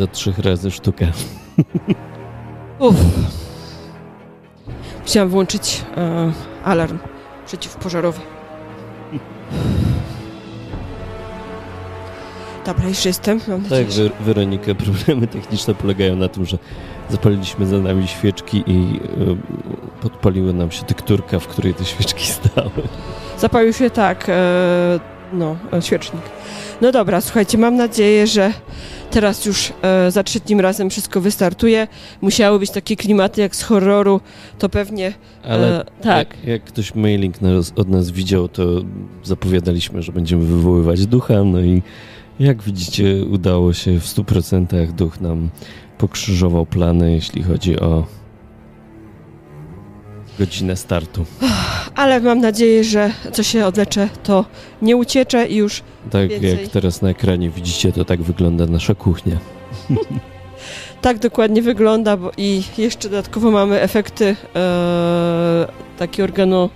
Do trzech razy sztukę. Uff. Musiałam włączyć e, alarm przeciwpożarowy. Dobra, już jestem. Mam nadzieję, Tak, że... Weronika, problemy techniczne polegają na tym, że zapaliliśmy za nami świeczki i y, podpaliła nam się tekturka, w której te świeczki stały. Zapalił się tak, e, no, e, świecznik. No dobra, słuchajcie, mam nadzieję, że teraz już e, za trzecim razem wszystko wystartuje. Musiały być takie klimaty jak z horroru, to pewnie Ale e, tak. jak, jak ktoś mailing nas, od nas widział, to zapowiadaliśmy, że będziemy wywoływać ducha, no i jak widzicie, udało się w 100% duch nam pokrzyżował plany, jeśli chodzi o godzinę startu. Ale mam nadzieję, że co się odlecze, to nie uciecze i już Tak Więcej. jak teraz na ekranie widzicie, to tak wygląda nasza kuchnia. tak dokładnie wygląda bo i jeszcze dodatkowo mamy efekty e, takie organo,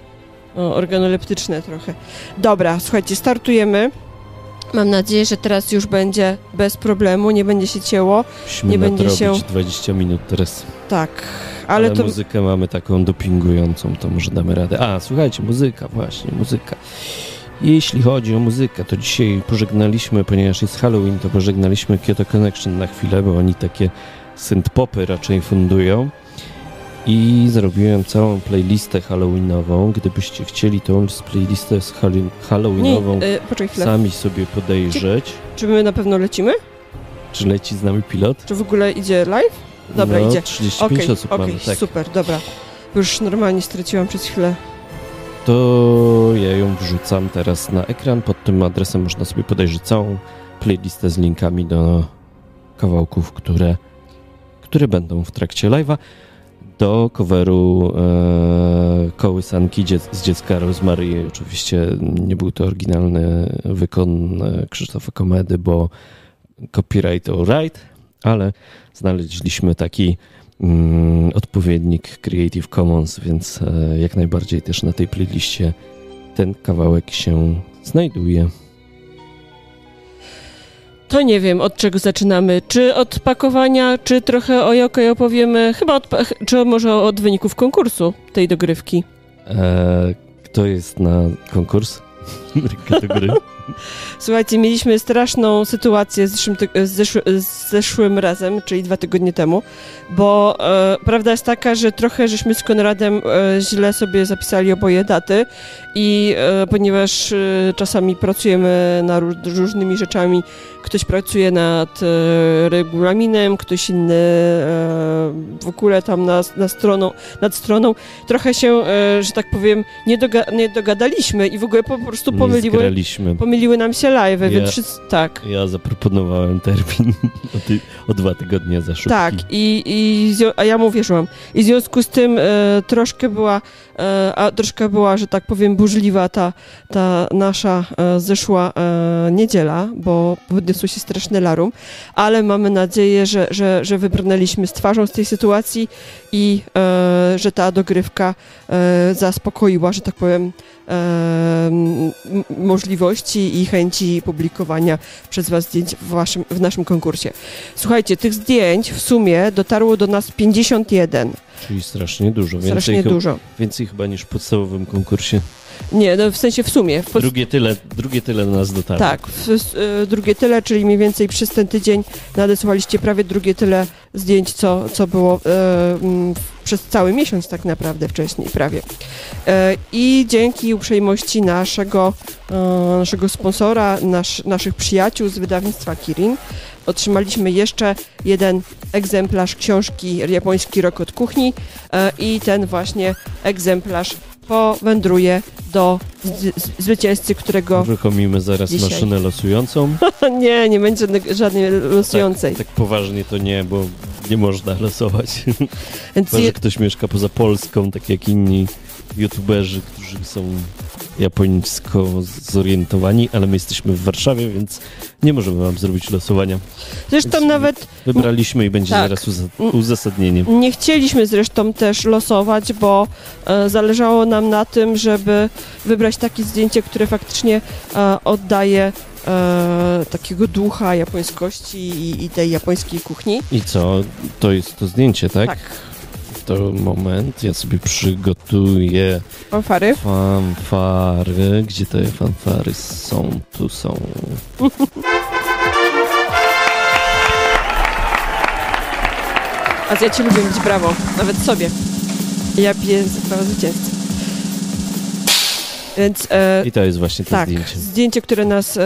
organoleptyczne trochę. Dobra, słuchajcie, startujemy. Mam nadzieję, że teraz już będzie bez problemu, nie będzie się cięło. Musimy Nie będzie się- 20 minut teraz. Tak, Ale, ale to muzykę mamy taką dopingującą, to może damy radę. A, słuchajcie, muzyka, właśnie, muzyka. Jeśli chodzi o muzykę, to dzisiaj pożegnaliśmy, ponieważ jest Halloween, to pożegnaliśmy Kyoto Connection na chwilę, bo oni takie synth-popy raczej fundują. I zrobiłem całą playlistę halloweenową. Gdybyście chcieli tą playlistę z halli- nie, halloweenową e, poczekaj chwilę. sami sobie podejrzeć. Czy my na pewno lecimy? Czy leci z nami pilot? Czy w ogóle idzie live? Dobra, no, idzie. 35 Okej, osób okej, mamy, tak. super, dobra. Już normalnie straciłam przez chwilę. to ja ją wrzucam teraz na ekran. Pod tym adresem można sobie podejrzeć całą playlistę z linkami do kawałków, które, które będą w trakcie live'a. Do coveru e, kołysanki dzie z dziecka Rosemary. Oczywiście nie był to oryginalny wykon e, Krzysztofa Komedy, bo copyright all right, ale znaleźliśmy taki mm, odpowiednik Creative Commons, więc e, jak najbardziej też na tej playliście ten kawałek się znajduje. To nie wiem, od czego zaczynamy. Czy od pakowania, czy trochę o Jokej opowiemy? Chyba od, czy może od wyników konkursu tej dogrywki. E, kto jest na konkurs kategorii? Słuchajcie, mieliśmy straszną sytuację z zeszłym, z zeszły, z zeszłym razem, czyli dwa tygodnie temu, bo e, prawda jest taka, że trochę żeśmy z Konradem e, źle sobie zapisali oboje daty i e, ponieważ e, czasami pracujemy nad ró- różnymi rzeczami, ktoś pracuje nad e, regulaminem, ktoś inny e, w ogóle tam na, na stroną, nad stroną, trochę się, e, że tak powiem, nie, doga, nie dogadaliśmy i w ogóle po prostu pomyliły, pomyliły nam się live, Ja- więc tak. Ja zaproponowałem termin o, ty, o dwa tygodnie za szybki. Tak, i, i a ja mu wierzyłam. I w związku z tym e, troszkę była, e, a troszkę była, że tak powiem, burzliwa ta, ta nasza e, zeszła niedziela, bo podniosło się straszne larum, ale mamy nadzieję, że, że, że wybrnęliśmy z twarzą z tej sytuacji i e, że ta dogrywka e, zaspokoiła, że tak powiem, e, możliwości i chęci publikowania przez Was zdjęć w, waszym, w naszym konkursie. Słuchajcie, tych zdjęć w sumie dotarło do nas 51. Czyli strasznie dużo. Więcej, Strasznie chy- dużo. więcej chyba niż w podstawowym konkursie. Nie, no w sensie w sumie. W pod... Drugie tyle, drugie tyle nas dotarło. Tak, w, y, drugie tyle, czyli mniej więcej przez ten tydzień nadesłaliście prawie drugie tyle zdjęć, co, co było e, mm, przez cały miesiąc tak naprawdę wcześniej, prawie. E, I dzięki uprzejmości naszego, naszego sponsora, nasz, naszych przyjaciół z wydawnictwa Kirin, otrzymaliśmy jeszcze jeden egzemplarz książki Japoński rok od kuchni i ten właśnie egzemplarz powędruje do zwycięzcy, którego... Uruchomimy zaraz Dzisiaj. maszynę losującą. nie, nie będzie żadnej- żadnej losującej. Tak, tak poważnie to nie, bo nie można losować. Więc Chyba, je, że ktoś mieszka poza Polską, tak jak inni youtuberzy, którzy są japońsko zorientowani, ale my jesteśmy w Warszawie, więc nie możemy wam zrobić losowania. zresztą więc- nawet Wybraliśmy i będzie Tak. zaraz uza- uzasadnienie. nie chcieliśmy zresztą też losować, bo e, zależało nam na tym, żeby wybrać takie zdjęcie, które faktycznie e, oddaje e, takiego ducha japońskości i, i, tej japońskiej kuchni. I co? To jest to zdjęcie, tak? Tak. To moment, ja sobie przygotuję Fanfary? fanfary. Gdzie te fanfary są? Tu są. A ja ci lubię być brawo, nawet sobie. Ja piję brawo zwycięzcy. Więc e, I to jest właśnie to tak, zdjęcie. zdjęcie, które nas e,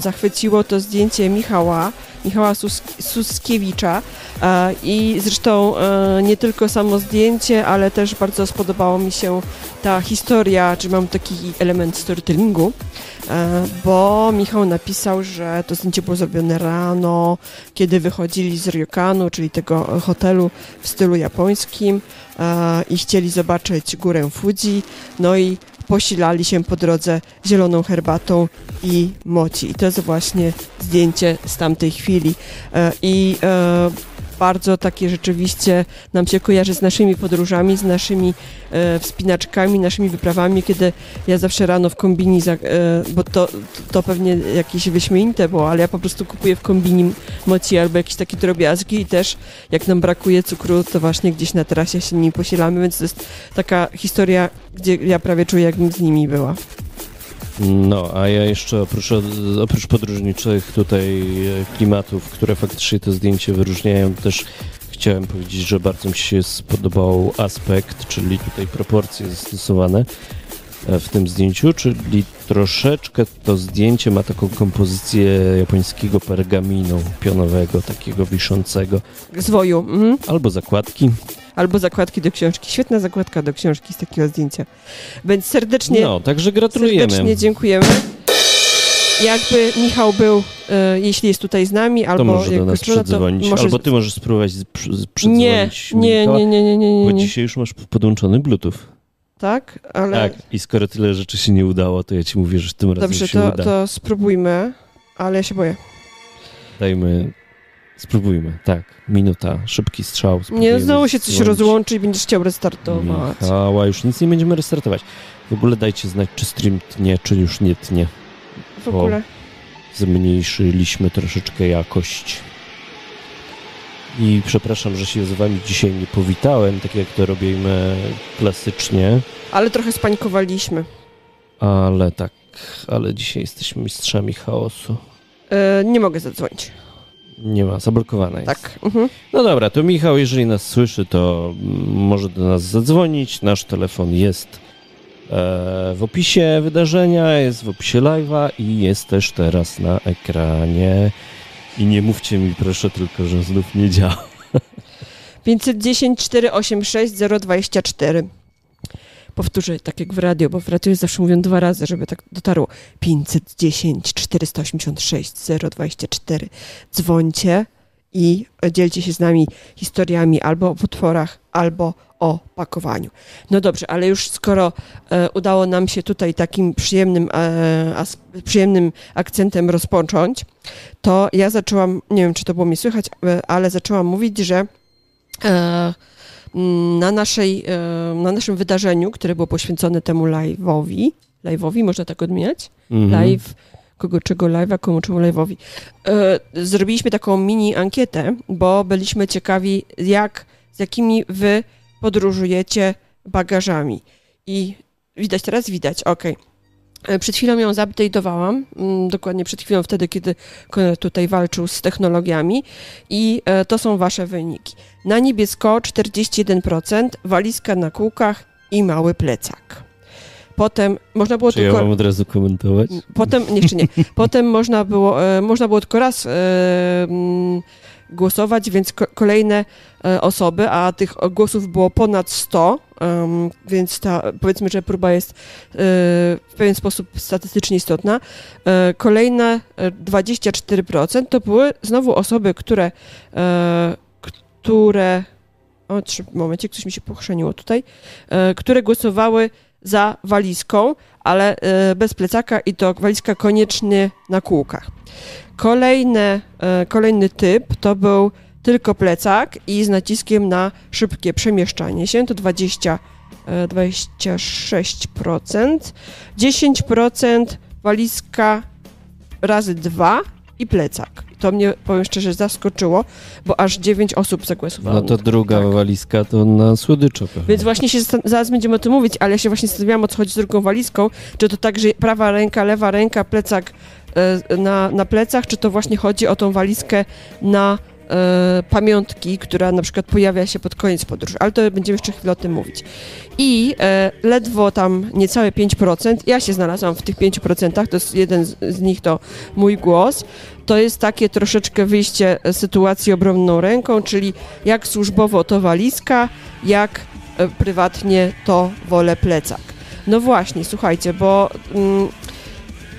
zachwyciło, to zdjęcie Michała, Michała Sus Suskiewicza. E, I zresztą e, nie tylko samo zdjęcie, ale też bardzo spodobało mi się ta historia, czy mam taki element storytellingu, bo Michał napisał, że to zdjęcie było zrobione rano, kiedy wychodzili z Ryokanu, czyli tego hotelu w stylu japońskim e, i chcieli zobaczyć górę Fuji, no i posilali się po drodze zieloną herbatą i moci. I to jest właśnie zdjęcie z tamtej chwili. E, I e, bardzo takie rzeczywiście nam się kojarzy z naszymi podróżami, z naszymi e, wspinaczkami, naszymi wyprawami, kiedy ja zawsze rano w kombini, za, e, bo to, to pewnie jakieś wyśmienite było, ale ja po prostu kupuję w kombini moci albo jakieś takie drobiazgi i też jak nam brakuje cukru, to właśnie gdzieś na trasie się nimi posilamy, więc to jest taka historia, gdzie ja prawie czuję, jakbym z nimi była. No, a ja jeszcze oprócz, oprócz podróżniczych tutaj e, klimatów, które faktycznie to zdjęcie wyróżniają, też chciałem powiedzieć, że bardzo mi się spodobał aspekt, czyli tutaj proporcje zastosowane e, w tym zdjęciu, czyli troszeczkę to zdjęcie ma taką kompozycję japońskiego pergaminu pionowego, takiego wiszącego. Zwoju. Mhm. Albo zakładki. Albo zakładki do książki. Świetna zakładka do książki z takiego zdjęcia. Więc serdecznie, No, także gratulujemy. serdecznie dziękujemy. Jakby Michał był, e, jeśli jest tutaj z nami, To albo może do nas to może- albo ty możesz spróbować z- przy- Nie, nie, nie, nie, nie, nie, Bo nie, nie. dzisiaj już masz podłączony Bluetooth. Tak, ale Tak, i skoro tyle rzeczy się nie udało, to ja ci mówię, że tym razem dobrze, się to, uda. to spróbujmy, ale ja się boję. Dajmy, spróbujmy. Tak, minuta, szybki strzał. Nie, znowu się coś dzwonić rozłączy i będziesz chciał restartować. Michała, już nic nie będziemy restartować. W ogóle dajcie znać, czy stream tnie, czy już nie tnie. W ogóle. Zmniejszyliśmy troszeczkę jakość. I przepraszam, że się z wami dzisiaj nie powitałem, tak jak to robimy klasycznie. Ale trochę spańkowaliśmy. Ale tak, ale dzisiaj jesteśmy mistrzami chaosu. E, nie mogę zadzwonić. Nie ma, zablokowana jest. Tak. Mhm. No dobra, to Michał, jeżeli nas słyszy, to może do nas zadzwonić. Nasz telefon jest e, w opisie wydarzenia, jest w opisie live'a i jest też teraz na ekranie. I nie mówcie mi proszę tylko, że znów nie działa. 510 486 024. Powtórzę, tak jak w radio, bo w radiu zawsze mówią dwa razy, żeby tak dotarło. 510 486 024. Dzwońcie i dzielcie się z nami historiami albo o potworach, albo o pakowaniu. No dobrze, ale już skoro e, udało nam się tutaj takim przyjemnym, e, as, przyjemnym akcentem rozpocząć, to ja zaczęłam, nie wiem czy to było mi słychać, e, ale zaczęłam mówić, że e, na, naszej, e, na naszym wydarzeniu, które było poświęcone temu live'owi, live'owi, można tak odmieniać? Mhm. Live, kogo czego live'a, komu czemu live'owi. E, zrobiliśmy taką mini ankietę, bo byliśmy ciekawi, jak, z jakimi wy podróżujecie bagażami. I widać teraz? Widać, okej. E, Przed chwilą ją zupdate'owałam, mm, dokładnie przed chwilą wtedy, kiedy Konrad tutaj walczył z technologiami i e, to są wasze wyniki. Na niebiesko 41%, walizka na kółkach i mały plecak. Potem można było Czy ja tylko... mam od razu komentować? Potem, nie, jeszcze nie. Potem można było, e, można było tylko raz e, mm, głosować, więc ko- kolejne e, osoby, a tych głosów było ponad 100, em, więc ta, powiedzmy, że próba jest e, w pewien sposób statystycznie istotna. E, kolejne e, 24% to były znowu osoby, które, które o, trzy, momencie, coś mi się pochrzeniło tutaj, które głosowały za walizką, ale e, bez plecaka i to walizka koniecznie na kółkach. Kolejne, e, kolejny typ to był tylko plecak i z naciskiem na szybkie przemieszczanie się, to 20, e, 26%. 10% walizka razy dwa i plecak. To mnie, powiem szczerze, zaskoczyło, bo aż dziewięć osób zagłosowało. No to druga tak. walizka to na słodyczo pewnie. Więc właśnie się zaraz będziemy o tym mówić, ale ja się właśnie zastanawiałam, o co chodzi z drugą walizką. Czy to tak, że prawa ręka, lewa ręka, plecak e, na, na plecach, czy to właśnie chodzi o tą walizkę na e, pamiątki, która na przykład pojawia się pod koniec podróży. Ale to będziemy jeszcze chwilę o tym mówić. I e, ledwo tam niecałe 5%, ja się znalazłam w tych 5%, to jest jeden z, z nich to mój głos, to jest takie troszeczkę wyjście sytuacji obronną ręką, czyli jak służbowo to walizka, jak e, prywatnie to wolę plecak. No właśnie, słuchajcie, bo mm,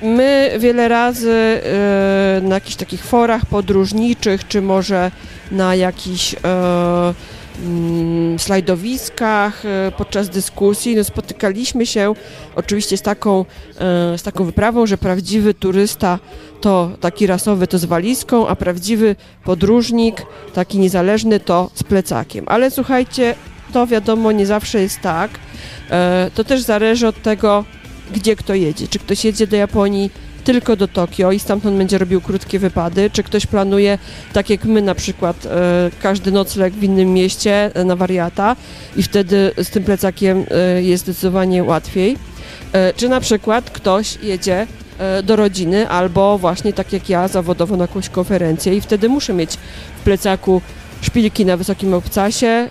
my wiele razy e, na jakichś takich forach podróżniczych, czy może na jakichś e, mm, slajdowiskach e, podczas dyskusji, no spotykaliśmy się oczywiście z taką, z taką wyprawą, że prawdziwy turysta to taki rasowy to z walizką, a prawdziwy podróżnik, taki niezależny to z plecakiem. Ale słuchajcie, to wiadomo nie zawsze jest tak. To też zależy od tego, gdzie kto jedzie. Czy ktoś jedzie do Japonii tylko do Tokio i stamtąd będzie robił krótkie wypady, czy ktoś planuje, tak jak my na przykład, e, każdy nocleg w innym mieście e, na wariata i wtedy z tym plecakiem e, jest zdecydowanie łatwiej. Czy na przykład ktoś jedzie do rodziny albo właśnie tak jak ja zawodowo na jakąś konferencję i wtedy muszę mieć w plecaku szpilki na wysokim obcasie, e,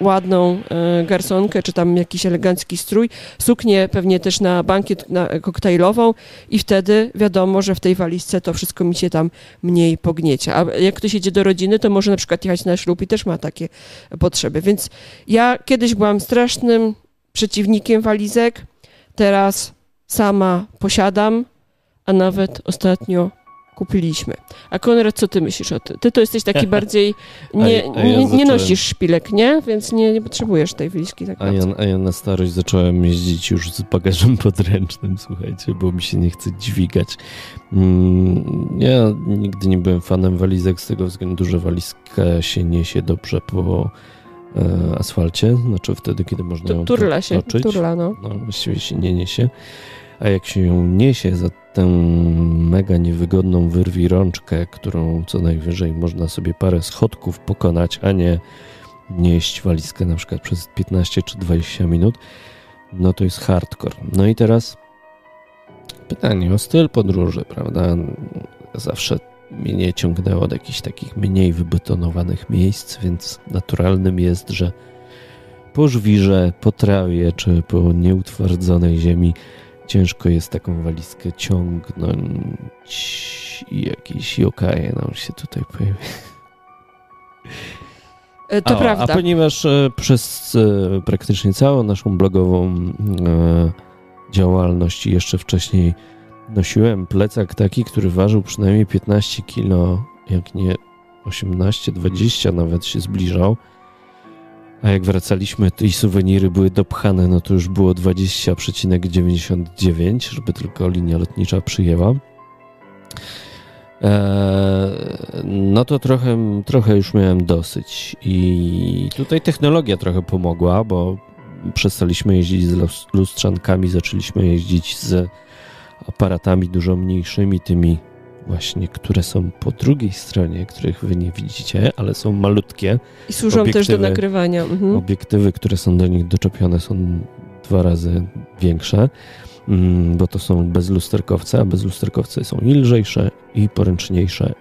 ładną e, garsonkę, czy tam jakiś elegancki strój, suknię pewnie też na bankiet na, koktajlową i wtedy wiadomo, że w tej walizce to wszystko mi się tam mniej pogniecia. A jak ktoś jedzie do rodziny, to może na przykład jechać na ślub i też ma takie potrzeby. Więc ja kiedyś byłam strasznym przeciwnikiem walizek, teraz sama posiadam, a nawet ostatnio kupiliśmy. A Konrad, co ty myślisz o tym? Ty to jesteś taki bardziej, nie, A a ja nie, nie zacząłem- nosisz szpilek, nie? Więc nie, nie potrzebujesz tej walizki tak A ja, a ja na starość zacząłem jeździć już z bagażem podręcznym, słuchajcie, bo mi się nie chce dźwigać. Mm, Ja nigdy nie byłem fanem walizek z tego względu, że walizka się niesie dobrze po e, asfalcie, znaczy wtedy, kiedy można ją Turla się, toczyć. turla, no. No, właściwie się nie niesie. A jak się ją niesie za tę mega niewygodną wyrwi rączkę, którą co najwyżej można sobie parę schodków pokonać, a nie nieść walizkę na przykład przez 15 czy 20 minut, no to jest hardcore. No i teraz pytanie o styl podróży, prawda? Zawsze mnie nie ciągnęło do jakichś takich mniej wybetonowanych miejsc, więc naturalnym jest, że po żwirze, po trawie czy po nieutwardzonej ziemi ciężko jest taką walizkę ciągnąć i jakieś jokaje nam się tutaj pojawi. E, To a, prawda. A ponieważ e, przez e, praktycznie całą naszą blogową działalność i jeszcze wcześniej nosiłem plecak taki, który ważył przynajmniej 15 kilo, jak nie 18-20 nawet się zbliżał. A jak wracaliśmy, i suweniry były dopchane, no to już było 20,99, żeby tylko linia lotnicza przyjęła. Eee, no to trochę, trochę już miałem dosyć. I tutaj technologia trochę pomogła, bo przestaliśmy jeździć z lus- lustrzankami, zaczęliśmy jeździć z aparatami dużo mniejszymi, tymi właśnie, które są po drugiej stronie, których wy nie widzicie, ale są malutkie. I służą też do nagrywania. Mhm. Obiektywy, które są do nich doczepione, są dwa razy większe, mm, bo to są bezlusterkowce, a bezlusterkowce są i lżejsze, i poręczniejsze,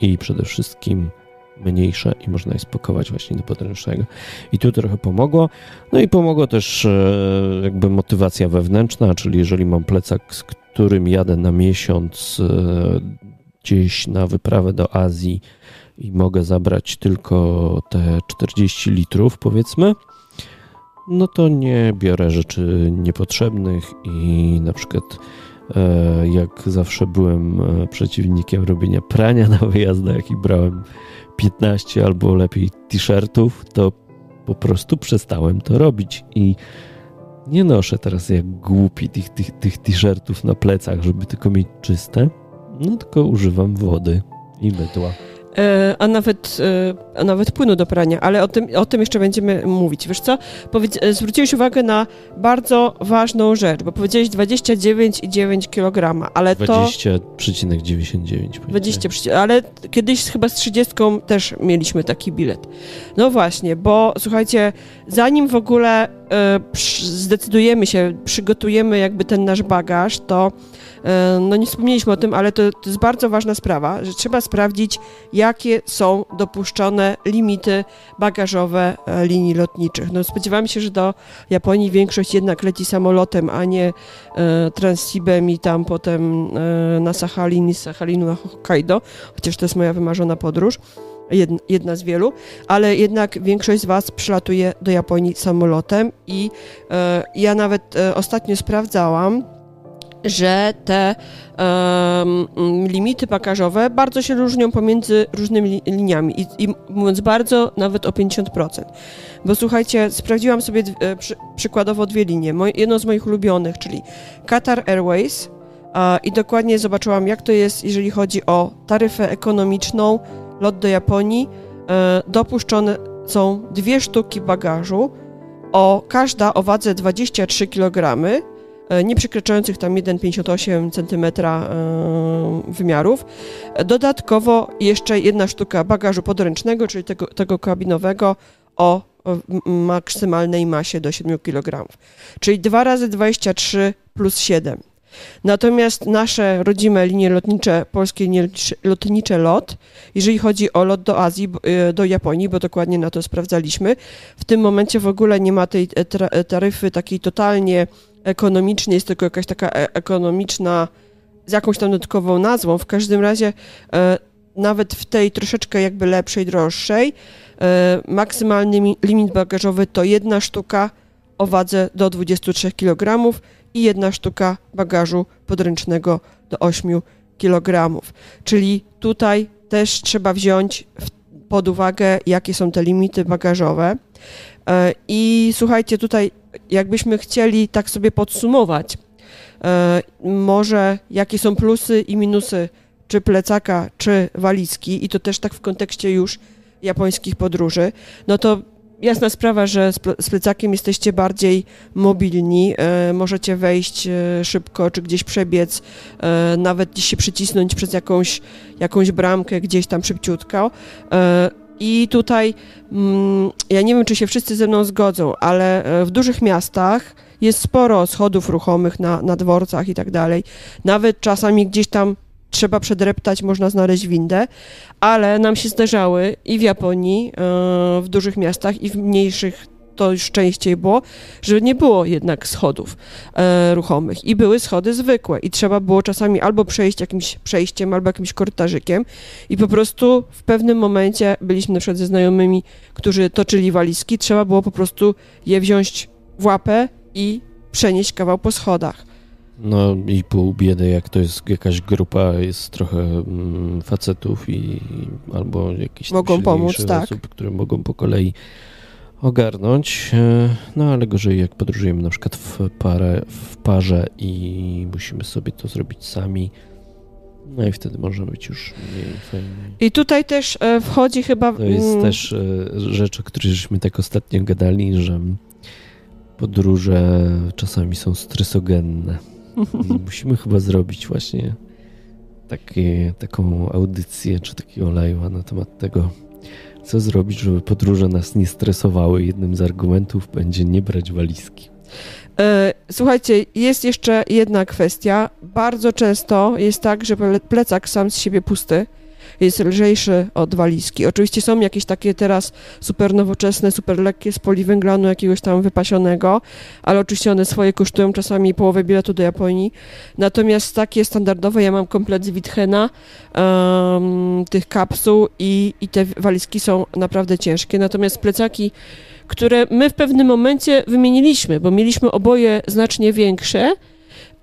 i przede wszystkim mniejsze i można je spakować właśnie do podręcznego. I tu trochę pomogło. No i pomogło też e, jakby motywacja wewnętrzna, czyli jeżeli mam plecak, z którym jadę na miesiąc e, gdzieś na wyprawę do Azji i mogę zabrać tylko te 40 litrów, powiedzmy, no to nie biorę rzeczy niepotrzebnych i na przykład e, jak zawsze byłem e, przeciwnikiem robienia prania na wyjazdach i brałem 15 albo lepiej t-shirtów, to po prostu przestałem to robić i nie noszę teraz jak głupi tych, tych, tych t-shirtów na plecach, żeby tylko mieć czyste, no tylko używam wody i mydła. E, a nawet, e, a nawet płynu do prania, ale o tym, o tym jeszcze będziemy mówić. Wiesz co? Powiedz, e, zwróciłeś uwagę na bardzo ważną rzecz, bo powiedziałeś 29,9 kg, ale to... 20,99. 20, ale kiedyś chyba z 30 też mieliśmy taki bilet. No właśnie, bo słuchajcie, zanim w ogóle zdecydujemy się, przygotujemy jakby ten nasz bagaż, to no nie wspomnieliśmy o tym, ale to, to jest bardzo ważna sprawa, że trzeba sprawdzić, jakie są dopuszczone limity bagażowe e, linii lotniczych. No spodziewamy się, że do Japonii większość jednak leci samolotem, a nie e, Transibem i tam potem e, na Sachalin i z Sachalinu na Hokkaido, chociaż to jest moja wymarzona podróż jedna z wielu, ale jednak większość z Was przylatuje do Japonii samolotem i e, ja nawet e, ostatnio sprawdzałam, że te um, limity bagażowe bardzo się różnią pomiędzy różnymi liniami i, i, mówiąc bardzo, nawet o 50%. Bo słuchajcie, sprawdziłam sobie e, przy, przykładowo dwie linie. Moj, z moich ulubionych, czyli Qatar Airways a, i dokładnie zobaczyłam, jak to jest, jeżeli chodzi o taryfę ekonomiczną, lot do Japonii. E, dopuszczone są dwie sztuki bagażu, o, każda o wadze 23 kg, nie przekraczających tam 1,58 cm e, wymiarów. Dodatkowo jeszcze jedna sztuka bagażu podręcznego, czyli tego, tego kabinowego o maksymalnej masie do 7 kg. Czyli 2 razy 23 plus 7. Natomiast nasze rodzime linie lotnicze, polskie linie lotnicze LOT, jeżeli chodzi o lot do Azji, e, do Japonii, bo dokładnie na to sprawdzaliśmy, w tym momencie w ogóle nie ma tej taryfy takiej totalnie ekonomicznie, jest tylko jakaś taka e, ekonomiczna z jakąś tam dodatkową nazwą. W każdym razie e, nawet w tej troszeczkę jakby lepszej, droższej, e, maksymalny limit bagażowy to jedna sztuka o wadze do 23 kg i jedna sztuka bagażu podręcznego do 8 kg. Czyli tutaj też trzeba wziąć pod uwagę, jakie są te limity bagażowe. I słuchajcie, tutaj jakbyśmy chcieli tak sobie podsumować, e, może jakie są plusy i minusy czy plecaka, czy walizki, i to też tak w kontekście już japońskich podróży, no to jasna sprawa, że z plecakiem jesteście bardziej mobilni, e, możecie wejść szybko, czy gdzieś przebiec, nawet się przycisnąć przez jakąś, jakąś bramkę gdzieś tam szybciutko. I tutaj mm, ja nie wiem, czy się wszyscy ze mną zgodzą, ale e, w dużych miastach jest sporo schodów ruchomych na, na dworcach i tak dalej. Nawet czasami gdzieś tam trzeba przedreptać, można znaleźć windę, ale nam się zdarzały i w Japonii, e, w dużych miastach, i w mniejszych to już częściej było, że nie było jednak schodów e, ruchomych i były schody zwykłe i trzeba było czasami albo przejść jakimś przejściem, albo jakimś korytarzykiem i po prostu w pewnym momencie byliśmy na przykład ze znajomymi, którzy toczyli walizki, trzeba było po prostu je wziąć w łapę i przenieść kawał po schodach. No i pół biedy, jak to jest jakaś grupa, jest trochę mm, facetów i albo jakieś mogą pomóc, osób, tak. które mogą po kolei ogarnąć. E, no ale gorzej jak podróżujemy na przykład w, parę, w parze i musimy sobie to zrobić sami. No i wtedy może być już mniej fajnie. I tutaj też e, wchodzi chyba... To jest mm. też e, rzecz, o której żeśmy tak ostatnio gadali, że podróże czasami są stresogenne. I musimy chyba zrobić właśnie takie, taką audycję, czy takiego live'a na temat tego, co zrobić, żeby podróże nas nie stresowały? Jednym z argumentów będzie nie brać walizki. E, słuchajcie, jest jeszcze jedna kwestia. Bardzo często jest tak, że plecak sam z siebie pusty jest lżejszy od walizki. Oczywiście są jakieś takie teraz super nowoczesne, super lekkie z poliwęglanu jakiegoś tam wypasionego, ale oczywiście one swoje kosztują czasami połowę biletu do Japonii. Natomiast takie standardowe, ja mam komplet z Witchena, um, tych kapsuł i, i te walizki są naprawdę ciężkie. Natomiast plecaki które my w pewnym momencie wymieniliśmy, bo mieliśmy oboje znacznie większe,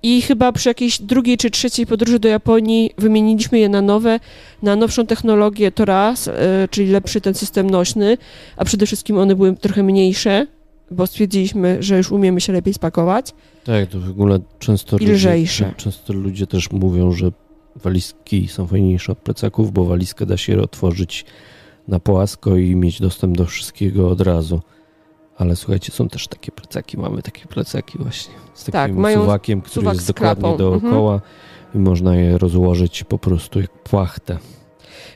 i chyba przy jakiejś drugiej czy trzeciej podróży do Japonii wymieniliśmy je na nowe, na nowszą technologię to raz, e, czyli lepszy ten system nośny, a przede wszystkim one były trochę mniejsze, bo stwierdziliśmy, że już umiemy się lepiej spakować. Tak, to w ogóle często I lżejsze. Ludzie, często ludzie też mówią, że walizki są fajniejsze od plecaków, bo walizkę da się otworzyć na płasko i mieć dostęp do wszystkiego od razu. Ale słuchajcie, są też takie plecaki, mamy takie plecaki właśnie z Tak, takim mają suwakiem, który suwak jest dokładnie dookoła i można je rozłożyć po prostu jak płachtę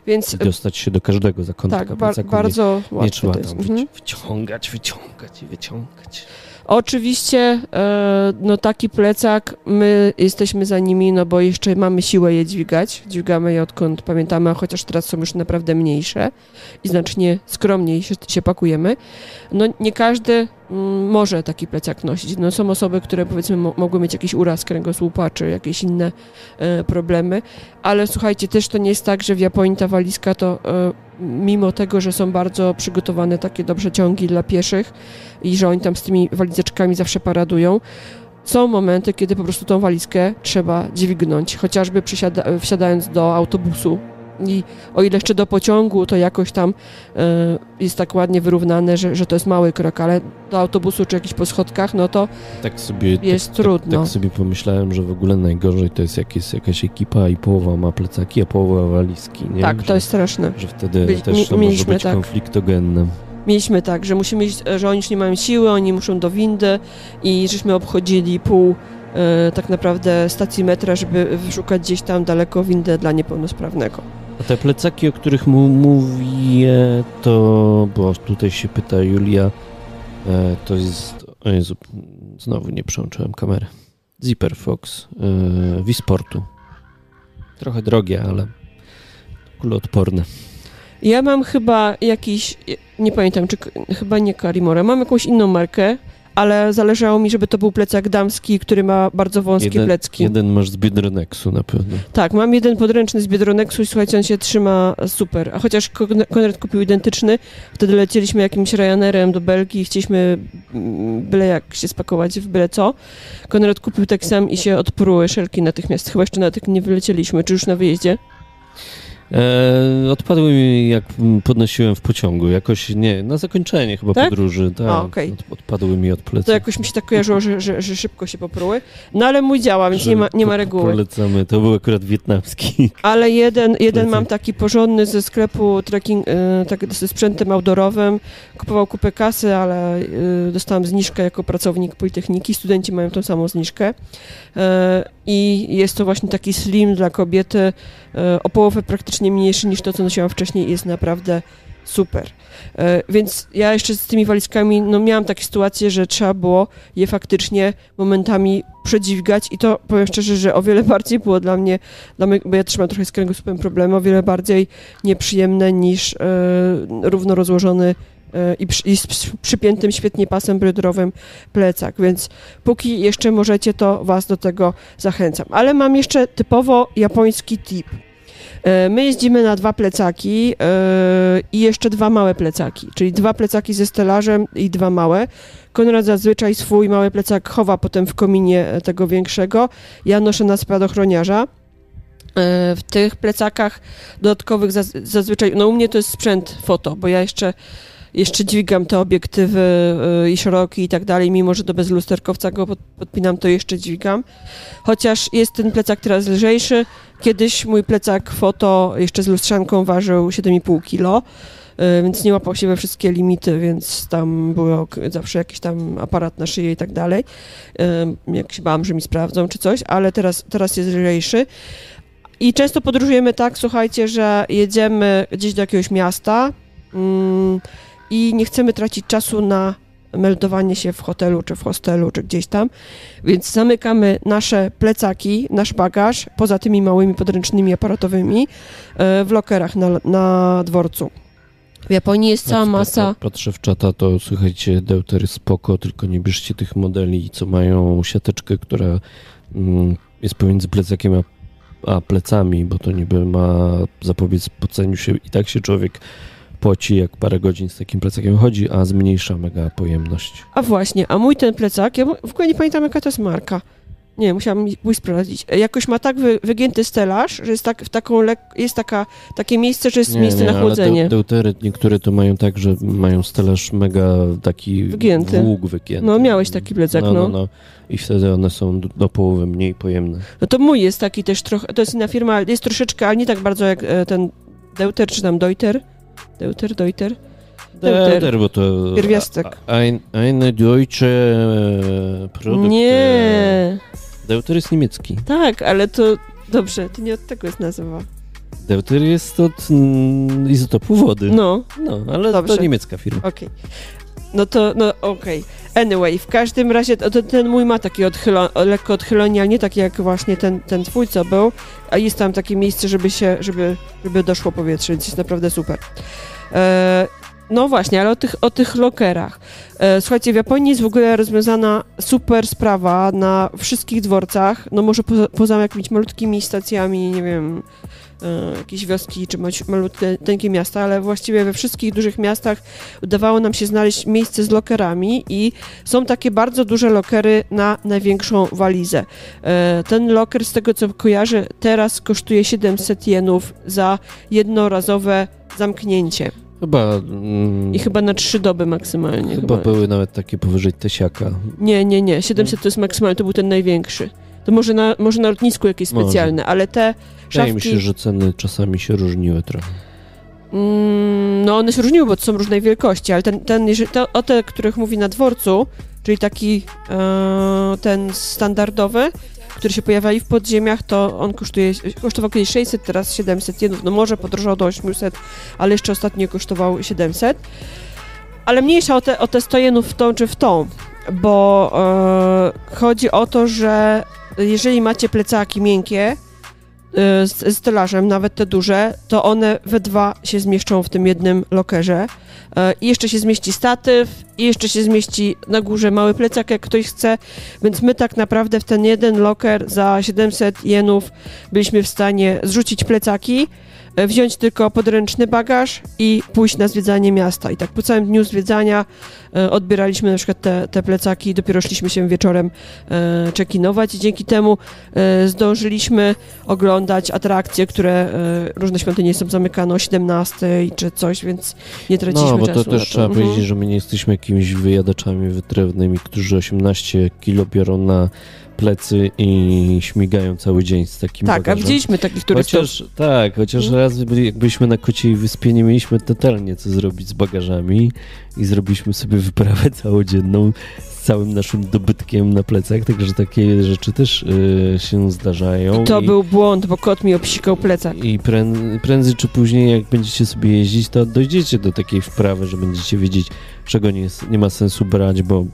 Więc i dostać się do każdego zakątka tak, bar- plecaku. bardzo nie, nie trzeba tam Mhm. wyciągać, wyciągać i wyciągać. Oczywiście, e, no taki plecak, my jesteśmy za nimi, no bo jeszcze mamy siłę je dźwigać. Dźwigamy je odkąd pamiętamy, a chociaż teraz są już naprawdę mniejsze i znacznie skromniej się, się pakujemy. No nie każdy mm, może taki plecak nosić. No są osoby, które powiedzmy mo- mogły mieć jakiś uraz kręgosłupa czy jakieś inne e, problemy, ale słuchajcie, też to nie jest tak, że w Japonii ta walizka to e, mimo tego, że są bardzo przygotowane takie dobrze ciągi dla pieszych i że oni tam z tymi walizeczkami zawsze paradują, są momenty, kiedy po prostu tą walizkę trzeba dźwignąć, chociażby wsiadając do autobusu. I o ile jeszcze do pociągu, to jakoś tam e, jest tak ładnie wyrównane, że, że to jest mały krok, ale do autobusu czy jakiś po schodkach, no to Tak sobie, jest tak, trudno. Tak, tak sobie pomyślałem, że w ogóle najgorzej to jest jak jest jakaś ekipa i połowa ma plecaki, a połowa walizki. Nie? tak, że, to jest straszne. Że wtedy Byli- też mi- to może mieliśmy być tak. konfliktogenne. Mieliśmy tak, że musimy iść, że oni już nie mają siły, oni muszą do windy i żeśmy obchodzili pół e, tak naprawdę stacji metra, żeby wyszukać gdzieś tam daleko windę dla niepełnosprawnego. A te plecaki, o których mu mówię, to, bo tutaj się pyta Julia, e, to jest, o Jezu, znowu nie przełączyłem kamery. Zipper Fox e, Wisportu. Trochę drogie, ale kuloodporne. Ja mam chyba jakiś, nie pamiętam, czy chyba nie Carimora, mam jakąś inną markę, ale zależało mi, żeby to był plecak damski, który ma bardzo wąskie Jeden, plecki. jeden masz z Biedronexu na pewno. Tak, mam jeden podręczny z Biedronexu i słuchajcie, on się trzyma super. A chociaż Kon- Konrad kupił identyczny, wtedy lecieliśmy jakimś Ryanerem do Belgii i chcieliśmy mm, byle jak się spakować w byle co. Konrad kupił tak sam i się odpruły szelki natychmiast. Chyba jeszcze na tych nie wylecieliśmy, czy już na wyjeździe? E, odpadły mi, jak podnosiłem w pociągu. Jakoś nie, na zakończenie chyba Tak? podróży. Tak, A, od, odpadły mi od pleców. To jakoś mi się tak kojarzyło, że, że, że szybko się popruły. No ale mój działa, więc Że nie ma, nie ma reguły. Polecamy. To był akurat wietnamski. Ale jeden, jeden mam taki porządny ze sklepu trekking, y, tak, ze sprzętem outdoorowym. Kupował kupę kasy, ale y, dostałam zniżkę jako pracownik Politechniki. Studenci mają tą samą zniżkę. Y, I jest to właśnie taki slim dla kobiety, y, o połowę praktycznie mniejszy niż to, co nosiłam wcześniej i jest naprawdę super. E, Więc ja jeszcze z tymi walizkami, no miałam takie sytuacje, że trzeba było je faktycznie momentami przedźwigać i to powiem szczerze, że o wiele bardziej było dla mnie, dla mnie bo ja też mam trochę z kręgosłupem problemy, o wiele bardziej nieprzyjemne niż e, równo rozłożony e, i, przy, i z przy- przypiętym świetnie pasem brydrowym plecak, więc póki jeszcze możecie, to was do tego zachęcam. Ale mam jeszcze typowo japoński tip. E, My jeździmy na dwa plecaki e, i jeszcze dwa małe plecaki, czyli dwa plecaki ze stelażem i dwa małe. Konrad zazwyczaj swój mały plecak chowa potem w kominie e, tego większego. Ja noszę na spadochroniarza. W tych plecakach dodatkowych zaz- zazwyczaj, no u mnie to jest sprzęt foto, bo ja jeszcze jeszcze dźwigam te obiektywy y, i szeroki i tak dalej, mimo że to bez lusterkowca go pod, podpinam, to jeszcze dźwigam. Chociaż jest ten plecak teraz lżejszy. Kiedyś mój plecak foto jeszcze z lustrzanką ważył 7,5 kg, y, więc nie łapał się we wszystkie limity, więc tam był zawsze jakiś tam aparat na szyję i tak dalej. Y, Jak się bałam, że mi sprawdzą czy coś, ale teraz, teraz jest lżejszy. I często podróżujemy tak, słuchajcie, że jedziemy gdzieś do jakiegoś miasta, mm, i nie chcemy tracić czasu na meldowanie się w hotelu, czy w hostelu, czy gdzieś tam, więc zamykamy nasze plecaki, nasz bagaż, poza tymi małymi podręcznymi aparatowymi, e, w lokerach na, na dworcu. W Japonii jest cała masa... pat- Patrzę w czata, to słuchajcie, deutery spoko, tylko nie bierzcie tych modeli, co mają siateczkę, która mm, jest pomiędzy plecakiem a, a plecami, bo to niby ma zapobiec poceniu się. I tak się człowiek poci, jak parę godzin z takim plecakiem chodzi, a zmniejsza mega pojemność. A właśnie, a mój ten plecak, ja w ogóle nie pamiętam jaka to jest marka. Nie, musiałam pójść sprawdzić. Jakoś ma tak wy, wygięty stelaż, że jest, tak, w taką lek, jest taka, takie miejsce, że jest Nie, miejsce nie, na ale chłodzenie. de- deutery niektóre to mają tak, że mają stelaż mega taki Wygięty. włóg wygięty. No, miałeś taki plecak, no, no, no. no. I wtedy one są do, do połowy mniej pojemne. No to mój jest taki też trochę, to jest inna firma, ale jest troszeczkę, ale nie tak bardzo jak e, ten Deuter czy tam Deuter. Deuter, Deuter. Deuter. Bo to... Pierwiastek. Ein, eine deutsche Produkt. Nie, Deuter jest niemiecki. tak, ale to dobrze, to nie od tego jest nazwa. Deuter jest od mm, izotopu wody. No, No, ale Dobrze. to niemiecka firma. okej. No to, no okej. Anyway, w każdym razie to, ten mój ma odchylo, lekko odchylenie, ale nie takie jak właśnie ten, ten twój, co był, a jest tam takie miejsce, żeby się, żeby, żeby doszło powietrze, więc jest naprawdę super. E, no właśnie, ale o tych, o tych lokerach. E, słuchajcie, w Japonii jest w ogóle rozwiązana super sprawa na wszystkich dworcach, no może poza, poza jakimiś malutkimi stacjami, nie wiem, e, jakieś wioski czy malutkie miasta, ale właściwie we wszystkich dużych miastach udawało nam się znaleźć miejsce z lokerami i są takie bardzo duże lokery na największą walizę. E, Ten loker, z tego co kojarzę, teraz kosztuje 700 jenów za jednorazowe zamknięcie. Chyba... Mm, I chyba na trzy doby maksymalnie. chyba były nawet takie powyżej tysiaka. Nie, nie, nie. 700 to jest maksymalnie, to był ten największy. To może na, może na lotnisku jakieś Może. specjalne, ale te Wydaje mi szafki... się, że ceny czasami się różniły trochę. Mm, no one się różniły, bo to są różnej wielkości, ale ten, ten jeżeli, to, o te, których mówi na dworcu, czyli taki e, ten standardowy, który się pojawiali w podziemiach, to on kosztuje, kosztował kiedyś 600, teraz 700 jenów, no może podrożał do 800, ale jeszcze ostatnio kosztował 700. Ale mniejsza o te, o te 100 jenów w tą czy w tą, bo e, chodzi o to, że jeżeli macie plecaki miękkie, z stelażem, nawet te duże, to one we dwa się zmieszczą w tym jednym lokerze. E, I jeszcze się zmieści statyw, i jeszcze się zmieści na górze mały plecak, jak ktoś chce. Więc my tak naprawdę w ten jeden loker za 700 jenów byliśmy w stanie zrzucić plecaki, wziąć tylko podręczny bagaż i pójść na zwiedzanie miasta. I tak po całym dniu zwiedzania e, odbieraliśmy na przykład te, te plecaki, dopiero szliśmy się wieczorem e, check-inować i dzięki temu e, zdążyliśmy oglądać atrakcje, które e, różne świątynie są zamykane o 17 czy coś, więc nie traciliśmy No, bo czasu to też trzeba Mhm. powiedzieć, że my nie jesteśmy jakimiś wyjadaczami wytrawnymi, którzy 18 kilo biorą na plecy i śmigają cały dzień z takim Tak, a bagażem. widzieliśmy takich turystów. Chociaż, tak, chociaż Mhm. raz byli, jak byliśmy na Kociej Wyspie, nie mieliśmy totalnie co zrobić z bagażami i zrobiliśmy sobie wyprawę całodzienną z całym naszym dobytkiem na plecach, także takie rzeczy też y, się zdarzają. I to i, był błąd, bo kot mi obsikał plecak. I prę, prędzej czy później, jak będziecie sobie jeździć, to dojdziecie do takiej wprawy, że będziecie wiedzieć, czego nie, jest, nie ma sensu brać, bo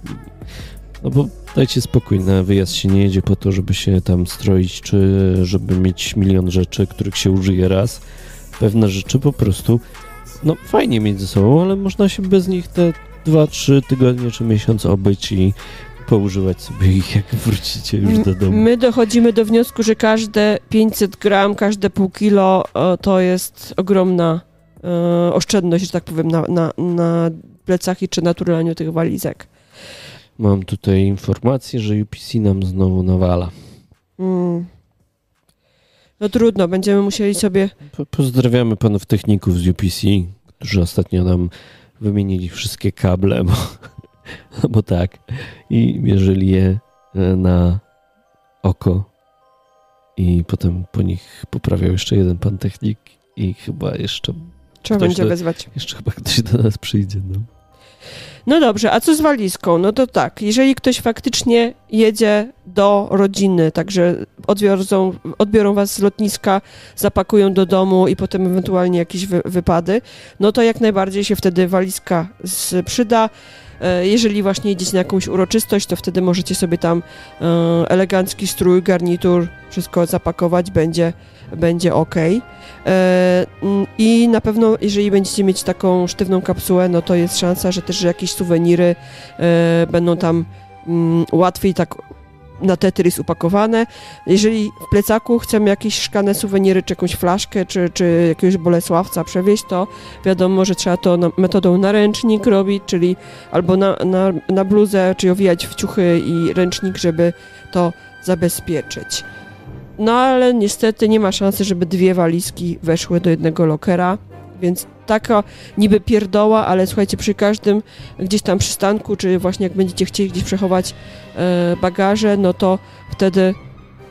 no bo dajcie spokój, na wyjazd się nie jedzie po to, żeby się tam stroić, czy żeby mieć milion rzeczy, których się użyje raz. Pewne rzeczy po prostu, no fajnie mieć ze sobą, ale można się bez nich te 2-3 tygodnie czy miesiąc obyć i poużywać sobie ich, jak wrócicie już do domu. My dochodzimy do wniosku, że każde 500 gram, każde pół kilo e, to jest ogromna e, oszczędność, że tak powiem, na, na, na plecach i czy naturalnie tych walizek. Mam tutaj informację, że UPC nam znowu nawala. Mm. No trudno, będziemy musieli sobie. Po, pozdrawiamy panów techników z UPC, którzy ostatnio nam wymienili wszystkie kable, bo, bo tak, i mierzyli je e, na oko i potem po nich poprawiał jeszcze jeden pan technik i chyba jeszcze, Trzeba będzie to- wezwać. jeszcze chyba ktoś do nas przyjdzie. No. No dobrze, a co z walizką? No to tak, jeżeli ktoś faktycznie jedzie do rodziny, także odwiozą, odbiorą was z lotniska, zapakują do domu i potem ewentualnie jakieś wy, wypady, no to jak najbardziej się wtedy walizka przyda. E, Jeżeli właśnie jedziecie na jakąś uroczystość, to wtedy możecie sobie tam e, elegancki strój, garnitur, wszystko zapakować, będzie, będzie ok. I na pewno, jeżeli będziecie mieć taką sztywną kapsułę, no to jest szansa, że też jakieś suweniry e, będą tam mm, łatwiej tak na Tetris upakowane. Jeżeli w plecaku chcemy jakieś szklane suweniry, czy jakąś flaszkę, czy, czy jakiegoś Bolesławca przewieźć, to wiadomo, że trzeba to na, metodą na ręcznik robić, czyli albo na, na, na bluzę, czyli owijać w ciuchy i ręcznik, żeby to zabezpieczyć. No ale niestety nie ma szansy, żeby dwie walizki weszły do jednego lokera, więc taka niby pierdoła, ale słuchajcie, przy każdym gdzieś tam przystanku, czy właśnie jak będziecie chcieli gdzieś przechować e, bagaże, no to wtedy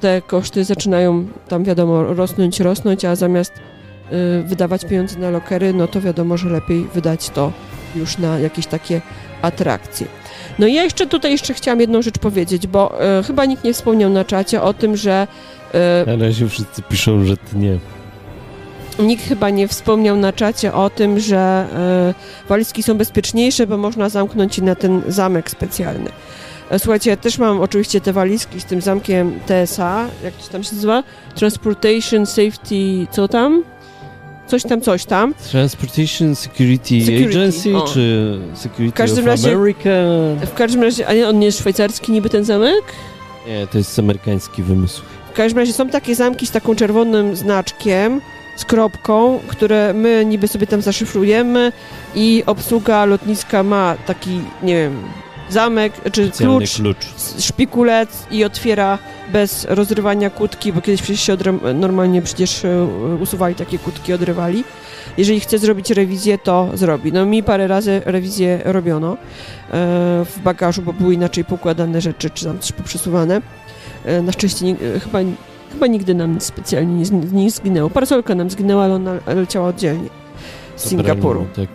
te koszty zaczynają tam wiadomo rosnąć, rosnąć, a zamiast y, wydawać pieniądze na lokery, no to wiadomo, że lepiej wydać to już na jakieś takie atrakcje. No i ja jeszcze tutaj jeszcze chciałam jedną rzecz powiedzieć, bo y, chyba nikt nie wspomniał na czacie o tym, że na razie wszyscy piszą, że to nie. Nikt chyba nie wspomniał na czacie o tym, że y, walizki są bezpieczniejsze, bo można zamknąć je na ten zamek specjalny. E, słuchajcie, ja też mam oczywiście te walizki z tym zamkiem TSA, jak to tam się nazywa? Transportation Safety, co tam? Coś tam, coś tam. Transportation Security, Security. Agency, o. czy Security w każdym of razie, America? W każdym razie, a nie, on nie jest szwajcarski niby ten zamek? Nie, to jest amerykański wymysł. W każdym razie są takie zamki z taką czerwonym znaczkiem, z kropką, które my niby sobie tam zaszyfrujemy i obsługa lotniska ma taki, nie wiem, zamek, czy klucz, klucz, szpikulec i otwiera bez rozrywania kłódki, bo kiedyś przecież się normalnie przecież e, usuwali takie kłódki, odrywali. Jeżeli chce zrobić rewizję, to zrobi. No mi parę razy rewizję robiono e, w bagażu, bo były inaczej pokładane rzeczy, czy tam też poprzesuwane. E, na szczęście nie, chyba, chyba nigdy nam nic specjalnie nie, nie zginęło. Parasolka nam zginęła, ale ona leciała oddzielnie z Singapuru. Tak.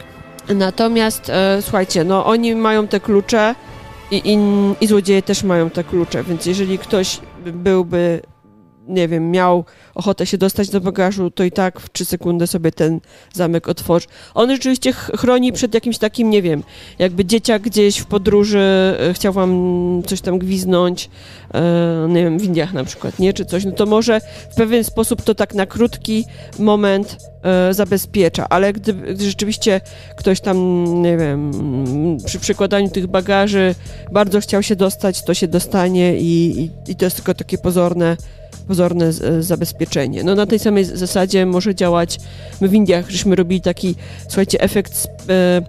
Natomiast e, słuchajcie, no oni mają te klucze i, i, i złodzieje też mają te klucze, więc jeżeli ktoś byłby nie wiem, miał ochotę się dostać do bagażu, to i tak w 3 sekundy sobie ten zamek otworzy. On rzeczywiście chroni przed jakimś takim, nie wiem, jakby dzieciak gdzieś w podróży e, chciał wam coś tam gwiznąć, e, nie wiem, w Indiach na przykład, nie, czy coś, no to może w pewien sposób to tak na krótki moment e, zabezpiecza, ale gdy, gdy rzeczywiście ktoś tam, nie wiem, przy przykładaniu tych bagaży bardzo chciał się dostać, to się dostanie i, i, i to jest tylko takie pozorne pozorne e, zabezpieczenie. No na tej samej zasadzie może działać, my w Indiach żeśmy robili taki, słuchajcie, efekt e,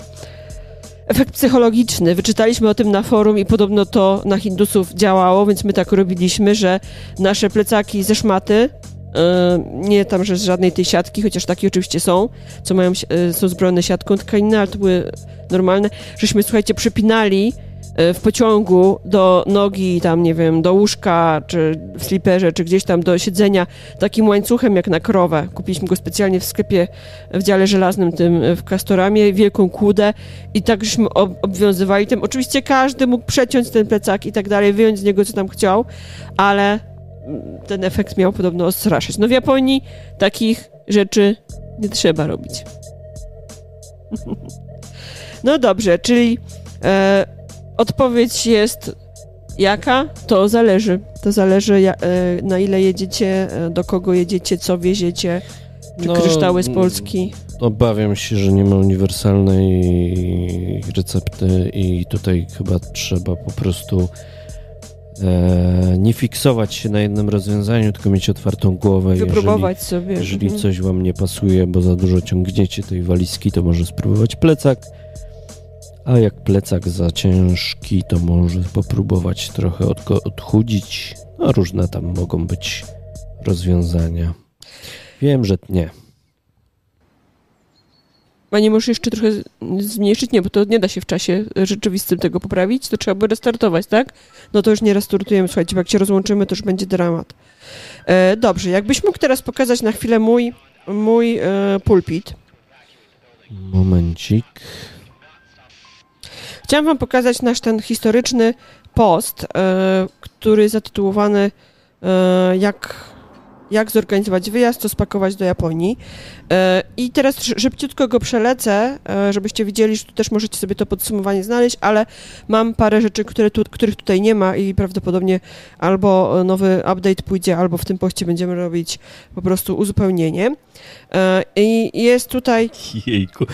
efekt psychologiczny. Wyczytaliśmy o tym na forum i podobno to na Hindusów działało, więc my tak robiliśmy, że nasze plecaki ze szmaty, e, nie tam, że z żadnej tej siatki, chociaż takie oczywiście są, co mają, są zbrojone siatką tkaniny, ale to były normalne, żeśmy, słuchajcie, przypinali E, w pociągu do nogi, tam nie wiem, do łóżka, czy w sliperze, czy gdzieś tam do siedzenia takim łańcuchem jak na krowę. Kupiliśmy go specjalnie w sklepie w dziale żelaznym tym e, w Kastoramie, wielką kłudę i tak żeśmy ob obwiązywali tym. Oczywiście każdy mógł przeciąć ten plecak i tak dalej, wyjąć z niego co tam chciał, ale mm, ten efekt miał podobno odstraszyć. No w Japonii takich rzeczy nie trzeba robić. no dobrze, czyli e, Odpowiedź jest jaka? To zależy. To zależy e, na ile jedziecie, e, do kogo jedziecie, co wieziecie, czy no, kryształy z Polski. Obawiam się, że nie ma uniwersalnej recepty i tutaj chyba trzeba po prostu e, nie fiksować się na jednym rozwiązaniu, tylko mieć otwartą głowę. Wypróbować jeżeli, sobie. Jeżeli mhm. coś wam nie pasuje, bo za dużo ciągniecie tej walizki, to może spróbować plecak a jak plecak za ciężki, to może popróbować trochę od, odchudzić. No, różne tam mogą być rozwiązania. Wiem, że nie. A nie możesz jeszcze trochę zmniejszyć? Nie, bo to nie da się w czasie rzeczywistym tego poprawić, to trzeba by restartować, tak? No to już nie restartujemy, słuchajcie, bo jak się rozłączymy, to już będzie dramat. E, dobrze, jakbyś mógł teraz pokazać na chwilę mój, mój e, pulpit. Momencik. Chciałam wam pokazać nasz ten historyczny post, e, który zatytułowany e, jak, jak zorganizować wyjazd, co spakować do Japonii. E, I teraz szybciutko go przelecę, żebyście widzieli, że tu też możecie sobie to podsumowanie znaleźć, ale mam parę rzeczy, które tu, których tutaj nie ma i prawdopodobnie albo nowy update pójdzie, albo w tym poście będziemy robić po prostu uzupełnienie. I jest tutaj... Jejku,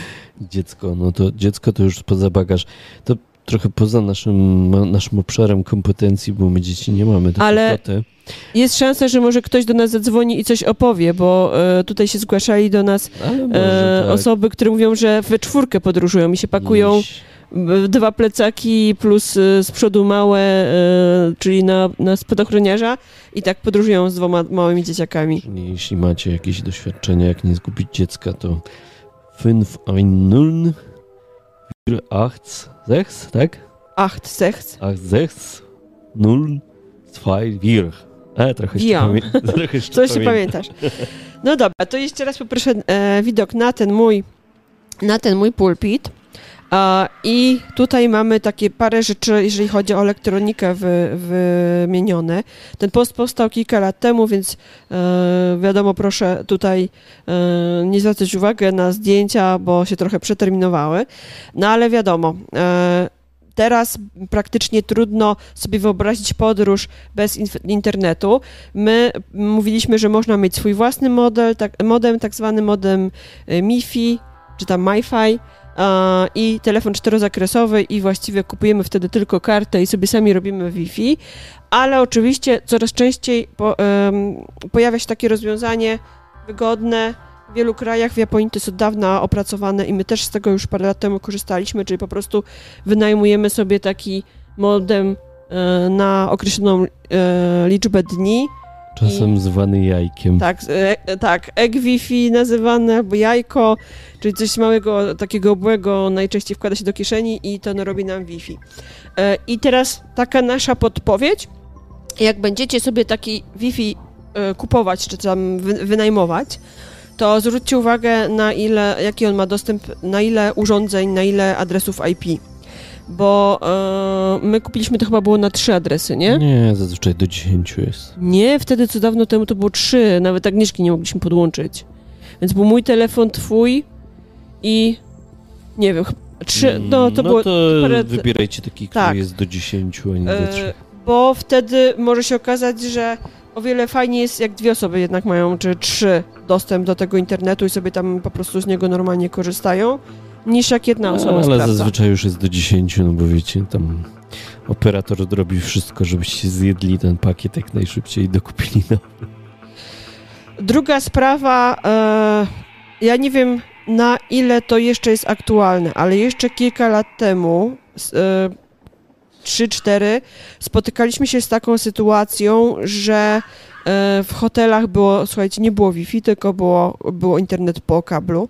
dziecko, no to dziecko to już poza bagaż. To trochę poza naszym, naszym obszarem kompetencji, bo my dzieci nie mamy. Ale jest szansa, że może ktoś do nas zadzwoni i coś opowie, bo e, tutaj się zgłaszali do nas e, może, tak. osoby, które mówią, że we czwórkę podróżują i się pakują dwa plecaki plus y, z przodu małe, y, czyli na, na spadochroniarza i tak podróżują z dwoma małymi dzieciakami. Czyli jeśli macie jakieś doświadczenia, jak nie zgubić dziecka, to 510 86, tak? Acht, sechs. 86 0 2 4. E, trochę jeszcze, pamię- trochę jeszcze jeszcze pamiętasz? No dobra, to jeszcze raz poproszę e, widok na ten mój, na ten mój pulpit. I tutaj mamy takie parę rzeczy, jeżeli chodzi o elektronikę wy, wymienione. Ten post powstał kilka lat temu, więc e, wiadomo, proszę tutaj e, nie zwracać uwagi na zdjęcia, bo się trochę przeterminowały. No ale wiadomo, e, teraz praktycznie trudno sobie wyobrazić podróż bez internetu. My mówiliśmy, że można mieć swój własny model, tak, modem, tak zwany modem MiFi, czy tam MiFi i telefon czterozakresowy i właściwie kupujemy wtedy tylko kartę i sobie sami robimy Wi-Fi, ale oczywiście coraz częściej po, em, pojawia się takie rozwiązanie wygodne, w wielu krajach, w Japonii to jest od dawna opracowane i my też z tego już parę lat temu korzystaliśmy, czyli po prostu wynajmujemy sobie taki modem e, na określoną e, liczbę dni. Czasem zwany jajkiem. Tak, e, tak, egg Wi-Fi nazywane, albo jajko, czyli coś małego, takiego obłego, najczęściej wkłada się do kieszeni i to robi nam Wi-Fi. E, I teraz taka nasza podpowiedź, jak będziecie sobie taki Wi-Fi e, kupować, czy tam wy, wynajmować, to zwróćcie uwagę na ile, jaki on ma dostęp, na ile urządzeń, na ile adresów IP. Bo e, my kupiliśmy to chyba było na trzy adresy, nie? Nie, zazwyczaj do 10 jest. Nie, wtedy co dawno temu to było trzy, nawet Agnieszki nie mogliśmy podłączyć. Więc był mój telefon, twój i nie wiem, trzy, no to no było... to parę- wybierajcie taki, który Tak. jest do 10, a nie do e, 3. bo wtedy może się okazać, że o wiele fajniej jest, jak dwie osoby jednak mają, czy trzy dostęp do tego internetu i sobie tam po prostu z niego normalnie korzystają, niż jak jedna osoba No, ale sprawdza. zazwyczaj już jest do 10, no bo wiecie, tam operator robi wszystko, żebyście zjedli ten pakiet jak najszybciej i dokupili no. Druga sprawa, e, ja nie wiem na ile to jeszcze jest aktualne, ale jeszcze kilka lat temu, e, 3-4, spotykaliśmy się z taką sytuacją, że e, w hotelach było, słuchajcie, nie było Wi-Fi, tylko było, było internet po kablu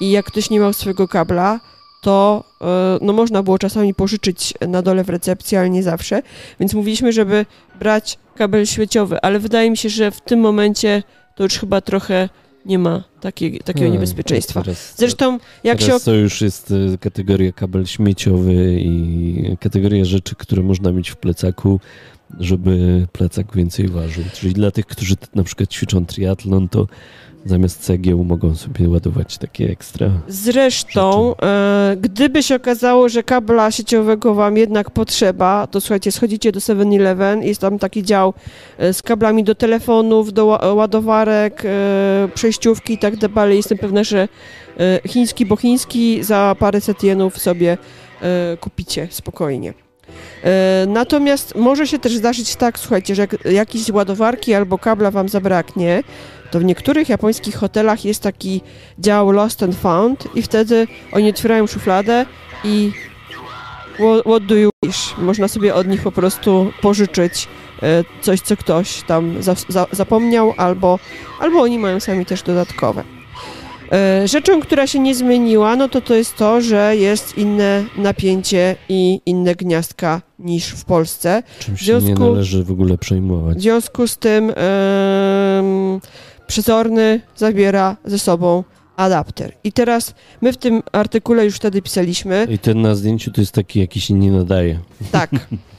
i jak ktoś nie miał swojego kabla, to e, no, można było czasami pożyczyć na dole w recepcji, ale nie zawsze, więc mówiliśmy, żeby brać kabel świeciowy, ale wydaje mi się, że w tym momencie to już chyba trochę nie ma takiej, takiego A, niebezpieczeństwa. Teraz, Zresztą, jak się teraz to już jest e, kategoria kabel śmieciowy i kategoria rzeczy, które można mieć w plecaku, żeby plecak więcej ważył. Czyli dla tych, którzy na przykład ćwiczą triatlon, to zamiast cegieł mogą sobie ładować takie ekstra. Zresztą, e, gdyby się okazało, że kabla sieciowego wam jednak potrzeba, to słuchajcie, schodzicie do 7-Eleven, jest tam taki dział e, z kablami do telefonów, do ła- ładowarek, e, przejściówki i tak dalej. Jestem pewna, że e, chiński, bo chiński za paręset jenów sobie kupicie spokojnie. E, Natomiast może się też zdarzyć tak, słuchajcie, że jak jakiejś ładowarki albo kabla wam zabraknie, to w niektórych japońskich hotelach jest taki dział Lost and Found i wtedy oni otwierają szufladę i what, what do you wish? Można sobie od nich po prostu pożyczyć e, coś, co ktoś tam za, za, zapomniał, albo, albo oni mają sami też dodatkowe. E, Rzeczą, która się nie zmieniła, no to to jest to, że jest inne napięcie i inne gniazdka niż w Polsce. Czym się nie związku- należy w ogóle przejmować. W związku z tym em, przezorny zabiera ze sobą adapter. I teraz my w tym artykule już wtedy pisaliśmy, I ten na zdjęciu to jest taki, jaki się nie nadaje. tak,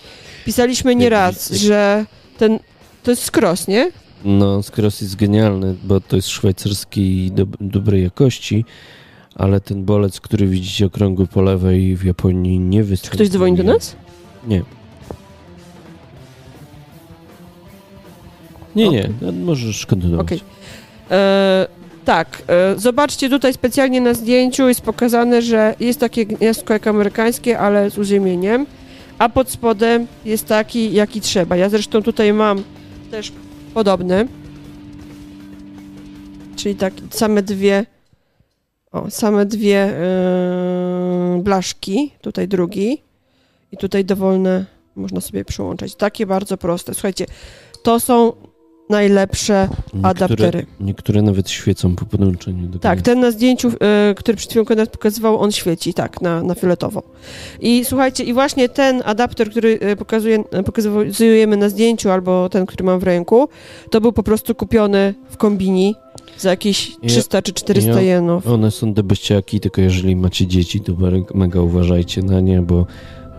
pisaliśmy nieraz, że ten, to jest skros, nie? No, Skros jest genialny, bo to jest szwajcarski i dob- dobrej jakości, ale ten bolec, który widzicie okrągły po lewej w Japonii nie Czy występuje. ktoś dzwoni do nas? Nie. Nie, nie, no, możesz kontynuować. Okej. E, tak, e, zobaczcie tutaj specjalnie na zdjęciu jest pokazane, że jest takie gniazdko jak amerykańskie, ale z uziemieniem, a pod spodem jest taki, jaki trzeba. Ja zresztą tutaj mam też podobny, czyli tak same dwie, o, same dwie, e, y, blaszki, tutaj drugi i tutaj dowolne można sobie przyłączać. Takie bardzo proste. Słuchajcie, to są najlepsze Niektóre, adaptery. niektóre nawet świecą po podłączeniu do Tak, ten na zdjęciu, y, który przed chwilą Konrad pokazywał, on świeci, tak, na, na fioletowo. I słuchajcie, i właśnie ten adapter, który y, pokazuje, y, pokazujemy na zdjęciu, albo ten, który mam w ręku, to był po prostu kupiony w kombini za jakieś Ja- 300 czy 400 ja- jenów. One są debeściaki, tylko jeżeli macie dzieci, to me- mega uważajcie na nie, bo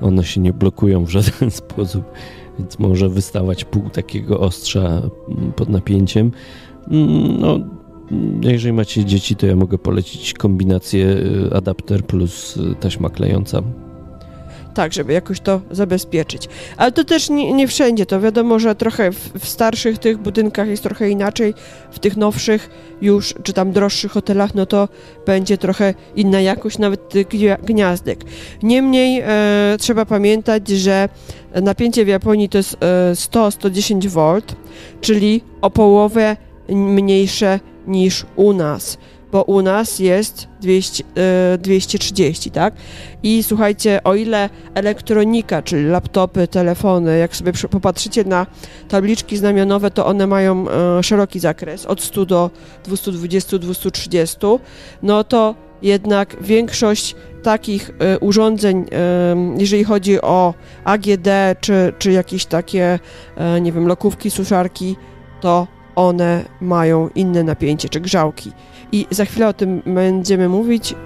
one się nie blokują w żaden sposób, więc może wystawać pół takiego ostrza mm, pod napięciem. Mm, No, mm, jeżeli macie dzieci, to ja mogę polecić kombinację y, adapter plus y, taśma klejąca. Tak, żeby jakoś to zabezpieczyć. Ale to też nie, nie wszędzie. To wiadomo, że trochę w, w starszych tych budynkach jest trochę inaczej, w tych nowszych już, czy tam droższych hotelach, no to będzie trochę inna jakość nawet tych gnia- gniazdek. Niemniej e, trzeba pamiętać, że napięcie w Japonii to jest e, 100-110 V, czyli o połowę mniejsze niż u nas. Bo u nas jest 200, e, 230, tak? I słuchajcie, o ile elektronika, czyli laptopy, telefony, jak sobie popatrzycie na tabliczki znamionowe, to one mają e, szeroki zakres, od 100 do 220-230, no to jednak większość takich e, urządzeń, jeżeli chodzi o AGD czy, czy jakieś takie, nie wiem, lokówki, suszarki, to one mają inne napięcie, czy grzałki. I za chwilę o tym będziemy mówić, e,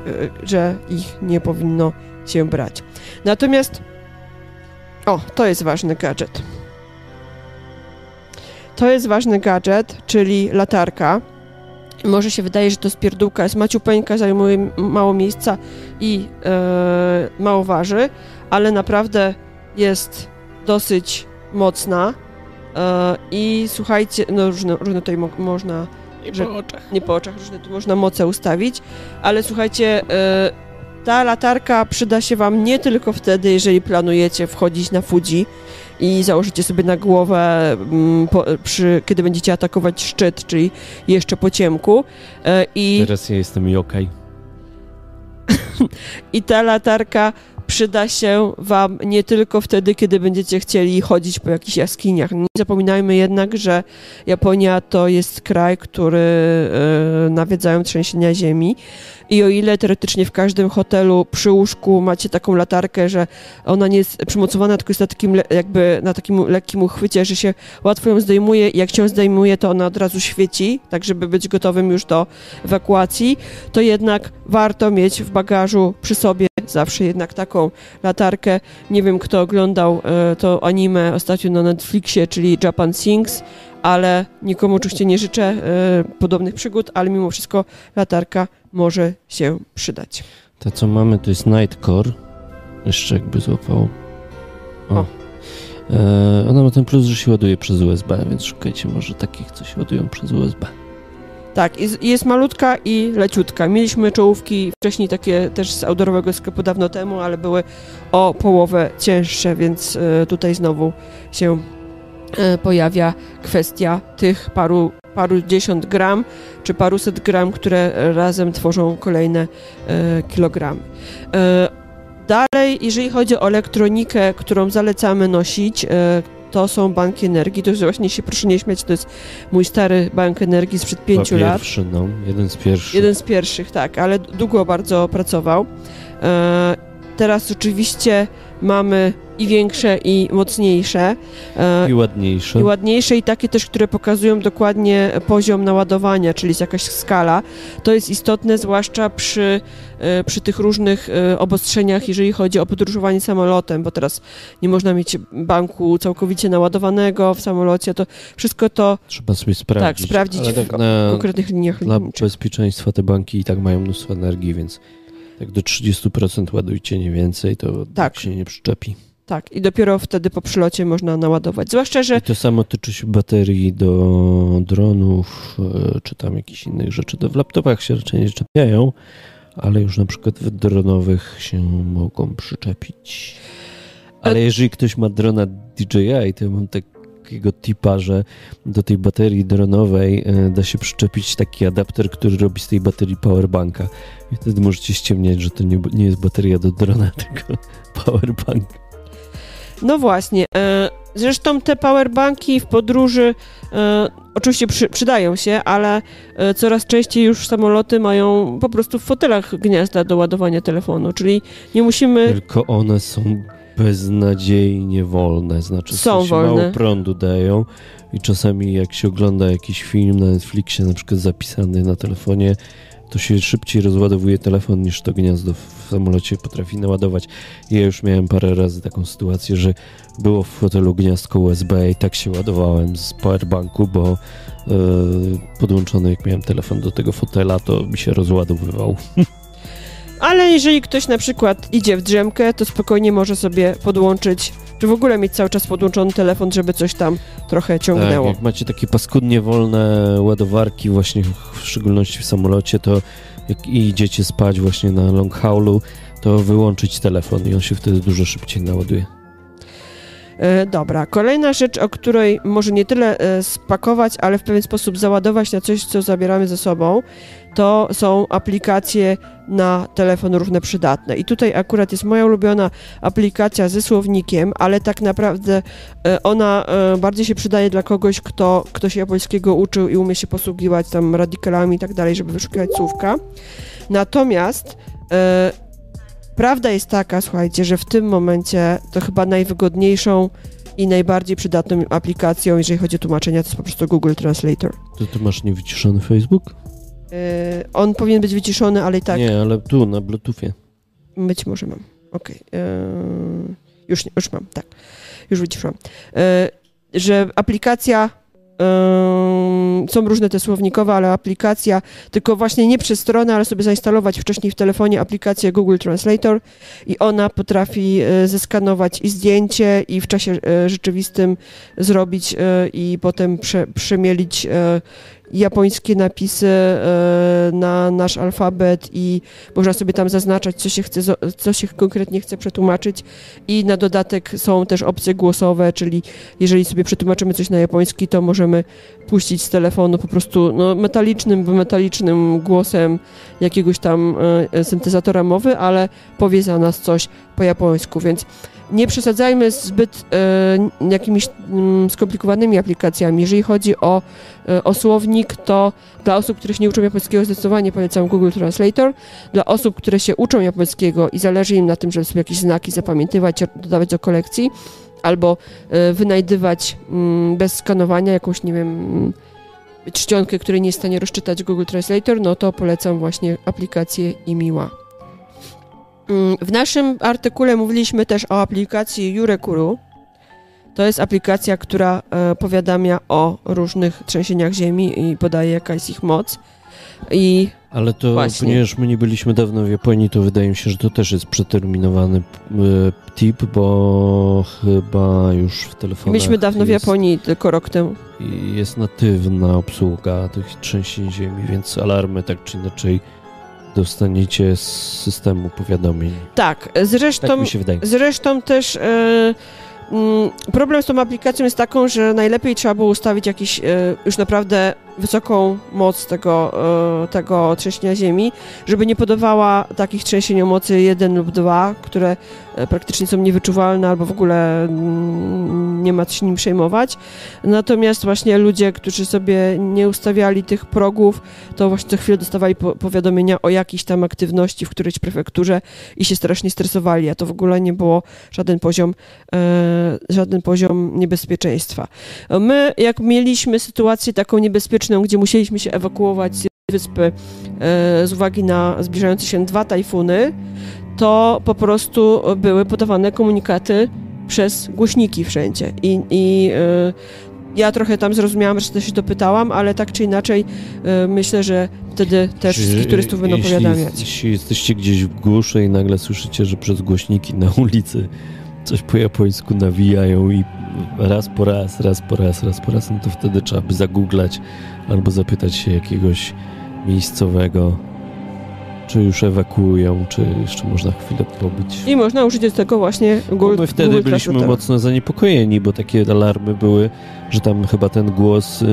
że ich nie powinno się brać. Natomiast, o, to jest ważny gadżet. To jest ważny gadżet, czyli latarka. Może się wydaje, że to spierdółka jest maciupeńka, zajmuje mało miejsca i e, mało waży, ale naprawdę jest dosyć mocna. E, I słuchajcie, no różne, różne tutaj mo- można że- nie po oczach, różne tu można moce ustawić, ale słuchajcie, e, ta latarka przyda się Wam nie tylko wtedy, jeżeli planujecie wchodzić na Fuji i założycie sobie na głowę, mm, po, przy, kiedy będziecie atakować szczyt, czyli jeszcze po ciemku. E, I Teraz ja jestem Yokai. I ta latarka przyda się Wam nie tylko wtedy, kiedy będziecie chcieli chodzić po jakichś jaskiniach. Nie zapominajmy jednak, że Japonia to jest kraj, który e, nawiedzają trzęsienia ziemi. I o ile teoretycznie w każdym hotelu przy łóżku macie taką latarkę, że ona nie jest przymocowana, tylko jest na takim, jakby na takim lekkim uchwycie, że się łatwo ją zdejmuje i jak się zdejmuje, to ona od razu świeci, tak żeby być gotowym już do ewakuacji, to jednak warto mieć w bagażu przy sobie zawsze jednak taką latarkę. Nie wiem, kto oglądał e, to anime ostatnio na Netflixie, czyli Japan Sings, ale nikomu oczywiście nie życzę e, podobnych przygód, ale mimo wszystko latarka może się przydać. To co mamy to jest Nightcore. Jeszcze jakby złapało. O. O. E, ona ma ten plus, że się ładuje przez USB, więc szukajcie może takich, co się ładują przez USB. Tak, jest, jest malutka i leciutka. Mieliśmy czołówki wcześniej takie też z outdoorowego sklepu dawno temu, ale były o połowę cięższe, więc e, tutaj znowu się e, pojawia kwestia tych paru, paru dziesiąt gram czy paruset gram, które razem tworzą kolejne e, kilogramy. E, dalej, jeżeli chodzi o elektronikę, którą zalecamy nosić, e, to są banki energii. To jest właśnie się proszę nie śmiać, to jest mój stary bank energii sprzed pięciu lat. Pierwszy, no. Jeden z pierwszych. Jeden z pierwszych, tak, ale długo bardzo pracował. E, teraz oczywiście mamy i większe, i mocniejsze, e, I ładniejszy. i ładniejsze, i takie też, które pokazują dokładnie poziom naładowania, czyli jest jakaś skala. To jest istotne, zwłaszcza przy, e, przy tych różnych e, obostrzeniach, jeżeli chodzi o podróżowanie samolotem, bo teraz nie można mieć banku całkowicie naładowanego w samolocie, to wszystko to Trzeba sobie sprawdzić. Tak, sprawdzić w tak na, konkretnych liniach dla lotniczych. bezpieczeństwa te banki i tak mają mnóstwo energii, więc tak do 30% ładujcie, nie więcej, to Tak. się nie przyczepi. Tak, i dopiero wtedy po przylocie można naładować. Zwłaszcza, że I to samo tyczy się baterii do dronów, e, czy tam jakichś innych rzeczy. To w laptopach się raczej nie czepiają, ale już na przykład w dronowych się mogą przyczepić. Ale E- jeżeli ktoś ma drona DJI, to ja mam tak takiego tipa, że do tej baterii dronowej e, da się przyczepić taki adapter, który robi z tej baterii powerbanka. I wtedy możecie ściemniać, że to nie, nie jest bateria do drona, tylko powerbank. No właśnie. E, zresztą te powerbanki w podróży e, oczywiście przy, przydają się, ale e, coraz częściej już samoloty mają po prostu w fotelach gniazda do ładowania telefonu, czyli nie musimy... Tylko one są beznadziejnie wolne, znaczy są wolne. mało prądu dają i czasami jak się ogląda jakiś film na Netflixie, na przykład zapisany na telefonie, to się szybciej rozładowuje telefon niż to gniazdo w samolocie potrafi naładować. Ja już miałem parę razy taką sytuację, że było w fotelu gniazdko USB i tak się ładowałem z powerbanku, bo yy, podłączony jak miałem telefon do tego fotela, to mi się rozładowywał. Ale jeżeli ktoś na przykład idzie w drzemkę, to spokojnie może sobie podłączyć, czy w ogóle mieć cały czas podłączony telefon, żeby coś tam trochę ciągnęło. Tak, jak macie takie paskudnie wolne ładowarki właśnie w szczególności w samolocie, to jak idziecie spać właśnie na long haulu, to wyłączyć telefon i on się wtedy dużo szybciej naładuje. E, dobra, kolejna rzecz, o której może nie tyle e, spakować, ale w pewien sposób załadować na coś, co zabieramy ze sobą, to są aplikacje na telefon różne przydatne. I tutaj akurat jest moja ulubiona aplikacja ze słownikiem, ale tak naprawdę e, ona e, bardziej się przydaje dla kogoś, kto, kto się japońskiego uczył i umie się posługiwać tam radikalami i tak dalej, żeby wyszukiwać słówka. Natomiast e, prawda jest taka, słuchajcie, że w tym momencie to chyba najwygodniejszą i najbardziej przydatną aplikacją, jeżeli chodzi o tłumaczenia, to jest po prostu Google Translator. To ty masz niewyciszony Facebook? Yy, on powinien być wyciszony, ale i tak Nie, ale tu na Bluetoothie. być może mam. Okej. Yy, już, już mam, tak. Już wyciszyłam. Yy, że aplikacja yy, są różne te słownikowe, ale aplikacja, tylko właśnie nie przez stronę, ale sobie zainstalować wcześniej w telefonie aplikację Google Translator i ona potrafi zeskanować i zdjęcie i w czasie rzeczywistym zrobić i potem prze, przemielić japońskie napisy e, na nasz alfabet i można sobie tam zaznaczać, co się, chce, co się konkretnie chce przetłumaczyć. I na dodatek są też opcje głosowe, czyli jeżeli sobie przetłumaczymy coś na japoński, to możemy puścić z telefonu po prostu no, metalicznym, metalicznym głosem jakiegoś tam e, syntezatora mowy, ale powie za nas coś po japońsku, więc nie przesadzajmy zbyt e, jakimiś mm, skomplikowanymi aplikacjami. Jeżeli chodzi o, e, o słownik, to dla osób, które się nie uczą japońskiego, zdecydowanie polecam Google Translator. Dla osób, które się uczą japońskiego i zależy im na tym, żeby sobie jakieś znaki zapamiętywać, dodawać do kolekcji, albo e, wynajdywać mm, bez skanowania jakąś, nie wiem, czcionkę, której nie jest w stanie rozczytać Google Translator, no to polecam właśnie aplikację Imiła. Mm, W naszym artykule mówiliśmy też o aplikacji Jurekuru. To jest aplikacja, która e, powiadamia o różnych trzęsieniach ziemi i podaje jaka jest ich moc. I Ale to, Właśnie. ponieważ my nie byliśmy dawno w Japonii, to wydaje mi się, że to też jest przeterminowany e, tip, bo chyba już w telefonach myśmy dawno w jest, Japonii, tylko rok temu. i jest natywna obsługa tych trzęsień ziemi, więc alarmy tak czy inaczej dostaniecie z systemu powiadomień. Tak, Tak zresztą, mi się wydaje. zresztą też e, mm, problem z tą aplikacją jest taką, że najlepiej trzeba było ustawić jakiś e, już naprawdę wysoką moc tego, e, tego trzęsienia ziemi, żeby nie podawała takich trzęsień o mocy 1 lub 2, które e, praktycznie są niewyczuwalne albo w ogóle mm, nie ma się nim przejmować. Natomiast właśnie ludzie, którzy sobie nie ustawiali tych progów, to właśnie co chwilę dostawali po, powiadomienia o jakiejś tam aktywności w którejś prefekturze i się strasznie stresowali, a to w ogóle nie było żaden poziom, e, żaden poziom niebezpieczeństwa. My, jak mieliśmy sytuację taką niebezpieczną, gdzie musieliśmy się ewakuować z wyspy e, z uwagi na zbliżające się dwa tajfuny, to po prostu były podawane komunikaty przez głośniki wszędzie. I, i e, ja trochę tam zrozumiałam, że się dopytałam, ale tak czy inaczej e, myślę, że wtedy też Czy- wszystkich turystów będą jeśli, powiadamiać. Jeśli jesteście gdzieś w głuszy i nagle słyszycie, że przez głośniki na ulicy coś po japońsku nawijają i raz po raz, raz po raz, raz po raz, no to wtedy trzeba by zagooglać albo zapytać się jakiegoś miejscowego, czy już ewakuują, czy jeszcze można chwilę pobyć. I można użyć do tego właśnie Google My wtedy Google byliśmy mocno zaniepokojeni, bo takie alarmy były, że tam chyba ten głos, y,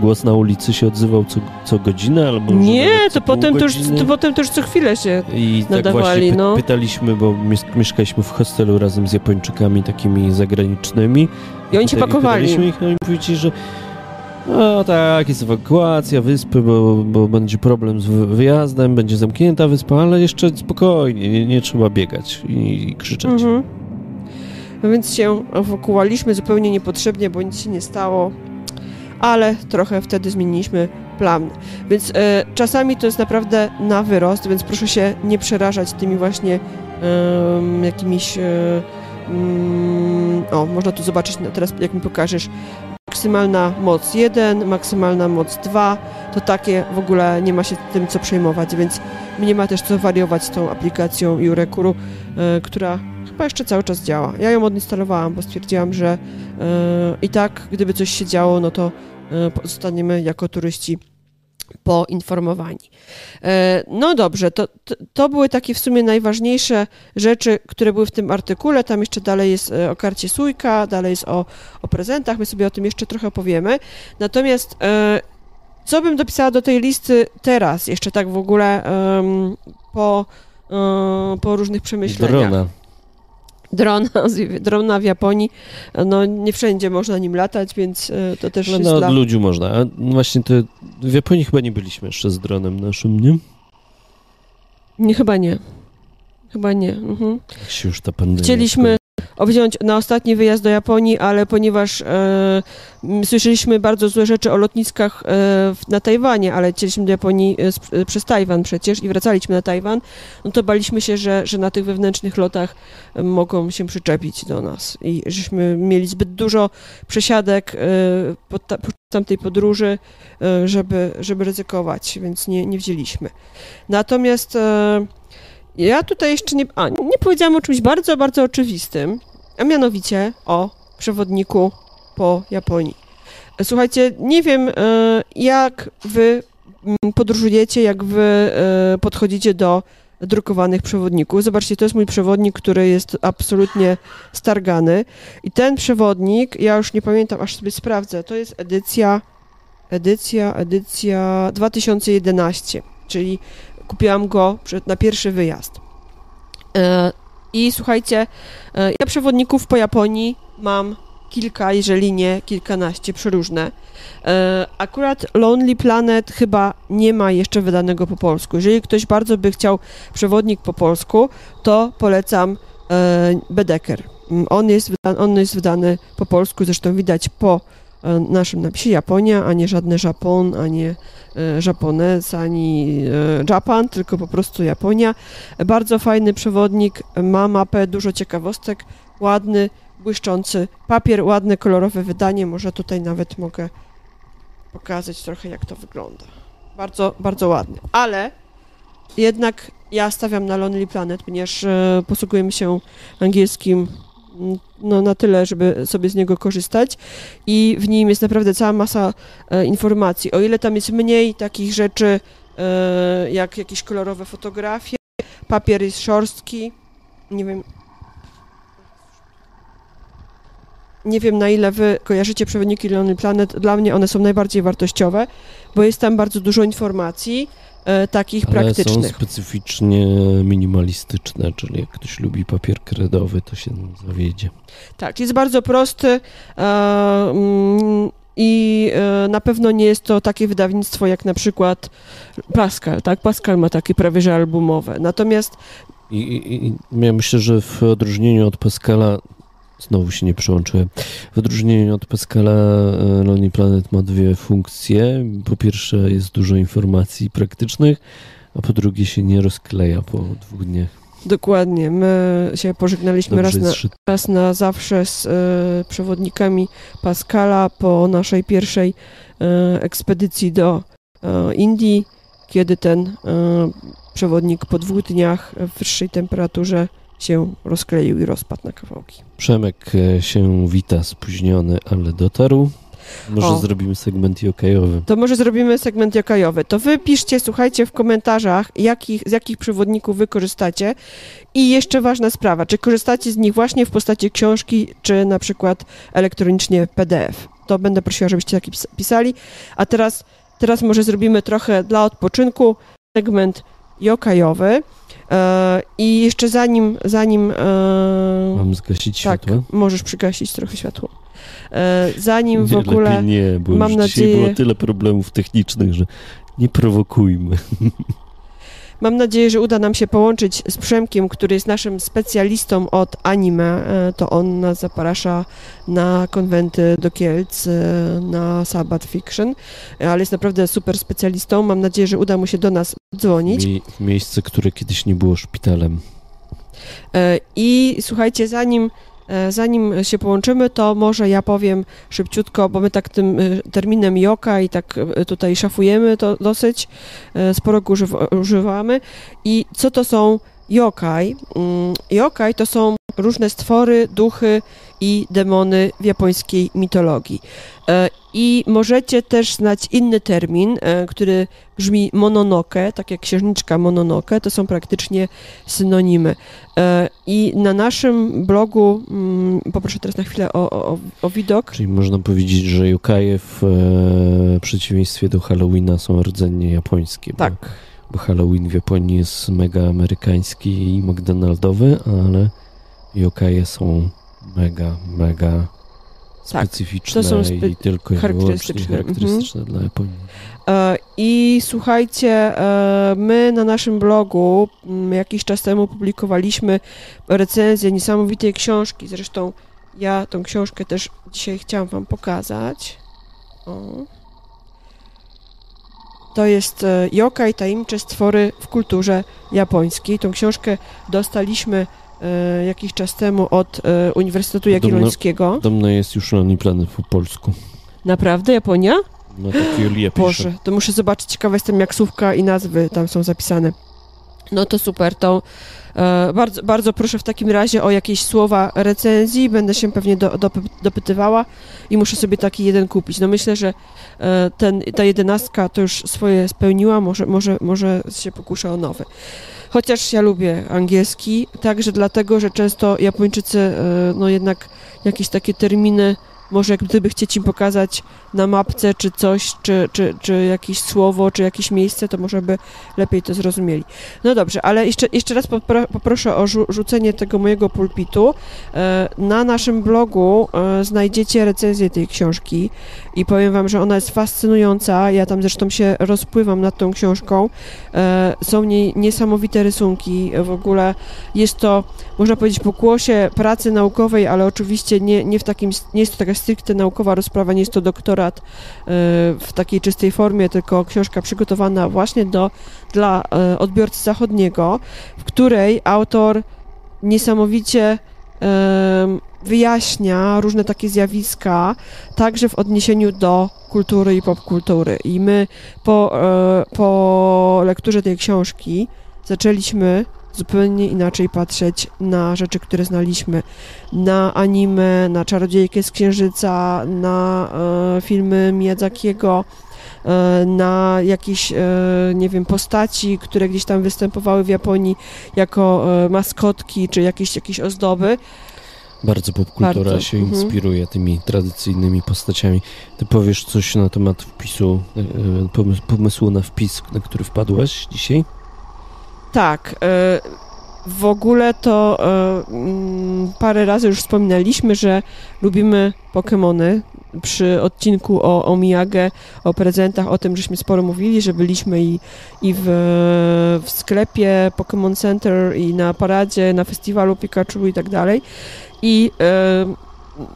głos na ulicy się odzywał co, co godzinę, albo Nie, to potem to, już, to potem to już co chwilę się... I tak nadawali, właśnie py- no. pytaliśmy, bo mies- mieszkaliśmy w hostelu razem z Japończykami takimi zagranicznymi. I oni się pakowali. Pytaliśmy ich, no i powiedzieli, że no tak, jest ewakuacja wyspy, bo, bo będzie problem z wy- wyjazdem, będzie zamknięta wyspa, ale jeszcze spokojnie, nie, nie trzeba biegać i, i krzyczeć. Mhm. No więc się ewakuowaliśmy zupełnie niepotrzebnie, bo nic się nie stało, ale trochę wtedy zmieniliśmy plan. Więc e, czasami to jest naprawdę na wyrost, więc proszę się nie przerażać tymi właśnie jakimiś... Mm, o, można tu zobaczyć teraz, jak mi pokażesz. Maksymalna moc 1, maksymalna moc 2, to takie w ogóle nie ma się tym co przejmować, więc nie ma też co wariować z tą aplikacją Jurekuru, e, która chyba jeszcze cały czas działa. Ja ją odinstalowałam, bo stwierdziłam, że e, i tak, gdyby coś się działo, no to e, pozostaniemy jako turyści poinformowani. E, no dobrze, to, to, były takie w sumie najważniejsze rzeczy, które były w tym artykule. Tam jeszcze dalej jest e, o karcie Sójka, dalej jest o, o prezentach, my sobie o tym jeszcze trochę powiemy. Natomiast e, co bym dopisała do tej listy teraz, jeszcze tak w ogóle po, po różnych przemyśleniach? Drona. Drona, drona w Japonii, no nie wszędzie można nim latać, więc e, to też No, jest no dla... ludziu można. A właśnie to w Japonii chyba nie byliśmy jeszcze z dronem naszym, nie? Nie, chyba nie. Chyba nie. Mhm. Jak się już ta pandemia Chcieliśmy wziąć na ostatni wyjazd do Japonii, ale ponieważ e, słyszeliśmy bardzo złe rzeczy o lotniskach e, na Tajwanie, ale chcieliśmy do Japonii e, e, przez Tajwan przecież i wracaliśmy na Tajwan, no to baliśmy się, że, że na tych wewnętrznych lotach e, mogą się przyczepić do nas i żeśmy mieli zbyt dużo przesiadek e, pod ta, podczas tamtej podróży, żeby, żeby ryzykować, więc nie, nie wzięliśmy. Natomiast ja tutaj jeszcze nie, a, nie powiedziałam o czymś bardzo, bardzo oczywistym, a mianowicie o przewodniku po Japonii. Słuchajcie, nie wiem, e, jak wy mm, podróżujecie, jak wy e, podchodzicie do drukowanych przewodników. Zobaczcie, to jest mój przewodnik, który jest absolutnie stargany. I ten przewodnik, ja już nie pamiętam, aż sobie sprawdzę, to jest edycja, edycja, edycja 2011, czyli kupiłam go na pierwszy wyjazd. I słuchajcie, e, ja przewodników po Japonii mam kilka, jeżeli nie kilkanaście, przeróżne. E, Akurat Lonely Planet chyba nie ma jeszcze wydanego po polsku. Jeżeli ktoś bardzo by chciał przewodnik po polsku, to polecam e, Bedeker. Mm, On jest, wyda- on jest wydany po polsku, zresztą widać po naszym napisie Japonia, a nie żadne Japon, a nie e, Japones, ani e, Japan, tylko po prostu Japonia. Bardzo fajny przewodnik, ma mapę, dużo ciekawostek, ładny, błyszczący papier, ładne, kolorowe wydanie. Może tutaj nawet mogę pokazać trochę, jak to wygląda. Bardzo, bardzo ładny. Ale jednak ja stawiam na Lonely Planet, ponieważ e, posługujemy się angielskim no, na tyle, żeby sobie z niego korzystać. I w nim jest naprawdę cała masa e, informacji. O ile tam jest mniej takich rzeczy, e, jak jakieś kolorowe fotografie, papier jest szorstki, nie wiem, nie wiem na ile wy kojarzycie przewodniki Lonely Planet, dla mnie one są najbardziej wartościowe, bo jest tam bardzo dużo informacji takich Ale są praktycznych. specyficznie minimalistyczne, czyli jak ktoś lubi papier kredowy, to się zawiedzie. Tak, jest bardzo prosty e, mm, i e, na pewno nie jest to takie wydawnictwo jak na przykład Pascal, tak? Pascal ma takie prawie że albumowe. Natomiast I, i, i ja myślę, że w odróżnieniu od Pascala, znowu się nie przełączyłem, w odróżnieniu od Pascala e, Lonely Planet ma dwie funkcje. Po pierwsze jest dużo informacji praktycznych, a po drugie się nie rozkleja po dwóch dniach. dokładnie, my się pożegnaliśmy Dobrze raz na, raz na zawsze z e, przewodnikami Pascala po naszej pierwszej e, ekspedycji do e, Indii, kiedy ten przewodnik po dwóch dniach w wyższej temperaturze się rozkleił i rozpadł na kawałki. Przemek e, się wita spóźniony, ale dotarł. Może O. zrobimy segment jokajowy. To może zrobimy segment jokajowy. To wy piszcie, słuchajcie w komentarzach, jakich, z jakich przewodników wy korzystacie. I jeszcze ważna sprawa, czy korzystacie z nich właśnie w postaci książki, czy na przykład elektronicznie PDF. To będę prosiła, żebyście taki pis- pisali. A teraz, teraz może zrobimy trochę dla odpoczynku segment jokajowy. E, I jeszcze zanim, zanim e, Mam zgasić tak, światło? możesz przygasić trochę światło. E, zanim w Nie, ogóle... lepiej nie, bo mam już dzisiaj nadzieję- było tyle problemów technicznych, że nie prowokujmy. Mam nadzieję, że uda nam się połączyć z Przemkiem, który jest naszym specjalistą od anime. E, To on nas zaprasza na konwenty do Kielc, e, na Sabbath Fiction, e, ale jest naprawdę super specjalistą. Mam nadzieję, że uda mu się do nas dzwonić. Mie- miejsce, które kiedyś nie było szpitalem. I słuchajcie, zanim, zanim się połączymy, to może ja powiem szybciutko, bo my tak tym e, terminem joka i tak e, tutaj szafujemy to dosyć, e, sporo go używa, używamy. I co to są yokai? Mm, Yokai to są różne stwory, duchy i demony w japońskiej mitologii. E, I możecie też znać inny termin, e, który brzmi mononoke, tak jak księżniczka mononoke, to są praktycznie synonimy. E, I na naszym blogu, mm, poproszę teraz na chwilę o, o, o widok. Czyli można powiedzieć, że yokaje w przeciwieństwie do Halloweena są rdzennie japońskie. Tak, Bo, bo Halloween w Japonii jest mega amerykański i McDonaldowy, ale yokaje są mega, mega Tak, specyficzne to są spe- i tylko i charakterystyczne, mhm. dla Japonii. E, I słuchajcie, e, my na naszym blogu mm, jakiś czas temu publikowaliśmy recenzję niesamowitej książki. Zresztą ja tą książkę też dzisiaj chciałam Wam pokazać. O. To jest e, Yokai tajemnicze stwory w kulturze japońskiej. Tą książkę dostaliśmy jakiś czas temu od e, Uniwersytetu Jagiellońskiego. Podobno jest już Only po polsku. Naprawdę, Japonia? No tak Julia pisze. Boże, to muszę zobaczyć, ciekawa jestem jak słówka i nazwy tam są zapisane. No to super, to e, bardzo, bardzo proszę w takim razie o jakieś słowa recenzji, będę się pewnie do, dopy- dopytywała i muszę sobie taki jeden kupić. No myślę, że e, ten, ta jedenastka to już swoje spełniła, może, może, może się pokuszę o nowy. Chociaż ja lubię angielski, także dlatego, że często Japończycy, e, no jednak jakieś takie terminy, może gdyby chcieć im pokazać na mapce, czy coś, czy, czy, czy jakieś słowo, czy jakieś miejsce, to może by lepiej to zrozumieli. No dobrze, ale jeszcze, jeszcze raz popro, poproszę o rzu- rzucenie tego mojego pulpitu. E, Na naszym blogu e, znajdziecie recenzję tej książki i powiem wam, że ona jest fascynująca. Ja tam zresztą się rozpływam nad tą książką. E, Są w niej niesamowite rysunki. W ogóle jest to, można powiedzieć, pokłosie pracy naukowej, ale oczywiście nie, nie w takim, nie jest to taka stricte naukowa rozprawa, nie jest to doktorat e, w takiej czystej formie, tylko książka przygotowana właśnie do, dla e, odbiorcy zachodniego, w której autor niesamowicie wyjaśnia różne takie zjawiska, także w odniesieniu do kultury i popkultury. I my po, e, po lekturze tej książki zaczęliśmy zupełnie inaczej patrzeć na rzeczy, które znaliśmy. Na anime, na Czarodziejkę z Księżyca, na e, filmy Miyazakiego, e, na jakieś, e, nie wiem, postaci, które gdzieś tam występowały w Japonii jako e, maskotki, czy jakieś, jakieś ozdoby. Bardzo popkultura Bardzo, się mhm. inspiruje tymi tradycyjnymi postaciami. Ty powiesz coś na temat wpisu, e, e, pomys- pomysłu na wpis, na który wpadłaś dzisiaj? Tak. e, W ogóle to e, mm, parę razy już wspominaliśmy, że lubimy Pokémony. Przy odcinku o, o Miyage, o prezentach, o tym, żeśmy sporo mówili, że byliśmy i, i w, w sklepie Pokémon Center, i na paradzie, na festiwalu Pikachu i tak dalej. I e,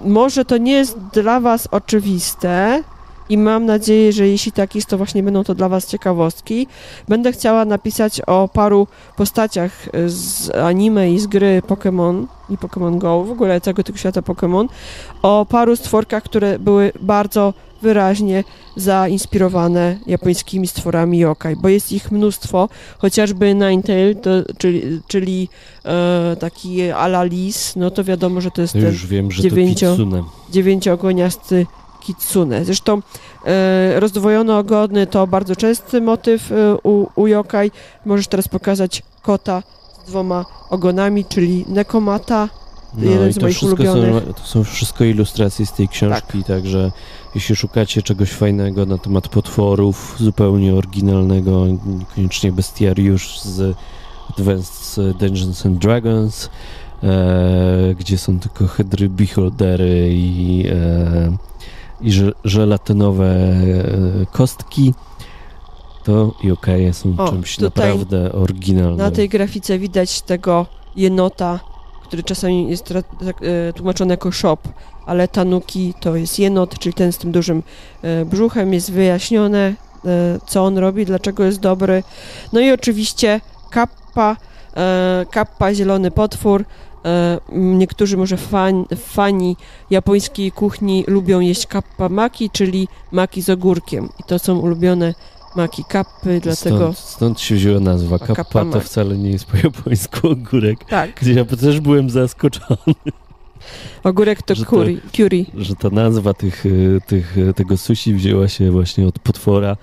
może to nie jest dla Was oczywiste, i mam nadzieję, że jeśli tak jest, to właśnie będą to dla Was ciekawostki. Będę chciała napisać o paru postaciach z anime i z gry Pokémon i Pokémon Go, w ogóle całego tego świata Pokémon, o paru stworkach, które były bardzo wyraźnie zainspirowane japońskimi stworami yokai, bo jest ich mnóstwo, chociażby Ninetale, to, czyli, czyli e, taki ala lis, no to wiadomo, że to jest To ten dziewięcio- dziewięciogoniasty kitsune. Zresztą e, rozdwojone ogony to bardzo częsty motyw e, u, u yokai. Możesz teraz pokazać kota z dwoma ogonami, czyli Nekomata, No jeden i z to moich wszystko, są, to są wszystko ilustracje z tej książki, także jeśli szukacie czegoś fajnego na temat potworów, zupełnie oryginalnego, niekoniecznie bestiariusz z Advanced Dungeons and Dragons, e, gdzie są tylko hydry, beholdery i, e, i że, żelatynowe e, kostki, to yokai są O, czymś naprawdę oryginalnym. Na tej grafice widać tego jenota, który czasami jest e, tłumaczony jako shop, ale tanuki to jest jenot, czyli ten z tym dużym e, brzuchem, jest wyjaśnione, co on robi, dlaczego jest dobry. No i oczywiście kappa, kappa, zielony potwór. E, Niektórzy może fan, fani japońskiej kuchni lubią jeść kappa maki, czyli maki z ogórkiem. I to są ulubione maki kappy, dlatego... Stąd, stąd się wzięła nazwa. Kappa Kappa to wcale nie jest po japońsku ogórek. Tak, Gdzie ja też byłem zaskoczony, ogórek to Że to- curry. że ta nazwa tych, y, tych, y, tego sushi wzięła się właśnie od potwora.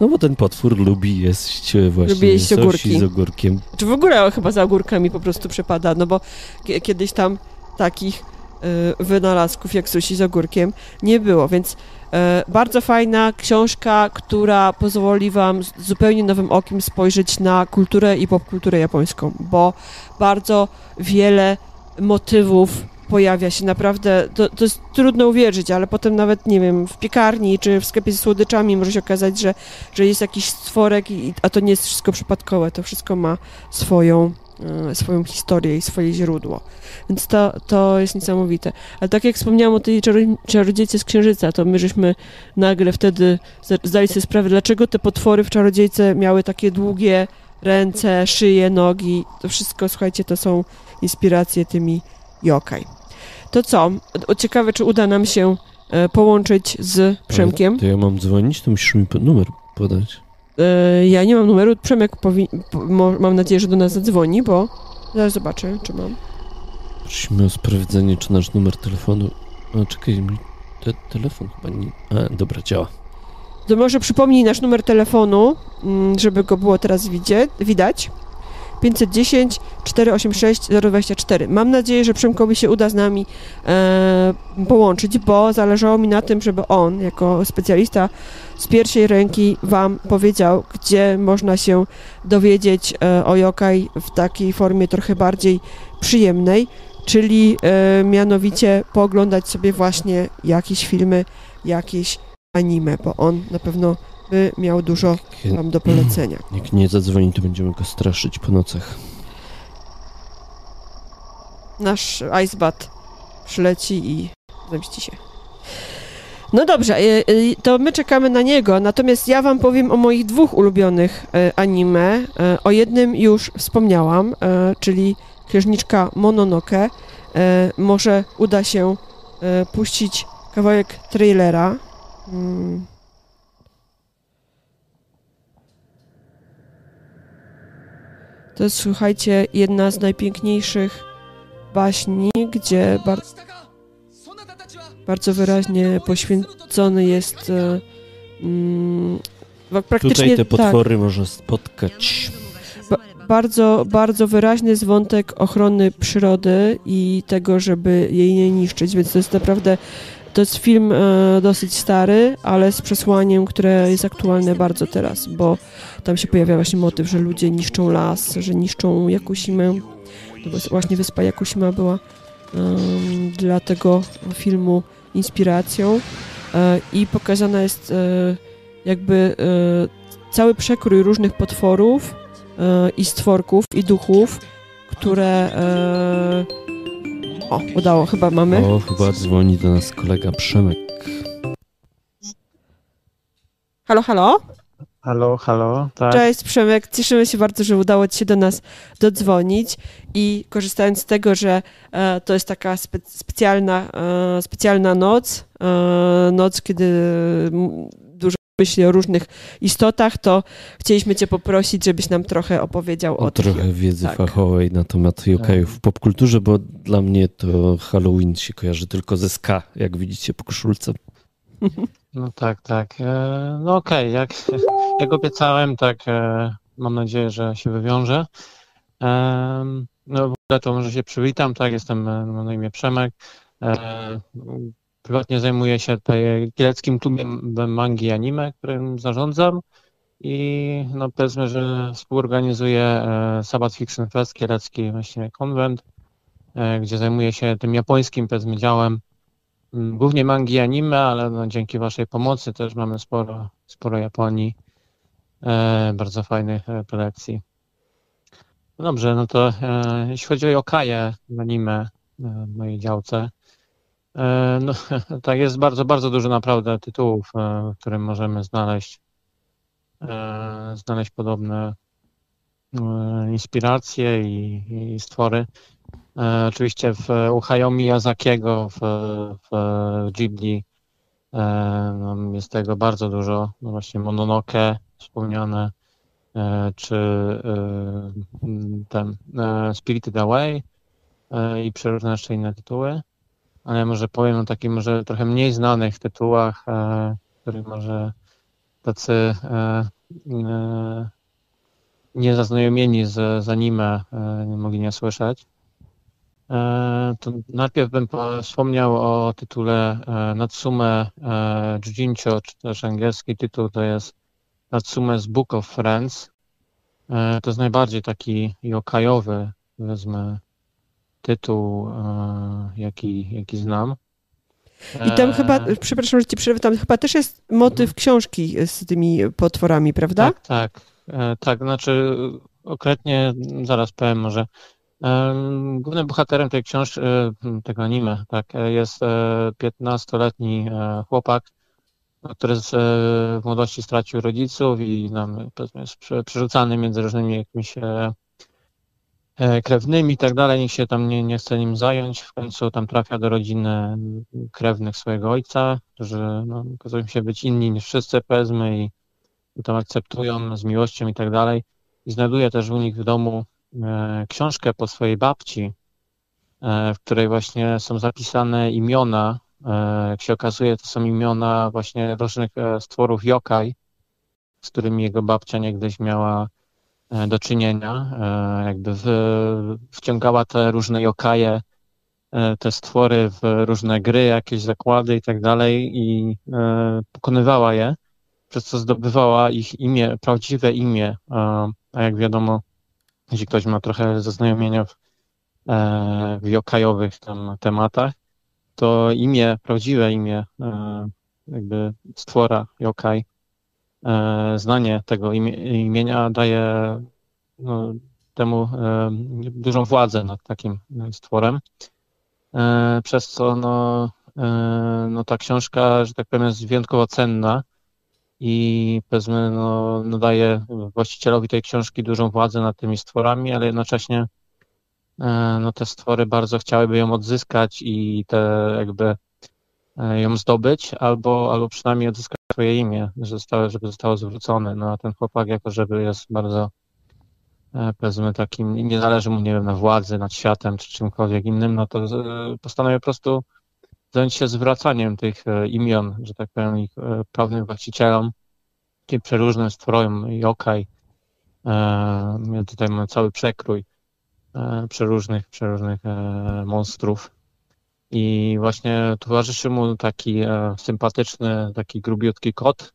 No bo ten potwór lubi jeść y, właśnie Lubi jeść ogórki. z ogórkiem. Czy w ogóle chyba za ogórkami po prostu przepada, no bo kie- kiedyś tam takich y, wynalazków jak sushi z ogórkiem nie było, więc bardzo fajna książka, która pozwoli wam zupełnie nowym okiem spojrzeć na kulturę i popkulturę japońską, bo bardzo wiele motywów pojawia się naprawdę, to, to jest trudno uwierzyć, ale potem nawet, nie wiem, w piekarni czy w sklepie ze słodyczami może się okazać, że, że jest jakiś stworek, i, a to nie jest wszystko przypadkowe, to wszystko ma swoją, e, swoją historię i swoje źródło. Więc to, to jest niesamowite. Ale tak jak wspomniałam o tej czaro- czarodziejce z Księżyca, to my żeśmy nagle wtedy zda- zdali sobie sprawę, dlaczego te potwory w czarodziejce miały takie długie ręce, szyje, nogi. To wszystko, słuchajcie, to są inspiracje tymi yokai. To co? Ciekawe, czy uda nam się e, połączyć z Przemkiem. To ja mam dzwonić, to musisz mi numer podać. E, Ja nie mam numeru. Przemek powi- mam nadzieję, że do nas zadzwoni, bo zaraz zobaczę, czy mam. Prosimy o sprawdzenie, czy nasz numer telefonu... O, czekaj, mi te, telefon chyba nie... A, dobra, działa. To może przypomnij nasz numer telefonu, mm, żeby go było teraz widzie- widać. 510 486 024. Mam nadzieję, że Przemkowi się uda z nami e, połączyć, bo zależało mi na tym, żeby on, jako specjalista z pierwszej ręki, Wam powiedział, gdzie można się dowiedzieć e, o yokai w takiej formie trochę bardziej przyjemnej, czyli e, mianowicie pooglądać sobie właśnie jakieś filmy, jakieś anime, bo on na pewno by miał dużo Jak, Wam do polecenia. jak nie zadzwoni, to będziemy go straszyć po nocach. Nasz Icebat przyleci i zemści się. No dobrze, e, e, to my czekamy na niego, natomiast ja wam powiem o moich dwóch ulubionych e, anime. O jednym już wspomniałam, czyli Księżniczka Mononoke. Może uda się puścić kawałek trailera. To jest, słuchajcie, jedna z najpiękniejszych baśni, gdzie bar- bardzo wyraźnie poświęcony jest e, mm, praktycznie Tutaj te tak, potwory można spotkać. bardzo, bardzo wyraźny jest wątek ochrony przyrody i tego, żeby jej nie niszczyć, więc to jest naprawdę to jest film e, dosyć stary, ale z przesłaniem, które jest aktualne bardzo teraz, bo tam się pojawia właśnie motyw, że ludzie niszczą las, że niszczą Jakusimę. To właśnie wyspa Jakusima była em, dla tego filmu inspiracją e, i pokazana jest e, jakby e, cały przekrój różnych potworów e, i stworków i duchów, które e, o, udało, chyba mamy. O, chyba dzwoni do nas kolega Przemek. Halo, halo? Halo, halo, tak. Cześć Przemek, cieszymy się bardzo, że udało Ci się do nas dodzwonić i korzystając z tego, że e, to jest taka spe, specjalna, e, specjalna noc, e, noc, kiedy myśli o różnych istotach, to chcieliśmy Cię poprosić, żebyś nam trochę opowiedział o, O tych- trochę wiedzy tak. fachowej na temat yokajów w popkulturze, bo dla mnie to Halloween się kojarzy tylko ze ska, jak widzicie po koszulce. No tak, tak. E, no okej, jak, jak obiecałem, tak e, mam nadzieję, że się wywiąże. No w ogóle to może się przywitam, tak, jestem, e, mam na imię Przemek. Prywatnie zajmuję się tutaj kieleckim klubem mangi i anime, którym zarządzam i no powiedzmy, że współorganizuję e, Sabbath Fiction Fest, kielecki właśnie konwent, e, gdzie zajmuję się tym japońskim powiedzmy działem Mm, Głównie mangi i anime, ale no, dzięki Waszej pomocy też mamy sporo, sporo Japonii. E, bardzo fajnych kolekcji. No dobrze, no to e, jeśli chodzi o w anime w mojej działce, no tak jest bardzo, bardzo dużo naprawdę tytułów, e, w którym możemy znaleźć e, znaleźć podobne e, inspiracje i, i stwory. E, oczywiście w, Hayao Miyazakiego w, w Ghibli e, no, jest tego bardzo dużo. No właśnie Mononoke wspomniane, e, czy e, ten e, Spirited Away e, i przeróżne jeszcze inne tytuły. Ale może powiem o takich może trochę mniej znanych tytułach, e, których może tacy e, e, niezaznajomieni z, z anime e, mogli nie słyszeć. E, To najpierw bym po- wspomniał o tytule e, Natsume e, Jujincho, czy też angielski tytuł to jest Natsume's Book of Friends. E, To jest najbardziej taki yokajowy, powiedzmy, tytuł, e, jaki, jaki znam. I tam E, chyba, przepraszam, że ci przerwę, tam chyba też jest motyw książki z tymi potworami, prawda? Tak, tak, e, tak, znaczy konkretnie zaraz powiem może. Głównym bohaterem tej książki, tego anime, tak, jest e, 15-letni e, chłopak, który z, w młodości stracił rodziców i nam, jest prze- przerzucany między różnymi jakimiś krewnymi i tak dalej, nikt się tam nie, nie chce nim zająć. W końcu tam trafia do rodziny krewnych swojego ojca, którzy no, okazują się być inni niż wszyscy, powiedzmy, i tam akceptują z miłością i tak dalej. I znajduje też u nich w domu e, książkę po swojej babci, e, w której właśnie są zapisane imiona. E, jak się okazuje, to są imiona właśnie różnych e, stworów yokai, z którymi jego babcia niegdyś miała e, do czynienia. E, jakby w, wciągała te różne yokaje, e, te stwory w różne gry, jakieś zakłady i tak dalej i e, pokonywała je przez co zdobywała ich imię, prawdziwe imię. A jak wiadomo, jeśli ktoś ma trochę zaznajomienia w, e, w yokajowych tam tematach, to imię, prawdziwe imię e, jakby stwora yokai, e, znanie tego imie, imienia daje no, temu e, dużą władzę nad takim stworem. E, przez co no, e, no, ta książka, że tak powiem, jest wyjątkowo cenna i powiedzmy, no, no daje właścicielowi tej książki dużą władzę nad tymi stworami, ale jednocześnie e, no, te stwory bardzo chciałyby ją odzyskać i te jakby e, ją zdobyć, albo, albo przynajmniej odzyskać swoje imię, zostało, żeby zostało zwrócone. No a ten chłopak, jako żeby jest bardzo e, powiedzmy takim, nie zależy mu, nie wiem, na władzy nad światem czy czymkolwiek innym, no to e, postanowił po prostu zająć się zwracaniem tych e, imion, że tak powiem, ich e, prawnym właścicielom, takim przeróżnym stworom yokai. E, tutaj mamy cały przekrój e, przeróżnych, przeróżnych e, monstrów. I właśnie towarzyszy mu taki e, sympatyczny, taki grubiutki kot,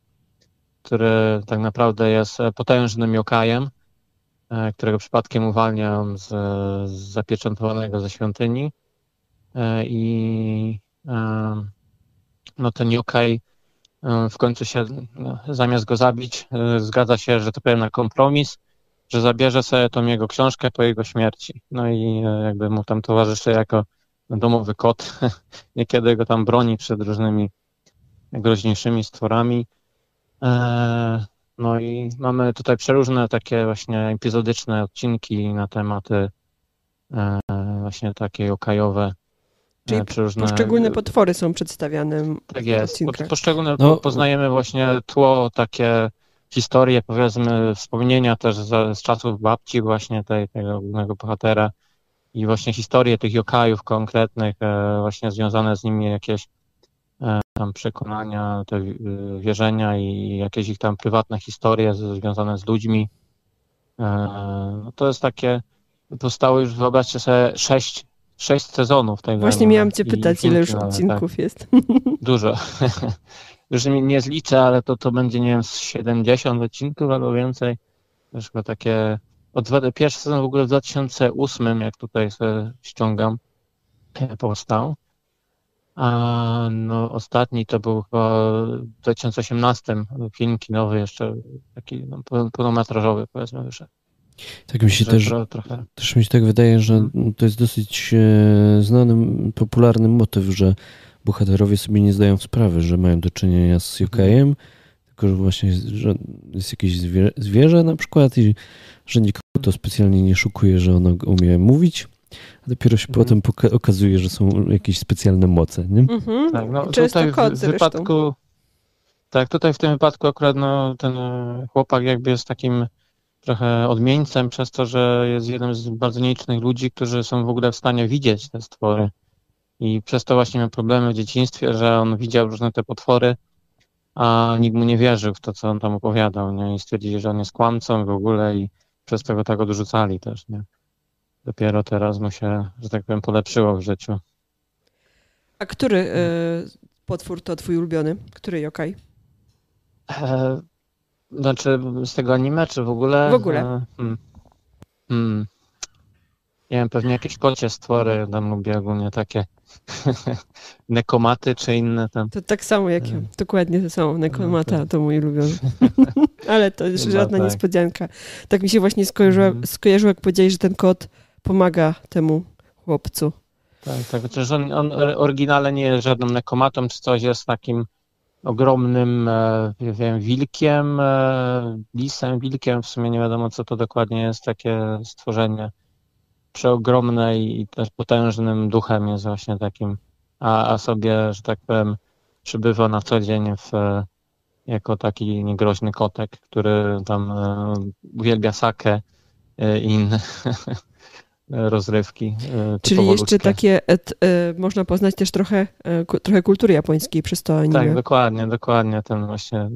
który tak naprawdę jest e, potężnym yokajem, e, którego przypadkiem uwalniam z, z zapieczętowanego ze świątyni. I no ten yokai e, w końcu się, no, zamiast go zabić, zgadza się, że to powiem na kompromis, że zabierze sobie tą jego książkę po jego śmierci. No i jakby mu tam towarzyszy jako domowy kot. Niekiedy go tam broni przed różnymi groźniejszymi stworami. E, No i mamy tutaj przeróżne takie właśnie epizodyczne odcinki na tematy e, właśnie takie okajowe. Czyli e, przeróżne Poszczególne potwory są przedstawiane w tak jest. Po-. Poszczególne No. poznajemy właśnie tło, takie historie, powiedzmy, wspomnienia też z, z czasów babci właśnie tej, tego głównego bohatera i właśnie historie tych jokajów konkretnych, e, właśnie związane z nimi jakieś tam przekonania, te y, wierzenia i jakieś ich tam prywatne historie związane z ludźmi. E, no to jest takie, powstało już, wyobraźcie sobie, sześć, sześć sezonów tego. Właśnie miałam cię pytać, ile już odcinków tak. jest. Dużo. już nie zliczę, ale to, to będzie, nie wiem, z 70 odcinków albo więcej. Już takie, od, pierwszy sezon w ogóle w 2008, jak tutaj sobie ściągam, e, powstał. A no, ostatni to był chyba w 2018 film kinowy jeszcze, taki no, pełnometrażowy powiedzmy wyszedł. Tak mi się też, trochę... też mi się tak wydaje, że hmm. to jest dosyć e, znany, popularny motyw, że bohaterowie sobie nie zdają sprawy, że mają do czynienia z Yokajem, hmm. Tylko że właśnie że jest jakieś zwierzę, zwierzę na przykład i że nikogo to specjalnie nie szukuje, że ono umie mówić, a dopiero się mhm. potem okazuje, że są jakieś specjalne moce, nie? Mhm. Tak, no tutaj w, w wypadku tak, tutaj w tym wypadku akurat no, ten e, chłopak jakby jest takim trochę odmieńcem przez to, że jest jednym z bardzo nielicznych ludzi, którzy są w ogóle w stanie widzieć te stwory. I przez to właśnie miał problemy w dzieciństwie, że on widział różne te potwory, a nikt mu nie wierzył w to, co on tam opowiadał, nie? I stwierdzili, że on jest kłamcą w ogóle i przez to go tak odrzucali też, nie? dopiero teraz mu się, że tak powiem, polepszyło w życiu. A który y, potwór to twój ulubiony? Który yokai? E, znaczy z tego anime, czy w ogóle? W ogóle. E, hmm. Hmm. Nie wiem, pewnie jakieś kocie stwory, tam lubię ogólnie takie nekomaty czy inne tam. To tak samo jak ja, e. dokładnie to samo, nekomata no, tak. to mój ulubiony. Ale to już żadna tak. niespodzianka. Tak mi się właśnie skojarzyło, mm. skojarzyło, jak powiedziałeś, że ten kot pomaga temu chłopcu. Tak, tak. Chociaż on, on oryginale nie jest żadnym nekomatą czy coś, jest takim ogromnym e, wiem, wilkiem, e, lisem, wilkiem, w sumie nie wiadomo co to dokładnie jest, takie stworzenie przeogromne i też potężnym duchem jest właśnie takim, a, a sobie, że tak powiem, przybywa na co dzień w, jako taki niegroźny kotek, który tam e, uwielbia sakę i inne rozrywki. E, Czyli jeszcze takie, et, e, można poznać też trochę, e, trochę kultury japońskiej przez to anime. Tak, dokładnie, dokładnie. Ten właśnie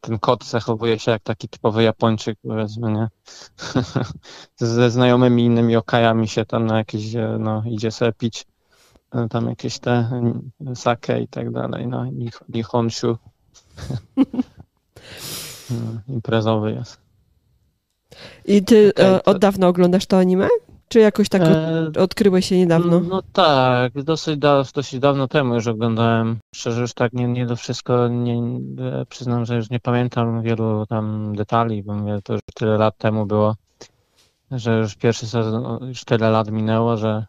ten kot zachowuje się jak taki typowy Japończyk, powiedzmy, nie? Ze znajomymi innymi okajami się tam na jakieś, no, idzie sobie pić tam jakieś te sake i tak dalej, no, nihonshu. No, imprezowy jest. I ty e, od dawna oglądasz to anime? Czy jakoś tak e, odkryłeś się niedawno? No, tak, dosyć, da, dosyć dawno temu już oglądałem. Szczerze już tak nie, nie do wszystko, nie, e, przyznam, że już nie pamiętam wielu tam detali, bo mówię, to już tyle lat temu było, że już pierwszy sezon, już tyle lat minęło, że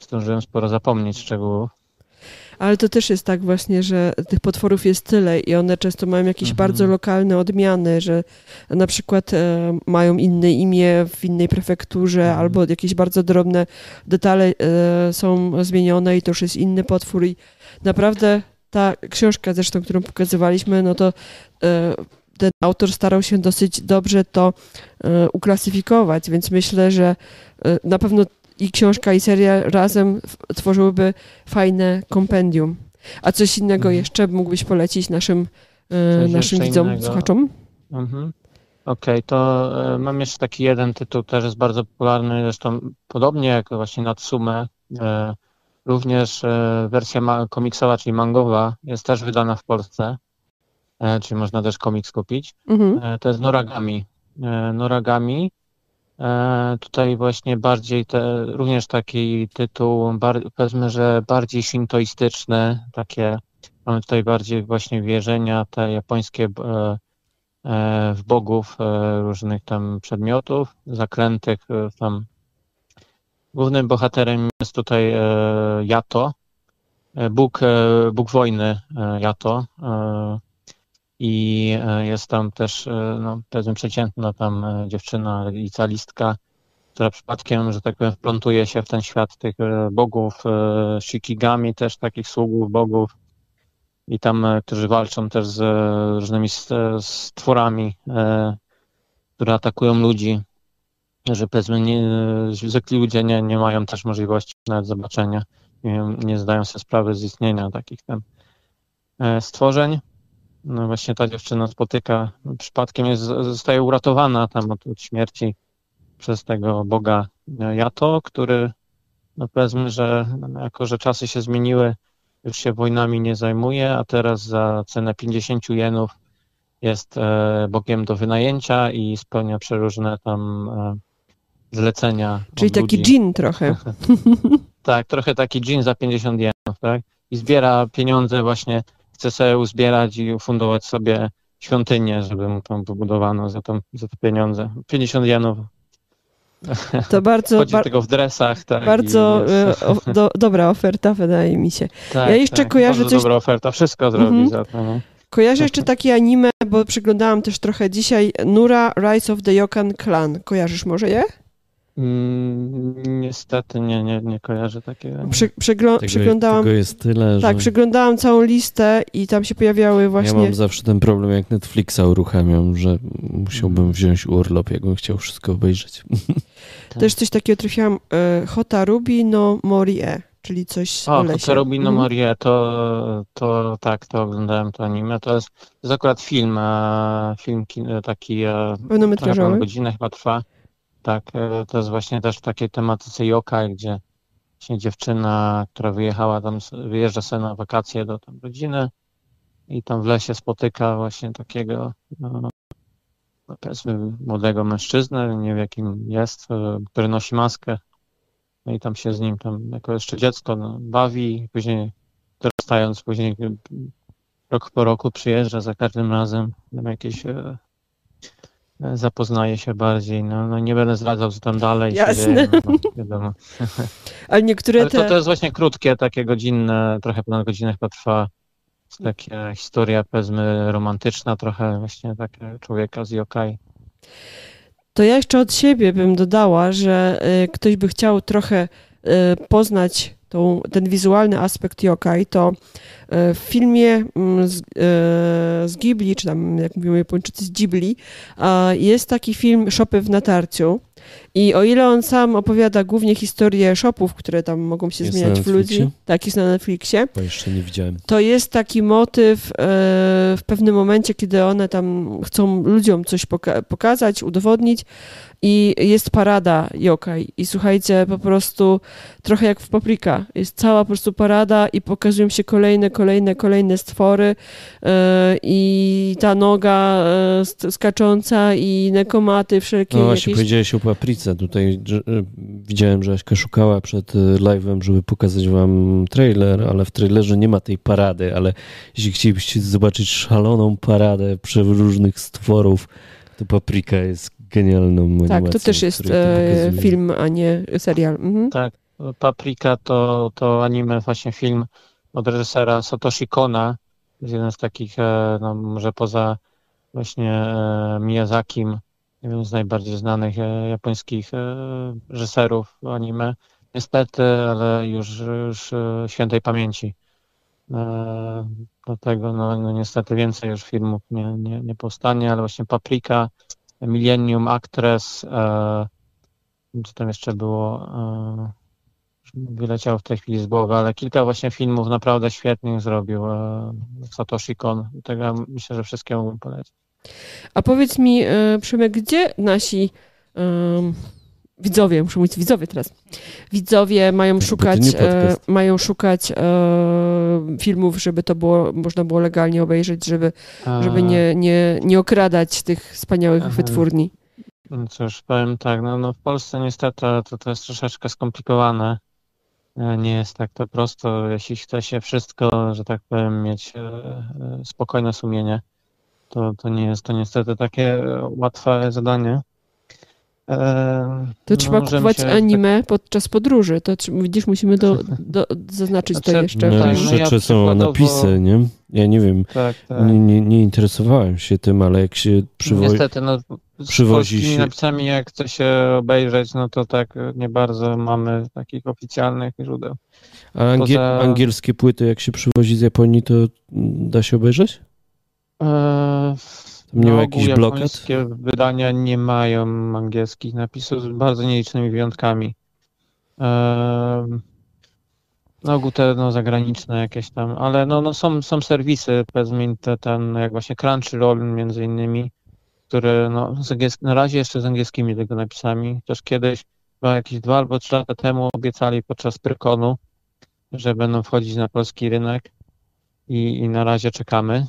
zdążyłem sporo zapomnieć szczegółów. Ale to też jest tak właśnie, że tych potworów jest tyle i one często mają jakieś mhm. bardzo lokalne odmiany, że na przykład e, mają inne imię w innej prefekturze mhm. albo jakieś bardzo drobne detale e, są zmienione i to już jest inny potwór i naprawdę ta książka zresztą, którą pokazywaliśmy, no to e, ten autor starał się dosyć dobrze to e, uklasyfikować, więc myślę, że e, na pewno i książka i seria razem tworzyłyby fajne kompendium. A coś innego mhm. jeszcze mógłbyś polecić naszym, e, naszym widzom, innego. słuchaczom? Mhm. Okej, okay, to e, mam jeszcze taki jeden tytuł, też jest bardzo popularny, zresztą podobnie jak właśnie Natsume. E, również wersja komiksowa, czyli mangowa, jest też wydana w Polsce, czyli można też komiks kupić. Mhm. To jest Noragami. Noragami tutaj właśnie bardziej te, również taki tytuł, bar, powiedzmy, że bardziej shintoistyczny, takie, mamy tutaj bardziej właśnie wierzenia te japońskie e, e, w bogów różnych tam przedmiotów, zaklętych tam. Głównym bohaterem jest tutaj Yato, Bóg, Bóg wojny Yato, i e, jest tam też, e, no, powiedzmy, przeciętna tam e, dziewczyna, licealistka, która przypadkiem, że tak powiem, wplątuje się w ten świat tych bogów, shikigami też, takich sługów bogów i tam, którzy walczą też z różnymi stworami, które atakują ludzi, że powiedzmy nie, zwykli ludzie nie, nie mają też możliwości nawet zobaczenia, nie, nie zdają sobie sprawy z istnienia takich tam stworzeń. No właśnie ta dziewczyna spotyka, przypadkiem jest, zostaje uratowana tam od, od śmierci przez tego boga Jato, który no powiedzmy, że jako, że czasy się zmieniły, już się wojnami nie zajmuje, a teraz za cenę 50 jenów jest e, bogiem do wynajęcia i spełnia przeróżne tam e, zlecenia. Czyli taki ludzi. dżin trochę. tak, trochę taki dżin za 50 jenów, tak? I zbiera pieniądze właśnie, chce sobie uzbierać i ufundować sobie świątynię, żeby mu tam wybudowano za, tą, za te pieniądze. 50 jenów. To bardzo, Chodzi bar tego w dresach, tak. bardzo e, o, do, dobra oferta, wydaje mi się. tak, ja jeszcze tak, kojarzę bardzo coś- dobra oferta, wszystko zrobi Mhm. za to, nie? Kojarzę jeszcze takie anime, bo przyglądałam też trochę dzisiaj Nura Rise of the Yokan Clan. Kojarzysz może je? Mm, niestety nie, nie, nie kojarzę takiego. Przy, przyglą, Tego, przyglądałam, tego jest tyle, tak, że przyglądałam całą listę i tam się pojawiały ja właśnie... mam zawsze ten problem, jak Netflixa uruchamiam, że musiałbym wziąć urlop, jakbym chciał wszystko obejrzeć. Też coś takiego trafiłam, e, Hota Ruby no Morie, czyli coś o, O, lesie. to Robino Mhm. Morie, to, to tak, to oglądałem to anime. To jest, to jest akurat film, e, film taki e, Pełnometrażowy. godzinę chyba trwa. Tak, e, to jest właśnie też w takiej tematyce yokai, gdzie właśnie dziewczyna, która wyjechała tam, wyjeżdża sobie na wakacje do tam rodziny i tam w lesie spotyka właśnie takiego no, no, powiedzmy młodego mężczyznę, nie wiem jakim jest, e, który nosi maskę. No i tam się z nim tam jako jeszcze dziecko no, bawi, później dorastając, później rok po roku przyjeżdża za każdym razem, tam jakieś e, zapoznaje się bardziej, no, no nie będę zdradzał co tam dalej się Jasne. dzieje, no, wiadomo. Ale niektóre Ale to, te... to jest właśnie krótkie, takie godzinne, trochę ponad godzinę chyba trwa. Taka historia, powiedzmy, romantyczna, trochę właśnie taka człowieka z yokai. To ja jeszcze od siebie bym dodała, że y, ktoś by chciał trochę y, poznać tą, ten wizualny aspekt yokai, to y, w filmie mm, z, y, z Ghibli, czy tam jak mówią Japończycy z Ghibli, jest taki film Szopy w natarciu. I o ile on sam opowiada głównie historię shopów, które tam mogą się Jest zmieniać w ludzi, tak jest na Netflixie, Bo jeszcze nie widziałem. to jest taki motyw e, w pewnym momencie, kiedy one tam chcą ludziom coś poka- pokazać, udowodnić i jest parada yokai i słuchajcie, po prostu trochę jak w Paprika, jest cała po prostu parada i pokazują się kolejne, kolejne, kolejne stwory e, i ta noga e, skacząca i nekomaty wszelkie No właśnie, jakieś... powiedziałeś o paprice. Tutaj e, widziałem, że Aśka szukała przed e, live'em, żeby pokazać wam trailer, ale w trailerze nie ma tej parady, ale jeśli chcielibyście zobaczyć szaloną paradę przeróżnych stworów, to paprika jest genialną animacją. Tak, to też jest to e, film, a nie serial. Mhm. Tak, Paprika to, to anime, właśnie film od reżysera Satoshi Kona. Jest jeden z takich, no może poza właśnie Miyazakim, jednym z najbardziej znanych e, japońskich e, reżyserów anime. Niestety, ale już, już e, świętej pamięci. Dlatego no, no niestety więcej już filmów nie, nie, nie powstanie, ale właśnie Paprika, Millennium Actress, co tam jeszcze było, wyleciało w tej chwili z głowy, ale kilka właśnie filmów naprawdę świetnych zrobił Satoshi Kon. Tego myślę, że wszystkie mógłbym polecić. A powiedz mi, e, Przemek, gdzie nasi em, widzowie, muszę mówić widzowie teraz, widzowie mają to szukać, e, mają szukać e, filmów, żeby to było, można było legalnie obejrzeć, żeby, żeby nie, nie, nie okradać tych wspaniałych Aha. wytwórni. No Cóż, powiem tak, no, no w Polsce niestety to, to jest troszeczkę skomplikowane. E, Nie jest tak to prosto, jeśli chce się wszystko, że tak powiem, mieć e, spokojne sumienie, to, to nie jest to niestety takie łatwe zadanie. E, To no, trzeba kupować się anime podczas podróży. To widzisz, musimy do, do, zaznaczyć to Znaczy, jeszcze. No tak, jeszcze no ja czy są przykładowo- napisy, nie? Ja nie wiem, Tak, tak. nie, nie, nie interesowałem się tym, ale jak się przywozi... Niestety, no, z przywozi polskimi się- napisami, jak chce się obejrzeć, no to tak nie bardzo mamy takich oficjalnych źródeł. A angie, Poza- angielskie płyty, jak się przywozi z Japonii, to da się obejrzeć? Jakichś ogół blokad? japońskie wydania nie mają angielskich napisów z bardzo nielicznymi wyjątkami. Eee, Na ogół te no, zagraniczne jakieś tam, ale no, no są, są serwisy, powiedzmy te, ten jak właśnie Crunchyroll między innymi, które no, na razie jeszcze z angielskimi tego napisami, chociaż kiedyś, chyba jakieś dwa albo trzy lata temu obiecali podczas Pyrkonu, że będą wchodzić na polski rynek i, i na razie czekamy.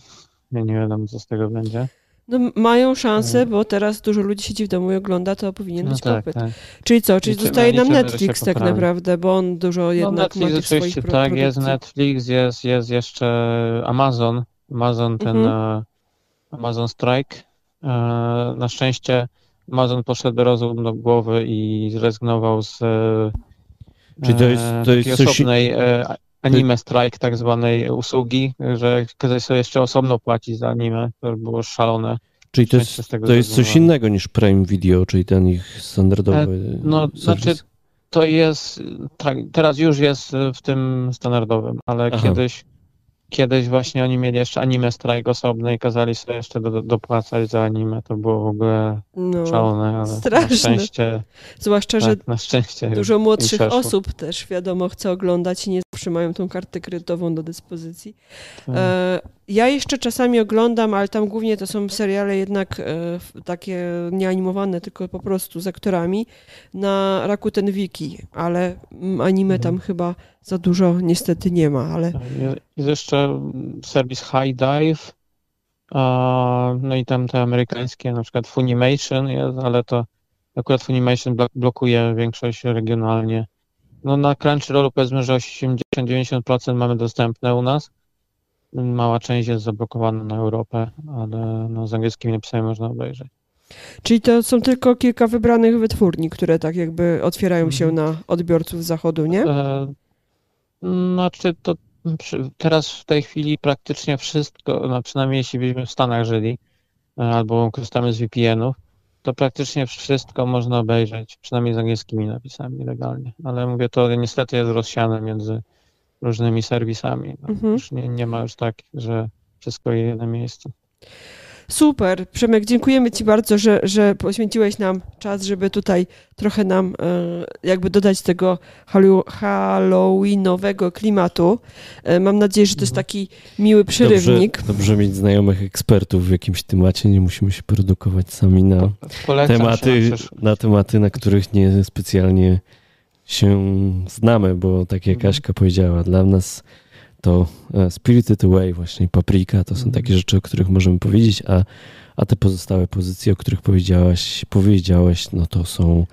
Ja nie wiem, co z tego będzie. No, mają szansę, bo teraz dużo ludzi siedzi w domu i ogląda, to powinien No być tak, popyt. tak. Czyli co? Czyli Liczymy- zostaje nam liczymy, Netflix tak naprawdę, bo on dużo No jednak Netflix ma tych swoich oczywiście pro- tak, jest. Netflix, jest, jest jeszcze Amazon, Amazon ten Mhm. e, Amazon Strike. E, Na szczęście Amazon poszedł rozum do głowy i zrezygnował z Czyli to jest- e, to jest coś- osobnej anime strike tak zwanej usługi, że kazali sobie jeszcze osobno płacić za anime, to było szalone. Czyli to jest, to jest coś innego niż Prime Video, czyli ten ich standardowy No, serwis. znaczy to jest, tak, teraz już jest w tym standardowym, ale Aha. kiedyś, kiedyś właśnie oni mieli jeszcze anime strike osobny i kazali sobie jeszcze do, dopłacać za anime, to było w ogóle No, szalone, ale straszne. na szczęście, zwłaszcza, że tak, na szczęście dużo młodszych osób też wiadomo chce oglądać i nie zawsze mają tą kartę kredytową do dyspozycji. Tak. Ja jeszcze czasami oglądam, ale tam głównie to są seriale jednak e, takie nieanimowane, tylko po prostu z aktorami na Rakuten Wiki, ale anime tam Mhm. chyba za dużo niestety nie ma, ale Jest- Jest jeszcze serwis High Dive, no i tam te amerykańskie, na przykład Funimation jest, ale to akurat Funimation blok- blokuje większość regionalnie. No na Crunchyrollu powiedzmy, że 80-90% mamy dostępne u nas. Mała część jest zablokowana na Europę, ale no z angielskimi napisami można obejrzeć. czyli to są tylko kilka wybranych wytwórni, które tak jakby otwierają się Mhm. na odbiorców z zachodu, nie? E, Znaczy to przy- teraz w tej chwili praktycznie wszystko, no przynajmniej jeśli byśmy w Stanach żyli, e, albo korzystamy z VPN-ów, to praktycznie wszystko można obejrzeć, przynajmniej z angielskimi napisami legalnie. Ale mówię, to niestety jest rozsiane między różnymi serwisami. No, Mhm. Już nie, nie ma już tak, że wszystko jest w jednym miejscu. Super. Przemek, dziękujemy Ci bardzo, że, że poświęciłeś nam czas, żeby tutaj trochę nam e, jakby dodać tego halloweenowego klimatu. E, mam nadzieję, że to jest Mhm. taki miły przerywnik. Dobrze, dobrze mieć znajomych ekspertów w jakimś temacie, nie musimy się produkować sami na Polecam tematy, na na tematy, na których nie specjalnie się znamy, bo tak jak Mhm. Aśka powiedziała, dla nas to e, Spirited Away, właśnie Paprika, to są Mhm. takie rzeczy, o których możemy powiedzieć, a, a te pozostałe pozycje, o których powiedziałaś, powiedziałeś, no to są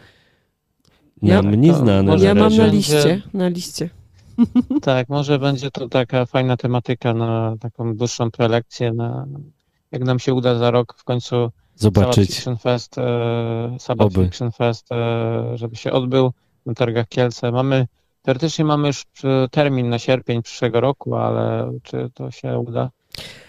Ja- nam to nieznane. Ja mam na będzie- liście, na liście. Tak, może będzie to taka fajna tematyka na taką dłuższą prelekcję, na, jak nam się uda za rok w końcu Sabbath Zobaczyć. Fiction Fest, e, Sabbath. Fiction Fest, e, żeby się odbył na targach Kielce. Mamy, teoretycznie mamy już termin na sierpień przyszłego roku, ale czy to się uda?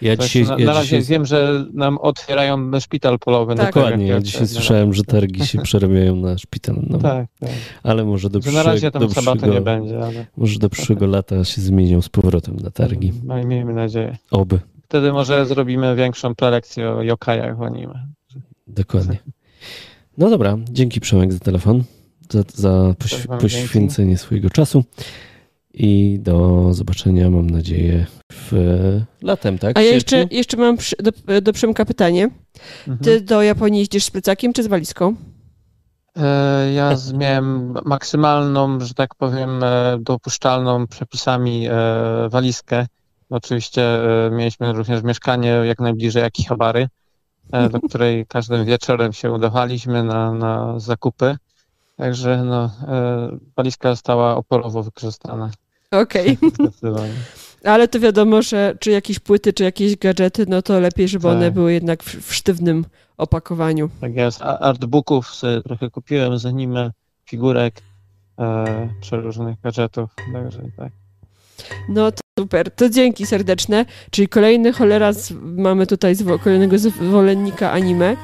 Ja dzisiaj, na, ja na razie dzisiaj, wiem, że nam otwierają szpital polowy na Tak. dokładnie, ja dzisiaj słyszałem, że targi się przerabiają na szpital. No. Tak, tak. Ale może do Że na razie przyszłego, tam do sabatu nie przyszłego, będzie, ale może do przyszłego lata się zmienią z powrotem na targi. no, i miejmy nadzieję. Oby. Wtedy może zrobimy większą prelekcję o yokajach w anime. Dokładnie. No dobra, dzięki Przemek za telefon, za, za poś, poświęcenie swojego czasu i do zobaczenia, mam nadzieję, w latem, tak? A ja sierpniu? jeszcze, jeszcze mam przy, do, do Przemka pytanie. Mhm. Ty do Japonii jeździsz z plecakiem czy z walizką? E, Ja miałem maksymalną, że tak powiem, e, dopuszczalną przepisami e, walizkę. Oczywiście mieliśmy również mieszkanie jak najbliżej Akihabary, do której każdym wieczorem się udawaliśmy na, na zakupy. Także no, e, walizka została oporowo wykorzystana. Okej. Zdecydowanie. Ale to wiadomo, że czy jakieś płyty, czy jakieś gadżety, no to lepiej, żeby Tak. one były jednak w, w sztywnym opakowaniu. Tak jest. A- Artbooków sobie trochę kupiłem z anime, figurek, e, przeróżnych gadżetów. Także tak. No to super, to dzięki serdeczne. Czyli kolejny cholera, z, mamy tutaj zwo, kolejnego zwolennika anime,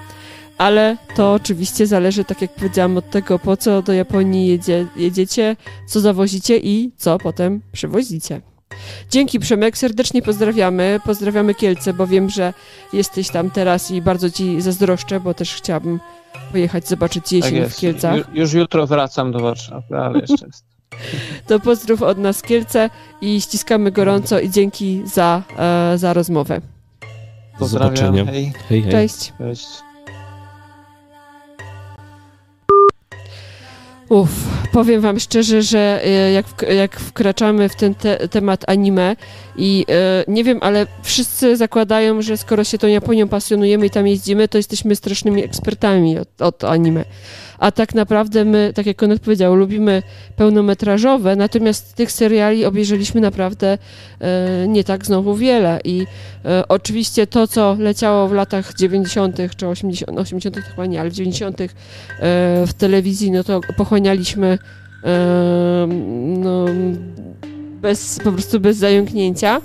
ale to oczywiście zależy, tak jak powiedziałam, od tego, po co do Japonii jedzie, jedziecie, co zawozicie i co potem przywozicie. Dzięki Przemek, serdecznie pozdrawiamy. Pozdrawiamy Kielce, bo wiem, że jesteś tam teraz i bardzo ci zazdroszczę, bo też chciałabym pojechać zobaczyć Tak jesień w jest. Kielcach. Ju, już jutro wracam do Warszawy, ale jeszcze jest. To pozdrów od nas Kielce i ściskamy gorąco i dzięki za, e, za rozmowę. Pozdrawiam. Hej. Hej, hej. Cześć. Cześć. Uff, powiem wam szczerze, że e, jak, jak wkraczamy w ten te temat anime i e, nie wiem, ale wszyscy zakładają, że skoro się tą Japonią pasjonujemy i tam jeździmy, to jesteśmy strasznymi ekspertami od, od anime. A tak naprawdę my, tak jak Konrad powiedział, lubimy pełnometrażowe, natomiast tych seriali obejrzeliśmy naprawdę e, nie tak znowu wiele. I e, oczywiście to, co leciało w latach 90. czy 80., 80. chyba nie, ale w 90. E, w telewizji, no to pochłanialiśmy no, bez, po prostu bez zająknięcia,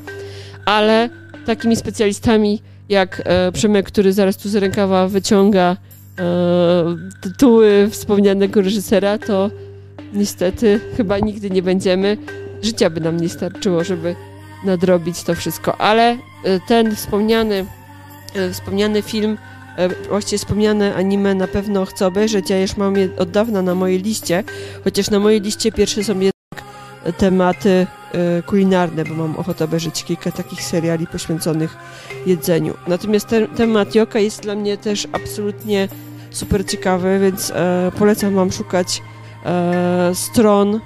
ale takimi specjalistami jak Przemek, który zaraz tu z rękawa wyciąga tytuły wspomnianego reżysera, to niestety chyba nigdy nie będziemy. Życia by nam nie starczyło, żeby nadrobić to wszystko, ale e, ten wspomniany, e, wspomniany film e, właściwie wspomniane anime na pewno chcę obejrzeć. Ja już mam je od dawna na mojej liście, chociaż na mojej liście pierwsze są tematy e, kulinarne, bo mam ochotę obejrzeć kilka takich seriali poświęconych jedzeniu. Natomiast temat joka jest dla mnie też absolutnie super ciekawy, więc e, polecam wam szukać stron, e,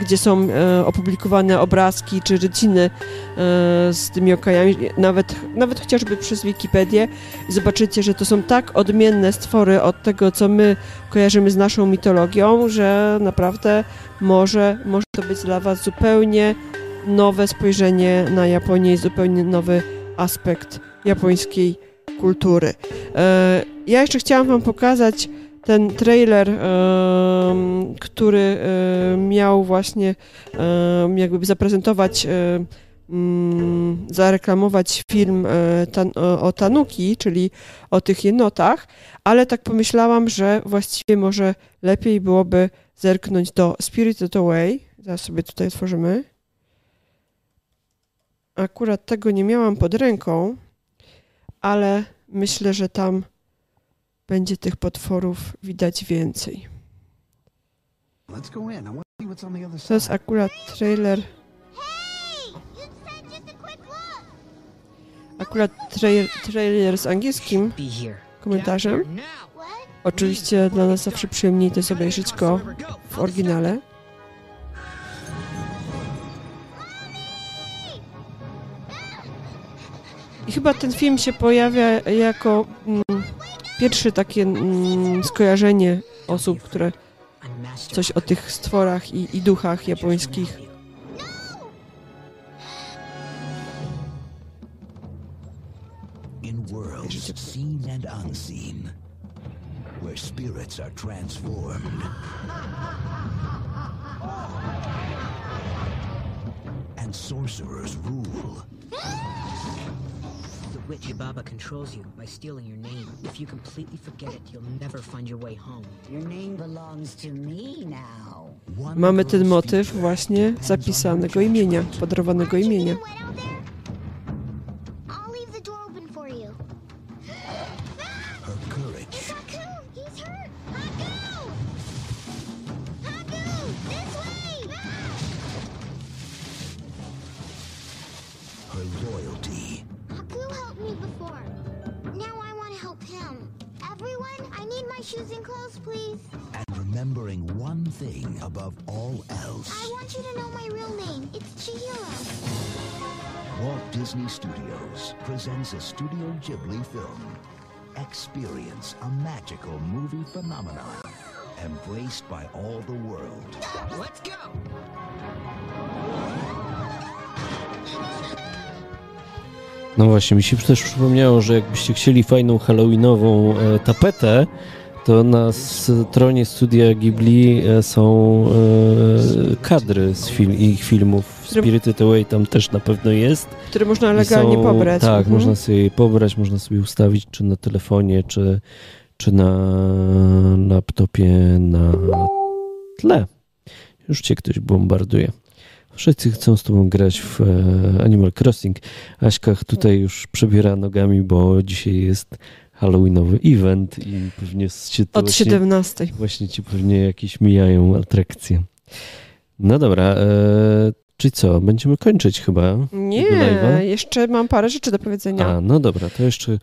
gdzie są e, opublikowane obrazki czy ryciny e, z tymi okajami, nawet, nawet chociażby przez Wikipedię i zobaczycie, że to są tak odmienne stwory od tego, co my kojarzymy z naszą mitologią, że naprawdę może, może to być dla Was zupełnie nowe spojrzenie na Japonię i zupełnie nowy aspekt japońskiej kultury. E, ja jeszcze chciałam Wam pokazać ten trailer, który miał właśnie jakby zaprezentować, mm, zareklamować film e, o Tanuki, czyli o tych jenotach, ale tak pomyślałam, że właściwie może lepiej byłoby zerknąć do Spirited Away. Zaraz sobie tutaj otworzymy. Akurat tego nie miałam pod ręką, ale myślę, że tam będzie tych potworów widać więcej. To jest akurat trailer, akurat trailer, trailer z angielskim komentarzem. Oczywiście dla nas zawsze przyjemniej to jest obejrzeć go w oryginale. I chyba ten film się pojawia jako mm, pierwsze takie mm, skojarzenie osób, które coś o tych stworach i, i duchach japońskich. Where spirits are transformed and sorcerers rule. Witch controls you by stealing your name. If you completely forget it, you'll never find your way home. Your name belongs to me now. Mamy ten motyw właśnie zapisanego imienia, podarowanego imienia. Shoes and clothes, please. and remembering one thing above all else. I want you to know my real name. It's Chihiro. Walt Disney Studios presents a Studio Ghibli film. Experience a magical movie phenomenon embraced by all the world. Let's go! No właśnie, mi się też przypomniało, że jakbyście chcieli fajną halloweenową e, tapetę, to na stronie studia Ghibli e, są e, kadry z film, ich filmów. Spirited Away tam też na pewno jest. Które można legalnie są- pobrać. Tak, Mhm. można sobie je pobrać, można sobie ustawić czy na telefonie, czy, czy na laptopie na tle. Już cię ktoś bombarduje. Wszyscy chcą z tobą grać w e, Animal Crossing. Aśka tutaj już przebiera nogami, bo dzisiaj jest Halloweenowy event i pewnie się to Od właśnie, 17. właśnie ci pewnie jakieś mijają atrakcje. No dobra, e, czy co? Będziemy kończyć chyba? Nie, jeszcze mam parę rzeczy do powiedzenia. A, no dobra, to jeszcze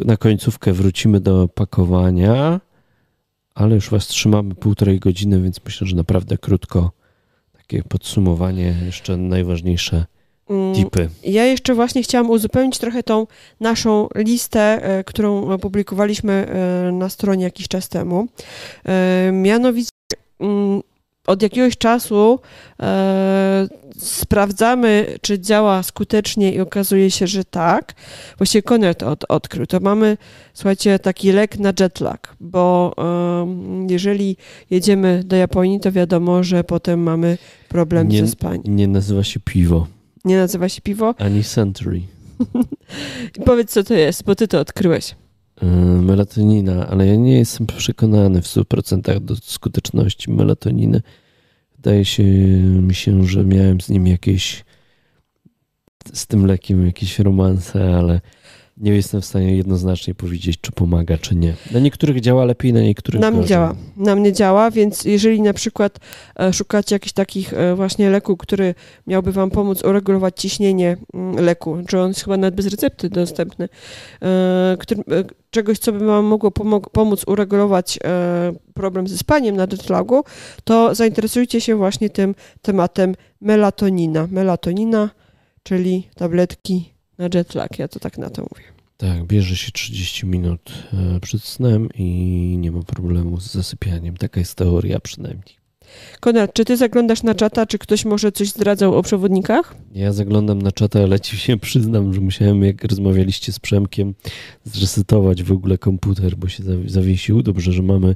na końcówkę wrócimy do pakowania, ale już was trzymamy półtorej godziny, więc myślę, że naprawdę krótko takie podsumowanie, jeszcze najważniejsze tipy. Ja jeszcze właśnie chciałam uzupełnić trochę tą naszą listę, e, którą opublikowaliśmy e, na stronie jakiś czas temu. E, Mianowicie mm, od jakiegoś czasu e, sprawdzamy, czy działa skutecznie i okazuje się, że tak. Właściwie Konrad od, odkrył. To mamy, słuchajcie, taki lek na jetlag, bo jeżeli jedziemy do Japonii, to wiadomo, że potem mamy problem Nie, ze spaniem. nie nazywa się piwo, Nie nazywa się piwo. ani Century. Powiedz, co to jest, bo ty to odkryłeś. Yy, Melatonina, ale ja nie jestem przekonany w 100% do skuteczności melatoniny. Wydaje się mi się, że miałem z nim jakieś z tym lekiem jakieś romanse, ale nie jestem w stanie jednoznacznie powiedzieć, czy pomaga, czy nie. Na niektórych działa lepiej, na niektórych Nam gorzej. działa. Nam nie działa, więc jeżeli na przykład e, szukacie jakichś takich e, właśnie leku, który miałby wam pomóc uregulować ciśnienie mm, leku, czy on jest chyba nawet bez recepty dostępny, e, który, czegoś, co by wam mogło pomóc uregulować problem ze spaniem na jetlagu, to zainteresujcie się właśnie tym tematem melatonina. Melatonina, czyli tabletki na jetlag. Ja to tak na to mówię. Tak, bierze się 30 minut e, przed snem i nie ma problemu z zasypianiem. Taka jest teoria przynajmniej. Konrad, czy ty zaglądasz na czata, czy ktoś może coś zdradzał o przewodnikach? Ja zaglądam na czata, ale ci się przyznam, że musiałem, jak rozmawialiście z Przemkiem, zresetować w ogóle komputer, bo się zawi- zawiesił. Dobrze, że mamy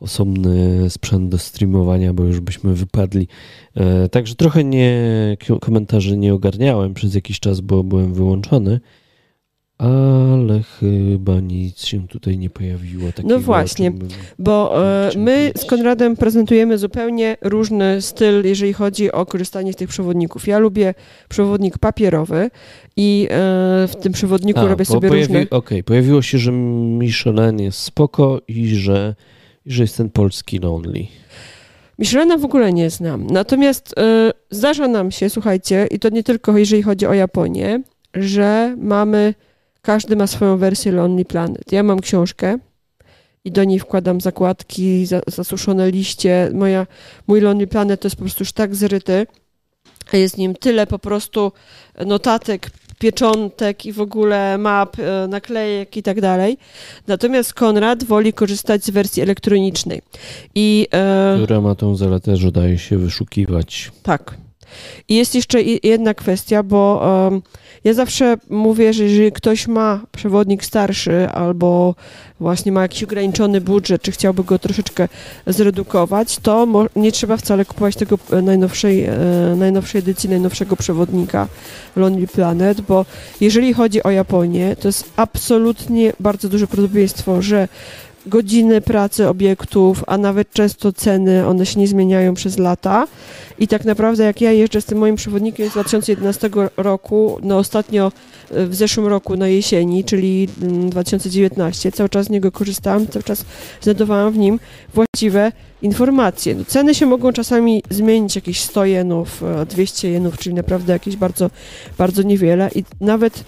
osobny sprzęt do streamowania, bo już byśmy wypadli. E, także trochę nie, komentarzy nie ogarniałem przez jakiś czas, bo byłem wyłączony, ale chyba nic się tutaj nie pojawiło. Takiego, o właśnie. czym Bo e, Czym my z Konradem prezentujemy zupełnie różny styl, jeżeli chodzi o korzystanie z tych przewodników. Ja lubię przewodnik papierowy i e, w tym przewodniku A, robię sobie pojawi- różne... Okej, pojawiło się, że Michelin jest spoko i że, że jest ten polski Lonely. Michelina w ogóle nie znam. Natomiast e, zdarza nam się, słuchajcie, i to nie tylko jeżeli chodzi o Japonię, że mamy, każdy ma swoją wersję Lonely Planet. Ja mam książkę i do niej wkładam zakładki, za, zasuszone liście. Moja, mój Lonely Planet to jest po prostu już tak zryty, a jest w nim tyle po prostu notatek, pieczątek i w ogóle map, e, naklejek i tak dalej. Natomiast Konrad woli korzystać z wersji elektronicznej. I e, Która ma tą zaletę, że daje się wyszukiwać. tak. I jest jeszcze jedna kwestia, bo em, ja zawsze mówię, że jeżeli ktoś ma przewodnik starszy albo właśnie ma jakiś ograniczony budżet, czy chciałby go troszeczkę zredukować, to nie trzeba wcale kupować tego e, najnowszej, e, najnowszej edycji, najnowszego przewodnika Lonely Planet, bo jeżeli chodzi o Japonię, to jest absolutnie bardzo duże prawdopodobieństwo, że godziny pracy obiektów, a nawet często ceny, one się nie zmieniają przez lata. I tak naprawdę jak ja jeżdżę z tym moim przewodnikiem z 2011 roku, no ostatnio e, w zeszłym roku na jesieni, czyli mm, 2019, cały czas z niego korzystałam, cały czas znajdowałam w nim właściwe informacje. No, ceny się mogą czasami zmienić, jakieś 100 jenów, e, 200 jenów, czyli naprawdę jakieś bardzo, bardzo niewiele i nawet e,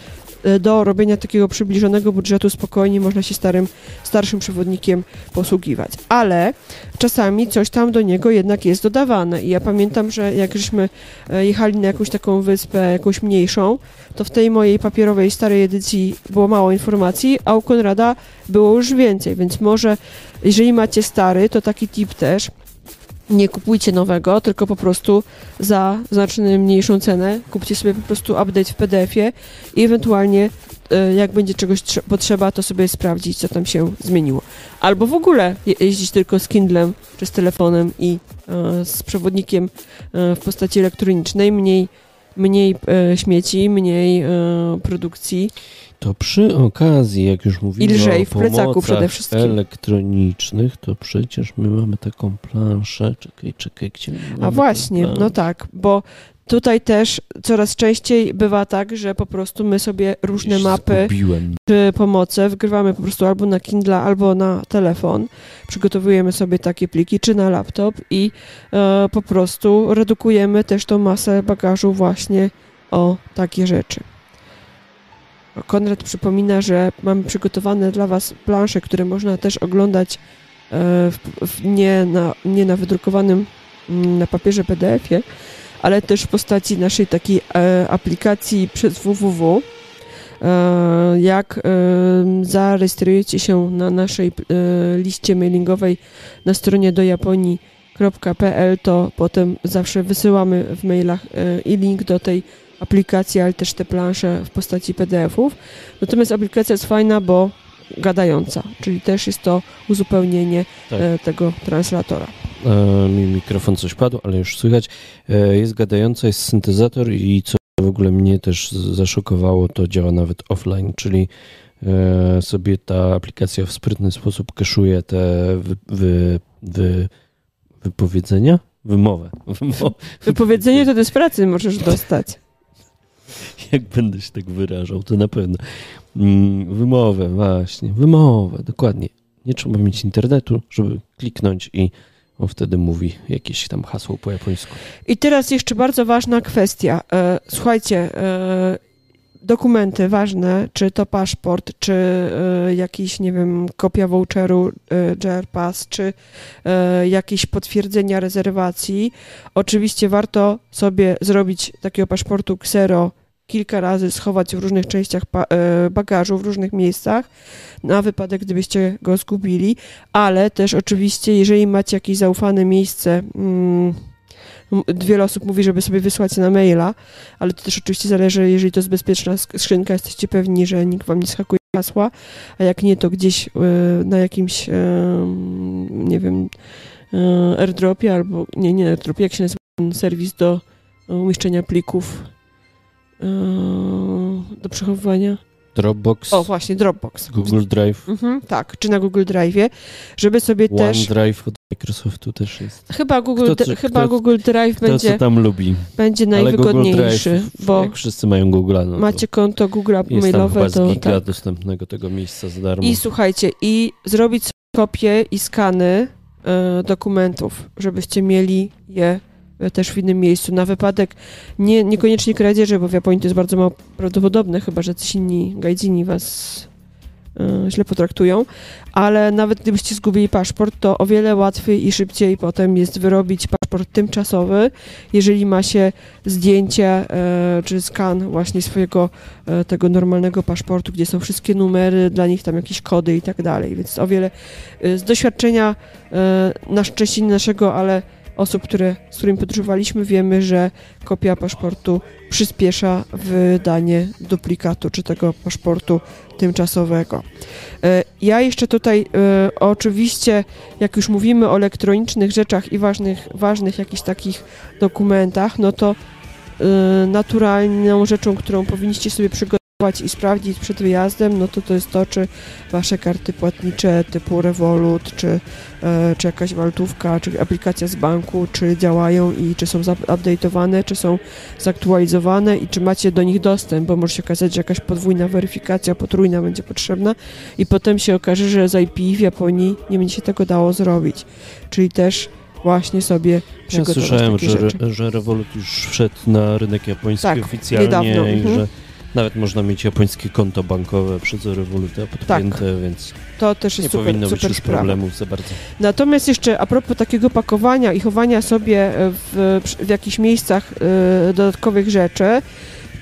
do robienia takiego przybliżonego budżetu spokojnie można się starym, starszym przewodnikiem posługiwać. Ale czasami coś tam do niego jednak jest dodawane. I ja pamiętam, że jak żeśmy e, jechali na jakąś taką wyspę, jakąś mniejszą, to w tej mojej papierowej starej edycji było mało informacji, a u Konrada było już więcej, więc może jeżeli macie stary, to taki tip też, nie kupujcie nowego, tylko po prostu za znacznie mniejszą cenę kupcie sobie po prostu update w PDF-ie i ewentualnie e, jak będzie czegoś trze- potrzeba, to sobie sprawdzić, co tam się zmieniło. Albo w ogóle je- jeździć tylko z Kindlem czy z telefonem i e, z przewodnikiem e, w postaci elektronicznej, mniej, mniej śmieci, mniej produkcji. To przy okazji, jak już mówimy lżej o pomocach elektronicznych, to przecież my mamy taką planszę. Czekaj, czekaj, gdzie A właśnie, no tak, bo tutaj też coraz częściej bywa tak, że po prostu my sobie różne Już mapy Zgubiłem. czy pomoce wgrywamy po prostu albo na Kindle, albo na telefon. Przygotowujemy sobie takie pliki, czy na laptop i e, po prostu redukujemy też tą masę bagażu właśnie o takie rzeczy. Konrad przypomina, że mamy przygotowane dla Was plansze, które można też oglądać e, w, w, nie, na, nie na wydrukowanym mm, na papierze PDF-ie, ale też w postaci naszej takiej e, aplikacji przez www. E, jak zarejestrujecie się na naszej liście mailingowej na stronie do Japonii.pl, to potem zawsze wysyłamy w mailach i link do tej aplikacji, ale też te plansze w postaci PDF-ów. Natomiast aplikacja jest fajna, bo gadająca, czyli też jest to uzupełnienie Tak. e, tego translatora. E, mi mikrofon coś padł, ale już słychać. E, jest gadająca, jest syntezator i co w ogóle mnie też zaszokowało, to działa nawet offline, czyli e, sobie ta aplikacja w sprytny sposób kaszuje te wy, wy, wy, wypowiedzenia? Wymowę. Wymo- Wypowiedzenie to ty z pracy możesz dostać. Jak będę się tak wyrażał, to na pewno. Mm, Wymowę, właśnie. Wymowę, dokładnie. Nie trzeba mieć internetu, żeby kliknąć i on wtedy mówi jakieś tam hasło po japońsku. I teraz jeszcze bardzo ważna kwestia. E, Słuchajcie, e, dokumenty ważne, czy to paszport, czy e, jakiś, nie wiem, kopia voucheru JR Pass, czy jakieś potwierdzenia rezerwacji. Oczywiście warto sobie zrobić takiego paszportu ksero kilka razy, schować w różnych częściach e, bagażu, w różnych miejscach, na wypadek, gdybyście go zgubili, ale też oczywiście, jeżeli macie jakieś zaufane miejsce, mm, wiele osób mówi, żeby sobie wysłać na maila, ale to też oczywiście zależy, jeżeli to jest bezpieczna sk- skrzynka, jesteście pewni, że nikt wam nie schakuje hasła, a jak nie, to gdzieś e, na jakimś, e, nie wiem, airdropie albo, nie, nie airdropie, jak się nazywa serwis do umieszczenia plików do przechowywania. Dropbox, O, właśnie, Dropbox. Google Drive, Mhm, tak, czy na Google Drive, żeby sobie też. OneDrive od Microsoftu też jest. Chyba Google, Kto chyba kto- Google Drive Kto będzie, tam lubi. będzie najwygodniejszy, Drive, bo jak wszyscy mają Google, no macie konto Google jest tam mailowe, chyba z giga tak. dostępnego tego miejsca za darmo. I słuchajcie, i zrobić kopie i skany e, dokumentów, żebyście mieli je też w innym miejscu, na wypadek. Nie, niekoniecznie kradzieży, bo w Japonii to jest bardzo mało prawdopodobne, chyba że ci inni gajdzini was e, źle potraktują, ale nawet gdybyście zgubili paszport, to o wiele łatwiej i szybciej potem jest wyrobić paszport tymczasowy, jeżeli ma się zdjęcie e, czy skan właśnie swojego e, tego normalnego paszportu, gdzie są wszystkie numery, dla nich tam jakieś kody i tak dalej, więc o wiele e, z doświadczenia e, na szczęście naszego, ale osób, które, z którymi podróżowaliśmy, wiemy, że kopia paszportu przyspiesza wydanie duplikatu, czy tego paszportu tymczasowego. E, Ja jeszcze tutaj e, oczywiście, jak już mówimy o elektronicznych rzeczach i ważnych, ważnych jakichś takich dokumentach, no to e, naturalną rzeczą, którą powinniście sobie przygotować i sprawdzić przed wyjazdem, no to to jest to, czy wasze karty płatnicze typu Revolut, czy, e, czy jakaś walutówka, czy aplikacja z banku, czy działają i czy są update'owane, czy są zaktualizowane i czy macie do nich dostęp, bo może się okazać, że jakaś podwójna weryfikacja, potrójna będzie potrzebna i potem się okaże, że z IP w Japonii nie będzie się tego dało zrobić. Czyli też właśnie sobie Ja przygotować słyszałem, takie że, rzeczy. że Revolut już wszedł na rynek japoński Tak, oficjalnie niedawno, i mhm. że nawet można mieć japońskie konto bankowe przez Revoluta podpięte, więc To też nie jest super, powinno być super już sprawa. problemów za bardzo. Natomiast jeszcze a propos takiego pakowania i chowania sobie w, w jakichś miejscach y, dodatkowych rzeczy,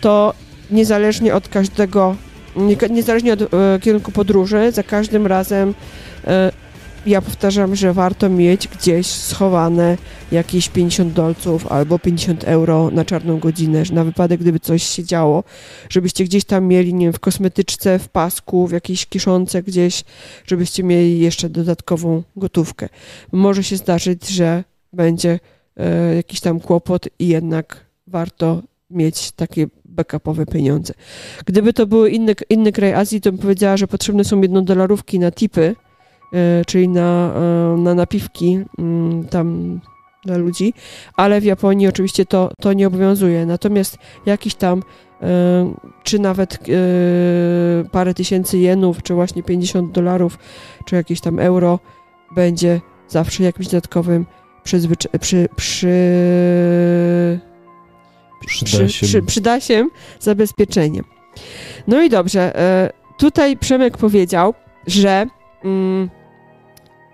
to niezależnie od każdego, nie, niezależnie od y, kierunku podróży, za każdym razem y, ja powtarzam, że warto mieć gdzieś schowane jakieś 50 dolców albo 50 euro na czarną godzinę, na wypadek, gdyby coś się działo, żebyście gdzieś tam mieli, nie wiem, w kosmetyczce, w pasku, w jakiejś kiszonce gdzieś, żebyście mieli jeszcze dodatkową gotówkę. Może się zdarzyć, że będzie e, jakiś tam kłopot i jednak warto mieć takie backupowe pieniądze. Gdyby to był inny, inny kraj Azji, to bym powiedziała, że potrzebne są jednodolarówki na tipy, czyli na, e, na napiwki, mm, tam dla ludzi, ale w Japonii oczywiście to, to nie obowiązuje. Natomiast jakiś tam e, czy nawet e, parę tysięcy jenów, czy właśnie 50 dolarów, czy jakieś tam euro będzie zawsze jakimś dodatkowym przy, przy, Przyda się. przy, się zabezpieczeniem. No i dobrze, e, tutaj Przemek powiedział, że mm,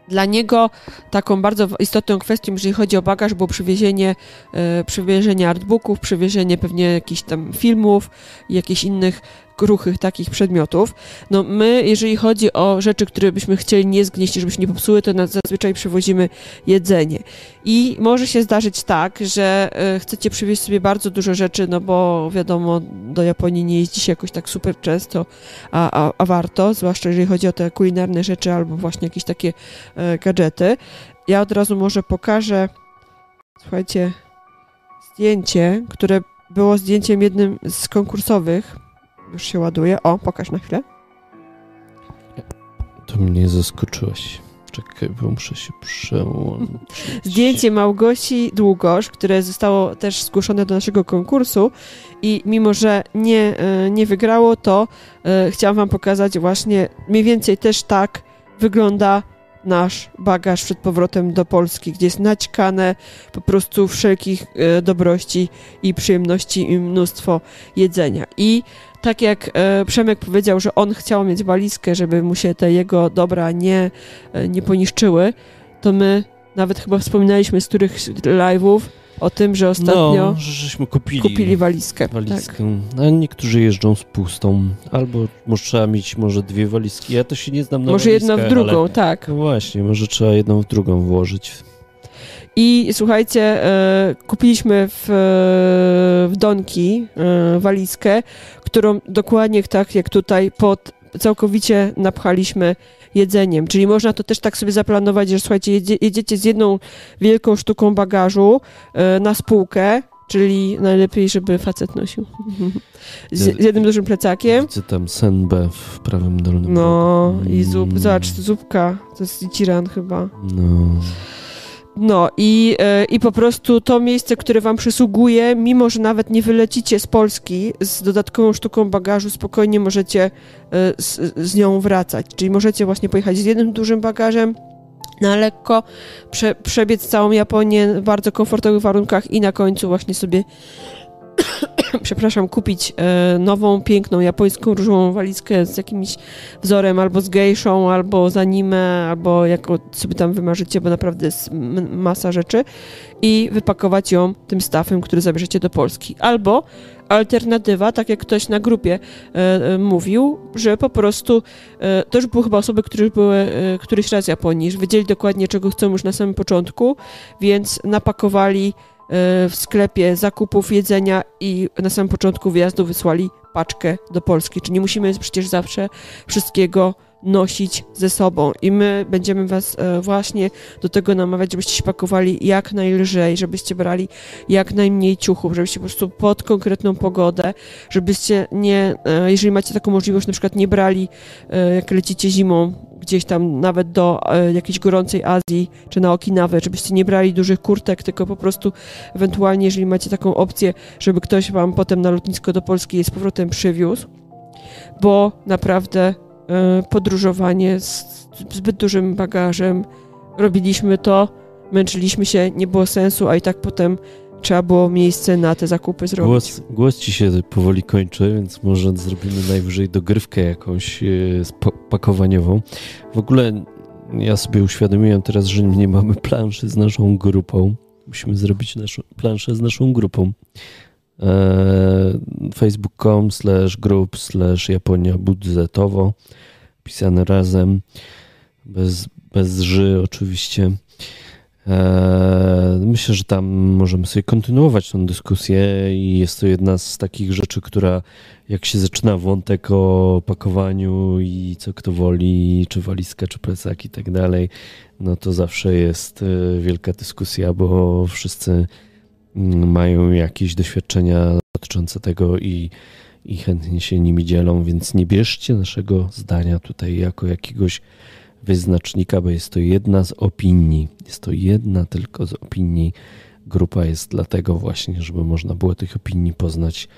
dla niego taką bardzo istotną kwestią, jeżeli chodzi o bagaż, było przywiezienie, e, przywiezienie artbooków, przywiezienie pewnie jakichś tam filmów jakichś innych kruchych takich przedmiotów. No my, jeżeli chodzi o rzeczy, które byśmy chcieli nie zgnieść, żeby się nie popsuły, to zazwyczaj przywozimy jedzenie. I może się zdarzyć tak, że e, chcecie przywieźć sobie bardzo dużo rzeczy, no bo wiadomo, do Japonii nie jeździ się jakoś tak super często, a, a, a warto, zwłaszcza jeżeli chodzi o te kulinarne rzeczy albo właśnie jakieś takie e, gadżety. Ja od razu może pokażę, słuchajcie, zdjęcie, które było zdjęciem jednym z konkursowych. Już się ładuje. O, pokaż na chwilę. To mnie zaskoczyłeś. Czekaj, bo muszę się przełączyć. Zdjęcie Małgosi Długosz, które zostało też zgłoszone do naszego konkursu i mimo, że nie, e, nie wygrało, to e, chciałam wam pokazać właśnie mniej więcej też tak wygląda nasz bagaż przed powrotem do Polski, gdzie jest naćkane po prostu wszelkich e, dobrości i przyjemności i mnóstwo jedzenia. I tak jak e, Przemek powiedział, że on chciał mieć walizkę, żeby mu się te jego dobra nie, e, nie poniszczyły, to my nawet chyba wspominaliśmy z których live'ów o tym, że ostatnio No, że żeśmy kupili, kupili walizkę. Tak. walizkę. A niektórzy jeżdżą z pustą. Albo może trzeba mieć może dwie walizki. Ja to się nie znam na Może jedna w drugą, Ale... tak. No właśnie, może trzeba jedną w drugą włożyć. I słuchajcie, e, kupiliśmy w, w Donki walizkę, którą dokładnie tak jak tutaj pod całkowicie napchaliśmy jedzeniem. Czyli można to też tak sobie zaplanować, że słuchajcie, jedzie, jedziecie z jedną wielką sztuką bagażu e, na spółkę, czyli najlepiej, żeby facet nosił. Z, z jednym dużym plecakiem. Widzę tam senbę w prawym dolnym No i zup, Mm, zobacz, zupka, to jest Ichiran chyba. No. No i, e, i po prostu to miejsce, które wam przysługuje, mimo że nawet nie wylecicie z Polski z dodatkową sztuką bagażu, spokojnie możecie e, z, z nią wracać. Czyli możecie właśnie pojechać z jednym dużym bagażem na lekko, prze, przebiec całą Japonię w bardzo komfortowych warunkach i na końcu właśnie sobie przepraszam, kupić e, nową, piękną japońską różową walizkę z jakimś wzorem albo z gejszą, albo z anime, albo jako sobie tam wymarzycie, bo naprawdę jest masa rzeczy i wypakować ją tym stafem, który zabierzecie do Polski. Albo alternatywa, tak jak ktoś na grupie e, e, mówił, że po prostu to już były chyba osoby, które były któryś raz Japonii, że wiedzieli dokładnie, czego chcą już na samym początku, więc napakowali w sklepie zakupów jedzenia i na samym początku wyjazdu wysłali paczkę do Polski. Czy nie musimy przecież zawsze wszystkiego nosić ze sobą. I my będziemy Was e, właśnie do tego namawiać, żebyście się pakowali jak najlżej, żebyście brali jak najmniej ciuchów, żebyście po prostu pod konkretną pogodę, żebyście nie, e, jeżeli macie taką możliwość, na przykład nie brali, e, jak lecicie zimą, gdzieś tam nawet do e, jakiejś gorącej Azji czy na Okinawę, żebyście nie brali dużych kurtek, tylko po prostu ewentualnie, jeżeli macie taką opcję, żeby ktoś wam potem na lotnisko do Polski je z powrotem przywiózł, bo naprawdę e, podróżowanie z zbyt dużym bagażem, robiliśmy to, męczyliśmy się, nie było sensu, a i tak potem trzeba było miejsce na te zakupy zrobić. Głos, głos ci się powoli kończy, więc może zrobimy najwyżej dogrywkę jakąś e, pakowaniową. W ogóle ja sobie uświadomiłem teraz, że nie mamy planszy z naszą grupą. Musimy zrobić naszą planszę z naszą grupą. E, facebook.com slash group slash Japonia budżetowo pisane razem bez, bez ży oczywiście Myślę, że tam możemy sobie kontynuować tą dyskusję i jest to jedna z takich rzeczy, która jak się zaczyna wątek o pakowaniu i co kto woli, czy walizka, czy plecak i tak dalej, no to zawsze jest e, wielka dyskusja, bo wszyscy mm, mają jakieś doświadczenia dotyczące tego i, i chętnie się nimi dzielą, więc nie bierzcie naszego zdania tutaj jako jakiegoś wyznacznika, bo jest to jedna z opinii. Jest to jedna tylko z opinii. Grupa jest dlatego właśnie, żeby można było tych opinii poznać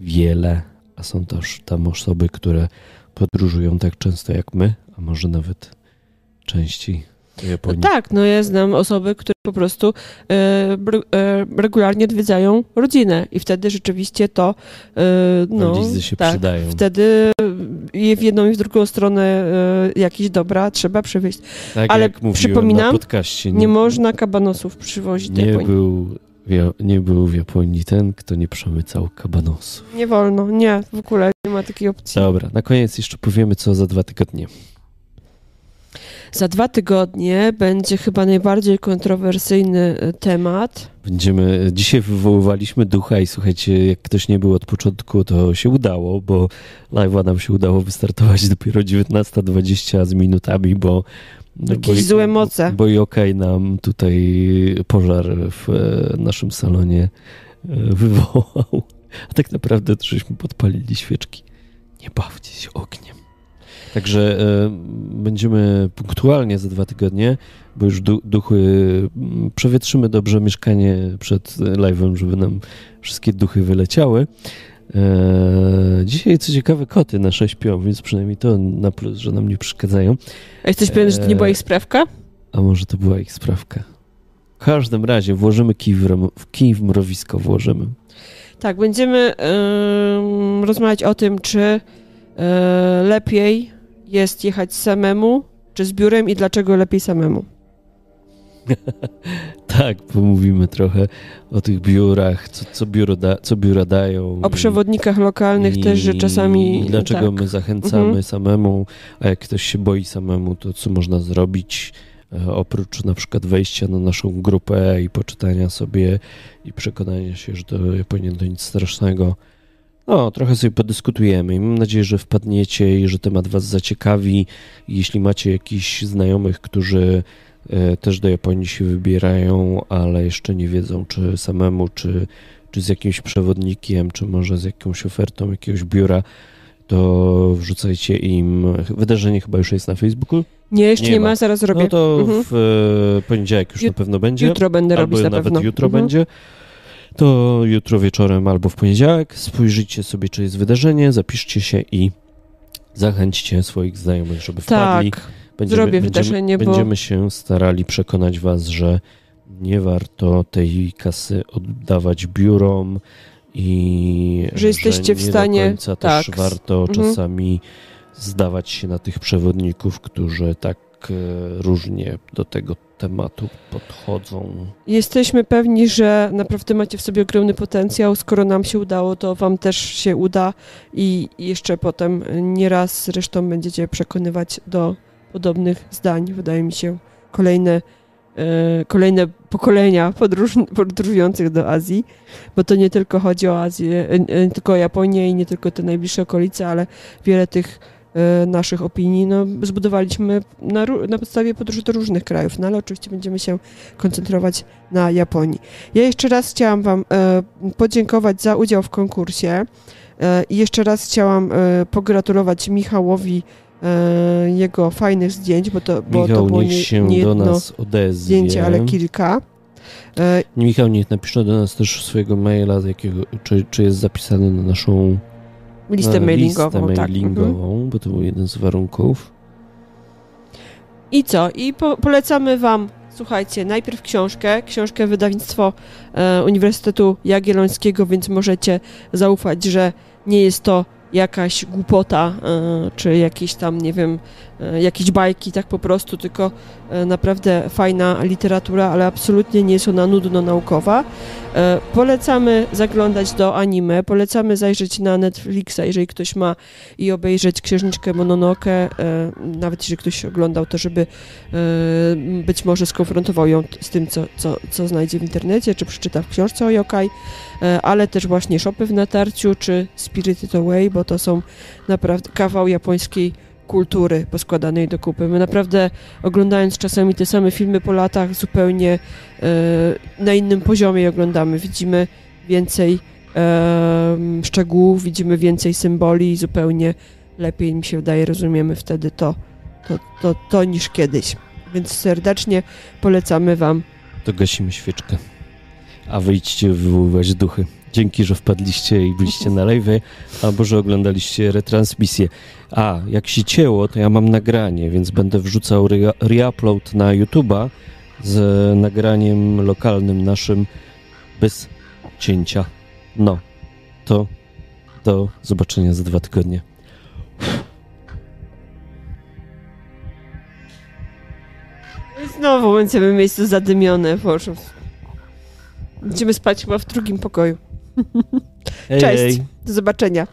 wiele, a są też tam osoby, które podróżują tak często jak my, a może nawet częściej do No tak, no ja znam osoby, które po prostu e, e, regularnie odwiedzają rodzinę i wtedy rzeczywiście to e, no, się tak, przydają. wtedy i w jedną i w drugą stronę jakieś dobra trzeba przywieźć. tak ale jak przypominam, na podcaście, Nie można kabanosów przywozić do nie Japonii. był, nie był w Japonii ten, kto nie przemycał kabanosów. Nie wolno, nie, w ogóle nie ma takiej opcji. Dobra, na koniec jeszcze powiemy, co za dwa tygodnie. Za dwa tygodnie będzie chyba najbardziej kontrowersyjny e, temat. Będziemy, dzisiaj wywoływaliśmy ducha i słuchajcie, jak ktoś nie był od początku, to się udało, bo live'a nam się udało wystartować dopiero 19.20 z minutami, bo Jakieś bo, złe moce. Bo i okej nam tutaj pożar w e, naszym salonie e, wywołał. A tak naprawdę to żeśmy podpalili świeczki. Nie bawcie się ogniem. Także e, będziemy punktualnie za dwa tygodnie, bo już du- duchy mm, przewietrzymy dobrze mieszkanie przed e, live'em, żeby nam wszystkie duchy wyleciały. E, dzisiaj, co ciekawe, koty nasze śpią, więc przynajmniej to na plus, że nam nie przeszkadzają. A jesteś pewien, że to nie była ich sprawka? A może to była ich sprawka? W każdym razie włożymy kij w, kij w mrowisko, włożymy. Tak, będziemy em, rozmawiać o tym, czy lepiej jest jechać samemu, czy z biurem i dlaczego lepiej samemu. Tak, pomówimy trochę o tych biurach, co, co, biuro da, co biura dają. O i- przewodnikach lokalnych też, że czasami... I dlaczego tak. my zachęcamy Mhm. samemu, a jak ktoś się boi samemu, to co można zrobić? e, Oprócz na przykład wejścia na naszą grupę i poczytania sobie i przekonania się, że to Japonia to nic strasznego. No, trochę sobie podyskutujemy i mam nadzieję, że wpadniecie i że temat Was zaciekawi. Jeśli macie jakichś znajomych, którzy e, też do Japonii się wybierają, ale jeszcze nie wiedzą, czy samemu, czy, czy z jakimś przewodnikiem, czy może z jakąś ofertą jakiegoś biura, to wrzucajcie im. Wydarzenie chyba już jest na Facebooku. Nie, jeszcze Nie nie, ma. ma, zaraz robię. No to Mhm. w e, poniedziałek już Jut- na pewno będzie. Jutro będę albo robić na nawet pewno. jutro Mhm. będzie. To jutro wieczorem albo w poniedziałek spojrzyjcie sobie, czy jest wydarzenie, zapiszcie się i zachęćcie swoich znajomych, żeby wpadli. Tak, zrobię wydarzenie, bo- Będziemy się starali przekonać was, że nie warto tej kasy oddawać biurom i Że jesteście w nie stanie- do końca tak. też warto Mhm. czasami zdawać się na tych przewodników, którzy tak e, różnie do tego tematu podchodzą. Jesteśmy pewni, że naprawdę macie w sobie ogromny potencjał. Skoro nam się udało, to wam też się uda i jeszcze potem nieraz zresztą będziecie przekonywać do podobnych zdań. Wydaje mi się kolejne, e, kolejne pokolenia podróż, podróżujących do Azji, bo to nie tylko chodzi o Azję, e, tylko o Japonię i nie tylko te najbliższe okolice, ale wiele tych naszych opinii no, zbudowaliśmy na, na podstawie podróży do różnych krajów, no ale oczywiście będziemy się koncentrować na Japonii. Ja jeszcze raz chciałam Wam e, podziękować za udział w konkursie e, i jeszcze raz chciałam e, pogratulować Michałowi e, jego fajnych zdjęć, bo to, bo to Michał, było niech nie, się nie do jedno nas odezwie. zdjęcie, ale kilka. E, Michał, niech napisze do nas też swojego maila, jakiego, czy, czy jest zapisany na naszą listę na mailingową. listę tak. Mhm. mailingową, bo to był jeden z warunków. I co? I po, polecamy Wam, słuchajcie, najpierw książkę, książkę wydawnictwo e, Uniwersytetu Jagiellońskiego, więc możecie zaufać, że nie jest to jakaś głupota, e, czy jakieś tam, nie wiem, e, jakieś bajki, tak po prostu, tylko e, naprawdę fajna literatura, ale absolutnie nie jest ona nudno-naukowa. E, polecamy zaglądać do anime, polecamy zajrzeć na Netflixa, jeżeli ktoś ma i obejrzeć księżniczkę Mononoke, e, nawet jeżeli ktoś oglądał to, żeby e, być może skonfrontował ją z tym, co, co, co znajdzie w internecie, czy przeczyta w książce o yokai, e, ale też właśnie Shopy w natarciu, czy Spirited Away, bo to są naprawdę kawał japońskiej kultury poskładanej do kupy. My naprawdę oglądając czasami te same filmy po latach zupełnie e, na innym poziomie oglądamy. Widzimy więcej em, szczegółów, widzimy więcej symboli i zupełnie lepiej mi się wydaje, rozumiemy wtedy to, to, to, to niż kiedyś. Więc serdecznie polecamy Wam. To gasimy świeczkę. A wyjdźcie wywoływać duchy. Dzięki, że wpadliście i byliście na live, albo że oglądaliście retransmisję. A, jak się cięło, to ja mam nagranie, więc będę wrzucał re- reupload na YouTube'a z nagraniem lokalnym naszym bez cięcia. No, to do zobaczenia za dwa tygodnie. Znowu będziemy miejsce zadymione. Boże. Będziemy spać chyba w drugim pokoju. Cześć. hej. Do zobaczenia.